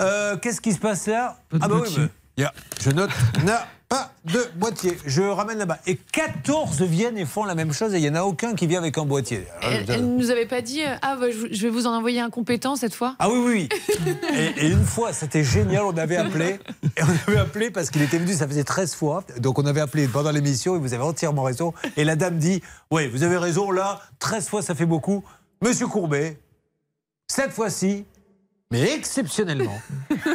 [SPEAKER 3] Euh, Qu'est-ce qui se passe là? Ah, bah oui, a- je note, n'a pas de boîtier. Je ramène là-bas. Et 14 viennent et font la même chose, et il n'y en a aucun qui vient avec un boîtier.
[SPEAKER 16] Elle, elle nous avait pas dit euh, ah bah, je je vais vous en envoyer un compétent cette fois.
[SPEAKER 3] Ah oui, oui, oui. Et, et une fois, c'était génial, on avait appelé. Et on avait appelé parce qu'il était venu, ça faisait 13 fois. Donc on avait appelé pendant l'émission et vous avez entièrement raison. Et la dame dit Oui, vous avez raison, là, 13 fois, ça fait beaucoup. Monsieur Courbet, cette fois-ci, mais exceptionnellement,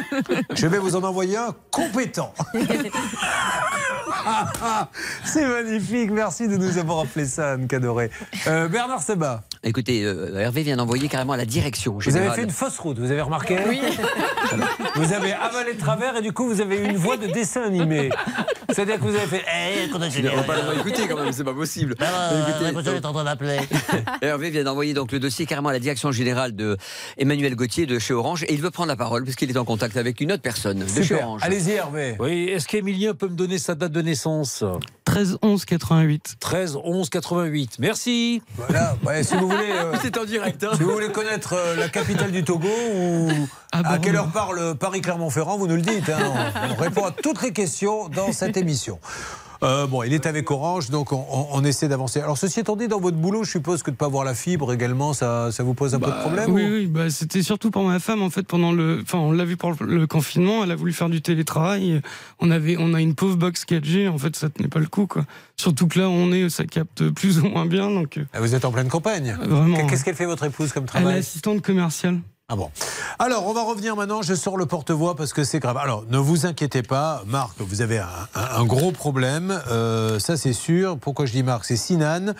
[SPEAKER 3] je vais vous en envoyer un compétent. C'est magnifique, merci de nous avoir appelé ça, Anne Cadoré. Euh, Bernard Seba.
[SPEAKER 22] Écoutez, euh, Hervé vient d'envoyer carrément à la direction
[SPEAKER 3] Vous avez fait une fausse route, vous avez remarqué
[SPEAKER 22] Oui.
[SPEAKER 3] Vous avez avalé de travers et du coup vous avez eu une voix de dessin animé. C'est-à-dire que vous avez fait. Eh, qu'on a
[SPEAKER 22] Je ne vais pas l'avoir écouté quand même, c'est pas possible. Écoutez,
[SPEAKER 3] l'impression d'être en train d'appeler.
[SPEAKER 22] Hervé vient d'envoyer donc le dossier carrément à la direction générale de Emmanuel Gauthier de chez Orange et il veut prendre la parole parce qu'il est en contact avec une autre personne de chez. Orange.
[SPEAKER 3] Allez-y, Hervé.
[SPEAKER 13] Oui, est-ce qu'Emilien peut me donner sa date de naissance?
[SPEAKER 34] 13 11 88.
[SPEAKER 13] 13 11 88. Merci.
[SPEAKER 3] Voilà, ouais, si vous voulez. euh,
[SPEAKER 22] C'est en direct. hein.
[SPEAKER 3] Si vous voulez connaître euh, la capitale du Togo ou à quelle heure parle Paris-Clermont-Ferrand, vous nous le dites. hein. On, on répond à toutes les questions dans cette émission. Euh, bon, il est avec Orange, donc on, on- on essaie d'avancer. Alors, ceci étant dit, dans votre boulot, je suppose que de ne pas avoir la fibre également, ça, ça vous pose un peu de problème
[SPEAKER 34] Oui,
[SPEAKER 3] ou-
[SPEAKER 34] oui, bah, c'était surtout pour ma femme en fait pendant le, enfin on l'a vu pour le confinement, elle a voulu faire du télétravail, on avait, on a une pauvre box 4G, en fait ça tenait pas le coup quoi. Surtout que là on est, ça capte plus ou moins bien donc.
[SPEAKER 3] Ah, Vous êtes en pleine campagne.
[SPEAKER 34] Vraiment.
[SPEAKER 3] Qu'est-ce qu'elle fait votre épouse comme
[SPEAKER 34] Elle est
[SPEAKER 3] travail?
[SPEAKER 34] assistante commerciale.
[SPEAKER 3] Ah bon. Alors, on va revenir maintenant. Je sors le porte-voix parce que c'est grave. Alors, ne vous inquiétez pas, Marc, vous avez un, un- un gros problème. Euh, ça, c'est sûr. Pourquoi je dis Marc? C'est Sinan.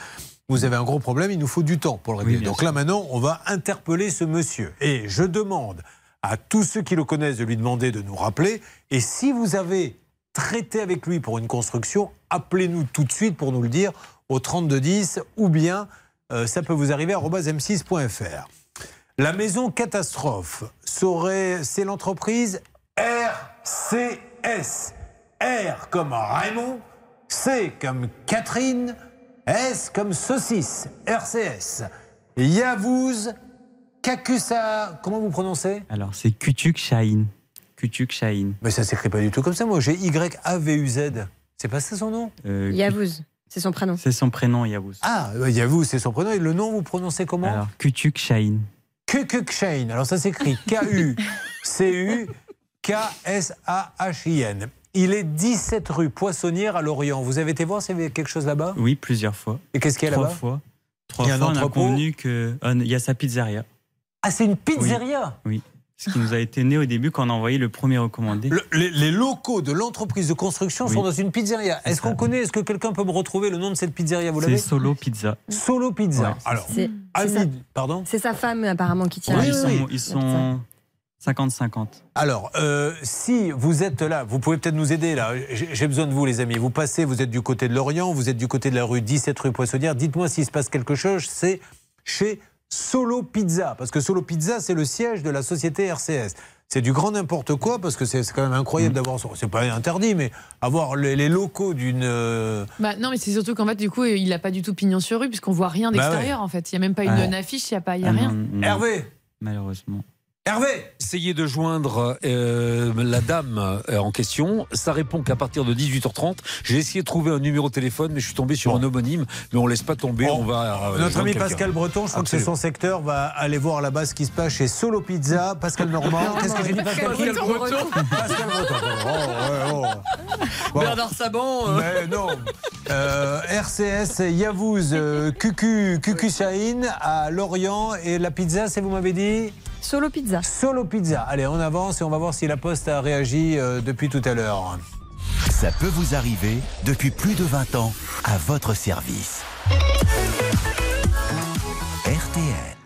[SPEAKER 3] Vous avez un gros problème. Il nous faut du temps pour le régler. Donc
[SPEAKER 31] sûr.
[SPEAKER 3] là, maintenant, on va interpeller ce monsieur. Et je demande à tous ceux qui le connaissent de lui demander de nous rappeler. Et si vous avez traité avec lui pour une construction, appelez-nous tout de suite pour nous le dire au 3210 ou bien euh, ça peut vous arriver à m6.fr. La maison catastrophe serait, c'est l'entreprise RCS. R comme Raymond, C comme Catherine, S comme saucisse, RCS. Yavuz Kakusa, comment vous prononcez?
[SPEAKER 31] Alors, c'est Kutuk Shahin. Kutuk Shahin.
[SPEAKER 3] Mais ça s'écrit pas du tout comme ça, moi j'ai Y-A-V-U-Z. C'est pas ça son nom?
[SPEAKER 31] Euh,
[SPEAKER 7] Yavouz, c'est son prénom.
[SPEAKER 31] C'est son prénom, Yavuz.
[SPEAKER 3] Ah, Yavuz, c'est son prénom. Et le nom, vous prononcez comment?
[SPEAKER 31] Alors, Kutuk Shahin.
[SPEAKER 3] Kukuk Shane. Alors ça s'écrit K-U-C-U-K-S-A-H-I-N. Il est 17 rue Poissonnière à Lorient. Vous avez été voir s'il y avait quelque chose là-bas?
[SPEAKER 31] Oui, plusieurs fois.
[SPEAKER 3] Et qu'est-ce qu'il y a
[SPEAKER 31] Trois
[SPEAKER 3] là-bas
[SPEAKER 31] fois. Trois
[SPEAKER 3] Il y a un
[SPEAKER 31] fois, on a convenu que. euh, Il y a sa pizzeria.
[SPEAKER 3] Ah, c'est une pizzeria?
[SPEAKER 31] Oui. Ce qui nous a été né au début quand on a envoyé le premier recommandé.
[SPEAKER 3] Le- les, les locaux de l'entreprise de construction
[SPEAKER 31] Oui.
[SPEAKER 3] sont dans une pizzeria. Est-ce qu'on connaît, est-ce que quelqu'un peut me retrouver le nom de cette pizzeria Vous
[SPEAKER 31] C'est Solo Pizza.
[SPEAKER 3] Solo Pizza.
[SPEAKER 31] Ouais.
[SPEAKER 3] Alors,
[SPEAKER 7] C'est c'est sa,
[SPEAKER 3] Ami- pardon
[SPEAKER 7] c'est sa femme apparemment qui tient. La-
[SPEAKER 31] ils
[SPEAKER 3] oui.
[SPEAKER 31] sont, ils sont 50-50.
[SPEAKER 3] Alors, euh, si vous êtes là, vous pouvez peut-être nous aider là. J'ai j'ai besoin de vous, les amis. Vous passez, vous êtes du côté de Lorient, vous êtes du côté de la rue 17 rue Poissonnière. Dites-moi s'il se passe quelque chose. C'est chez Solo Pizza, parce que Solo Pizza, c'est le siège de la société RCS. C'est du grand n'importe quoi, parce que c'est quand même incroyable d'avoir. C'est pas interdit, mais avoir les, les locaux d'une. euh,
[SPEAKER 16] Bah, non, mais c'est surtout qu'en fait, du coup, il a pas du tout pignon sur rue, puisqu'on voit rien
[SPEAKER 3] Bah
[SPEAKER 16] d'extérieur, en fait. Il y a même pas une,
[SPEAKER 31] Ouais.
[SPEAKER 16] affiche, il y a pas, il y a
[SPEAKER 31] Ah
[SPEAKER 16] rien.
[SPEAKER 31] non, non,
[SPEAKER 3] Hervé
[SPEAKER 31] Malheureusement.
[SPEAKER 3] Hervé
[SPEAKER 13] Essayez de joindre euh, la dame euh, en question. Ça répond qu'à partir de 18h30. J'ai essayé de trouver un numéro de téléphone, mais je suis tombé sur un homonyme. Mais on laisse pas tomber.
[SPEAKER 3] Bon.
[SPEAKER 13] on va. euh,
[SPEAKER 3] Notre ami. Pascal Breton, je crois que c'est son secteur, va aller voir là-bas ce qui se passe chez Solo Pizza. Pascal Normand, qu'est-ce que j'ai dit Pascal
[SPEAKER 22] Pascal Breton.
[SPEAKER 3] Pascal Breton. Oh, ouais, oh. Bon.
[SPEAKER 22] Bernard Saban. euh,
[SPEAKER 3] Mais non. Euh, RCS Yavuz euh, Cucu Cucu Shahin à Lorient et la pizza, c'est vous m'avez dit?
[SPEAKER 7] Solo Pizza.
[SPEAKER 3] Solo Pizza. Allez, on avance et on va voir si la Poste a réagi euh, depuis tout à l'heure.
[SPEAKER 1] Ça peut vous arriver depuis plus de 20 ans à votre service. RTL.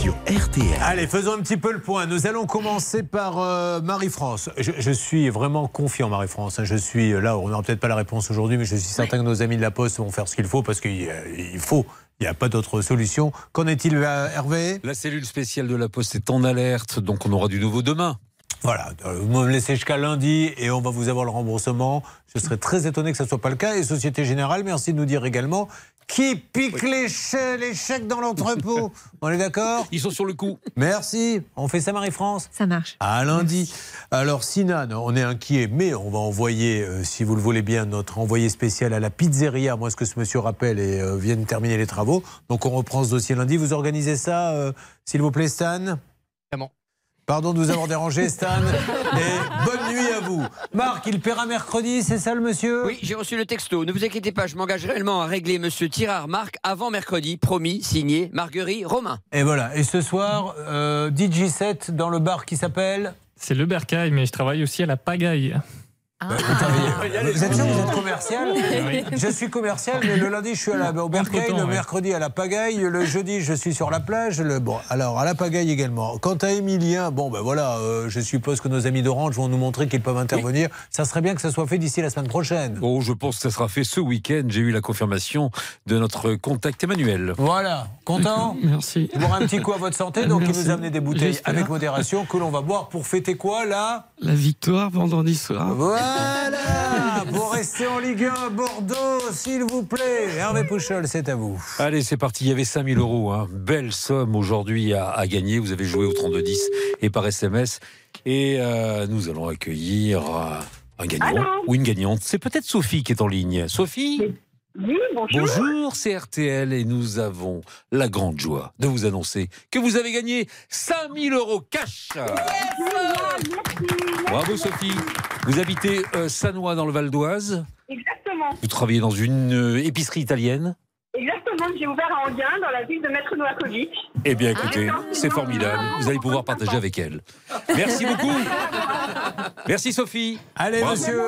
[SPEAKER 1] Sur RTL.
[SPEAKER 3] Allez, faisons un petit peu le point. Nous allons commencer par euh, Marie-France. Je, je suis vraiment confiant, Marie-France. hein. Je suis là, on n'aura peut-être pas la réponse aujourd'hui, mais je suis certain que nos amis de la Poste vont faire ce qu'il faut parce qu'il euh, il faut. Il n'y a pas d'autre solution. Qu'en est-il, euh, Hervé?
[SPEAKER 13] La cellule spéciale de la Poste est en alerte, donc on aura du nouveau demain.
[SPEAKER 3] Voilà, euh, vous me laissez jusqu'à lundi et on va vous avoir le remboursement. Je serais très étonné que ça ne soit pas le cas. Et Société Générale, merci de nous dire également qui pique les, chè- les chèques dans l'entrepôt. on est d'accord
[SPEAKER 13] Ils sont sur le coup.
[SPEAKER 3] Merci. On fait ça, Marie-France
[SPEAKER 7] Ça marche.
[SPEAKER 3] À lundi. Alors, Sinan, on est inquiet, mais on va envoyer, euh, si vous le voulez bien, notre envoyé spécial à la pizzeria, moi, ce que ce monsieur rappelle, et euh, vienne terminer les travaux. Donc, on reprend ce dossier lundi. Vous organisez ça, euh, s'il vous plaît, Stan?
[SPEAKER 24] Évidemment.
[SPEAKER 3] Pardon de vous avoir dérangé, Stan. et bonne nuit Marc, il paiera mercredi, c'est ça le monsieur
[SPEAKER 22] Oui, j'ai reçu le texto. Ne vous inquiétez pas, je m'engage réellement à régler Monsieur Tirard Marc avant mercredi. Promis, signé Marguerite Romain.
[SPEAKER 3] Et voilà. Et ce soir, euh, DJ7 dans le bar qui s'appelle
[SPEAKER 29] C'est le Bercail, mais je travaille aussi à la pagaille.
[SPEAKER 3] Bah, vous travaillez- Vous êtes sûr que vous êtes commercial
[SPEAKER 29] Oui.
[SPEAKER 3] Je suis commercial, mais le lundi, je suis à la, au Bercail, le mercredi à la Pagaille, le jeudi, je suis sur la plage. Le, bon, alors, à la Pagaille également. Quant à Emilien, bon, ben voilà, euh, je suppose que nos amis d'Orange vont nous montrer qu'ils peuvent intervenir. Ça serait bien que ça soit fait d'ici la semaine prochaine.
[SPEAKER 13] Oh, je pense que ça sera fait ce week-end. J'ai eu la confirmation de notre contact Emmanuel.
[SPEAKER 3] Voilà, content
[SPEAKER 34] Merci.
[SPEAKER 3] Boire un petit coup à votre santé, donc il
[SPEAKER 34] Merci.
[SPEAKER 3] nous a amené des bouteilles avec modération que l'on va boire pour fêter quoi là?
[SPEAKER 34] La victoire vendredi soir.
[SPEAKER 3] Voilà Pour rester en Ligue 1, Bordeaux, s'il vous plaît. Hervé Pouchol, c'est à vous.
[SPEAKER 13] Allez, c'est parti. Il y avait 5000 euros. Hein. Belle somme aujourd'hui à, à gagner. Vous avez joué au 3210 et par SMS. Et euh, nous allons accueillir euh, un gagnant
[SPEAKER 28] Allô
[SPEAKER 13] ou une gagnante. C'est peut-être Sophie qui est en ligne. Sophie
[SPEAKER 28] Oui, bonjour.
[SPEAKER 13] Bonjour, c'est RTL et nous avons la grande joie de vous annoncer que vous avez gagné 5000 euros cash. Bravo Sophie. Vous habitez euh, Sanois dans le Val d'Oise.
[SPEAKER 28] Exactement.
[SPEAKER 13] Vous travaillez dans une euh, épicerie italienne.
[SPEAKER 28] Exactement. J'ai ouvert à Anguin, dans la ville de Maître Novakovic.
[SPEAKER 13] Eh bien, écoutez, c'est formidable. Vous allez pouvoir partager avec elle. Merci beaucoup. Merci Sophie.
[SPEAKER 3] Allez,
[SPEAKER 13] Bravo.
[SPEAKER 3] monsieur,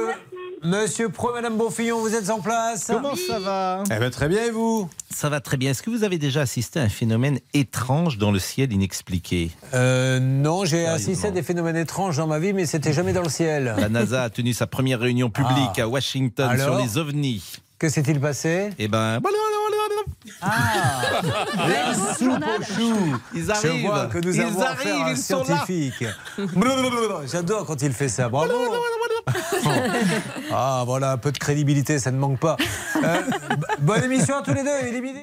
[SPEAKER 3] monsieur Pro, madame Bonfillon, vous êtes en place
[SPEAKER 36] Comment ça va
[SPEAKER 3] Eh bien, très bien, et vous
[SPEAKER 36] Ça va très bien. Est-ce que vous avez déjà assisté à un phénomène étrange dans le ciel inexpliqué
[SPEAKER 3] euh, Non, j'ai
[SPEAKER 36] Sérieusement.
[SPEAKER 3] assisté à des phénomènes étranges dans ma vie, mais c'était jamais dans le ciel.
[SPEAKER 36] La NASA a tenu sa première réunion publique
[SPEAKER 3] Ah.
[SPEAKER 36] à Washington
[SPEAKER 3] Alors
[SPEAKER 36] sur les ovnis.
[SPEAKER 3] Que s'est-il passé?
[SPEAKER 36] Eh ben,
[SPEAKER 3] Ah La soupe aux choux
[SPEAKER 36] Ils
[SPEAKER 3] Je
[SPEAKER 36] arrivent.
[SPEAKER 3] vois que nous
[SPEAKER 36] Ils
[SPEAKER 3] avons à
[SPEAKER 36] arrivent,
[SPEAKER 3] un
[SPEAKER 36] ils
[SPEAKER 3] scientifique. J'adore quand il fait ça. Bravo Ah, voilà, un peu de crédibilité, ça ne manque pas. Euh, bonne émission à tous les deux, il est midi.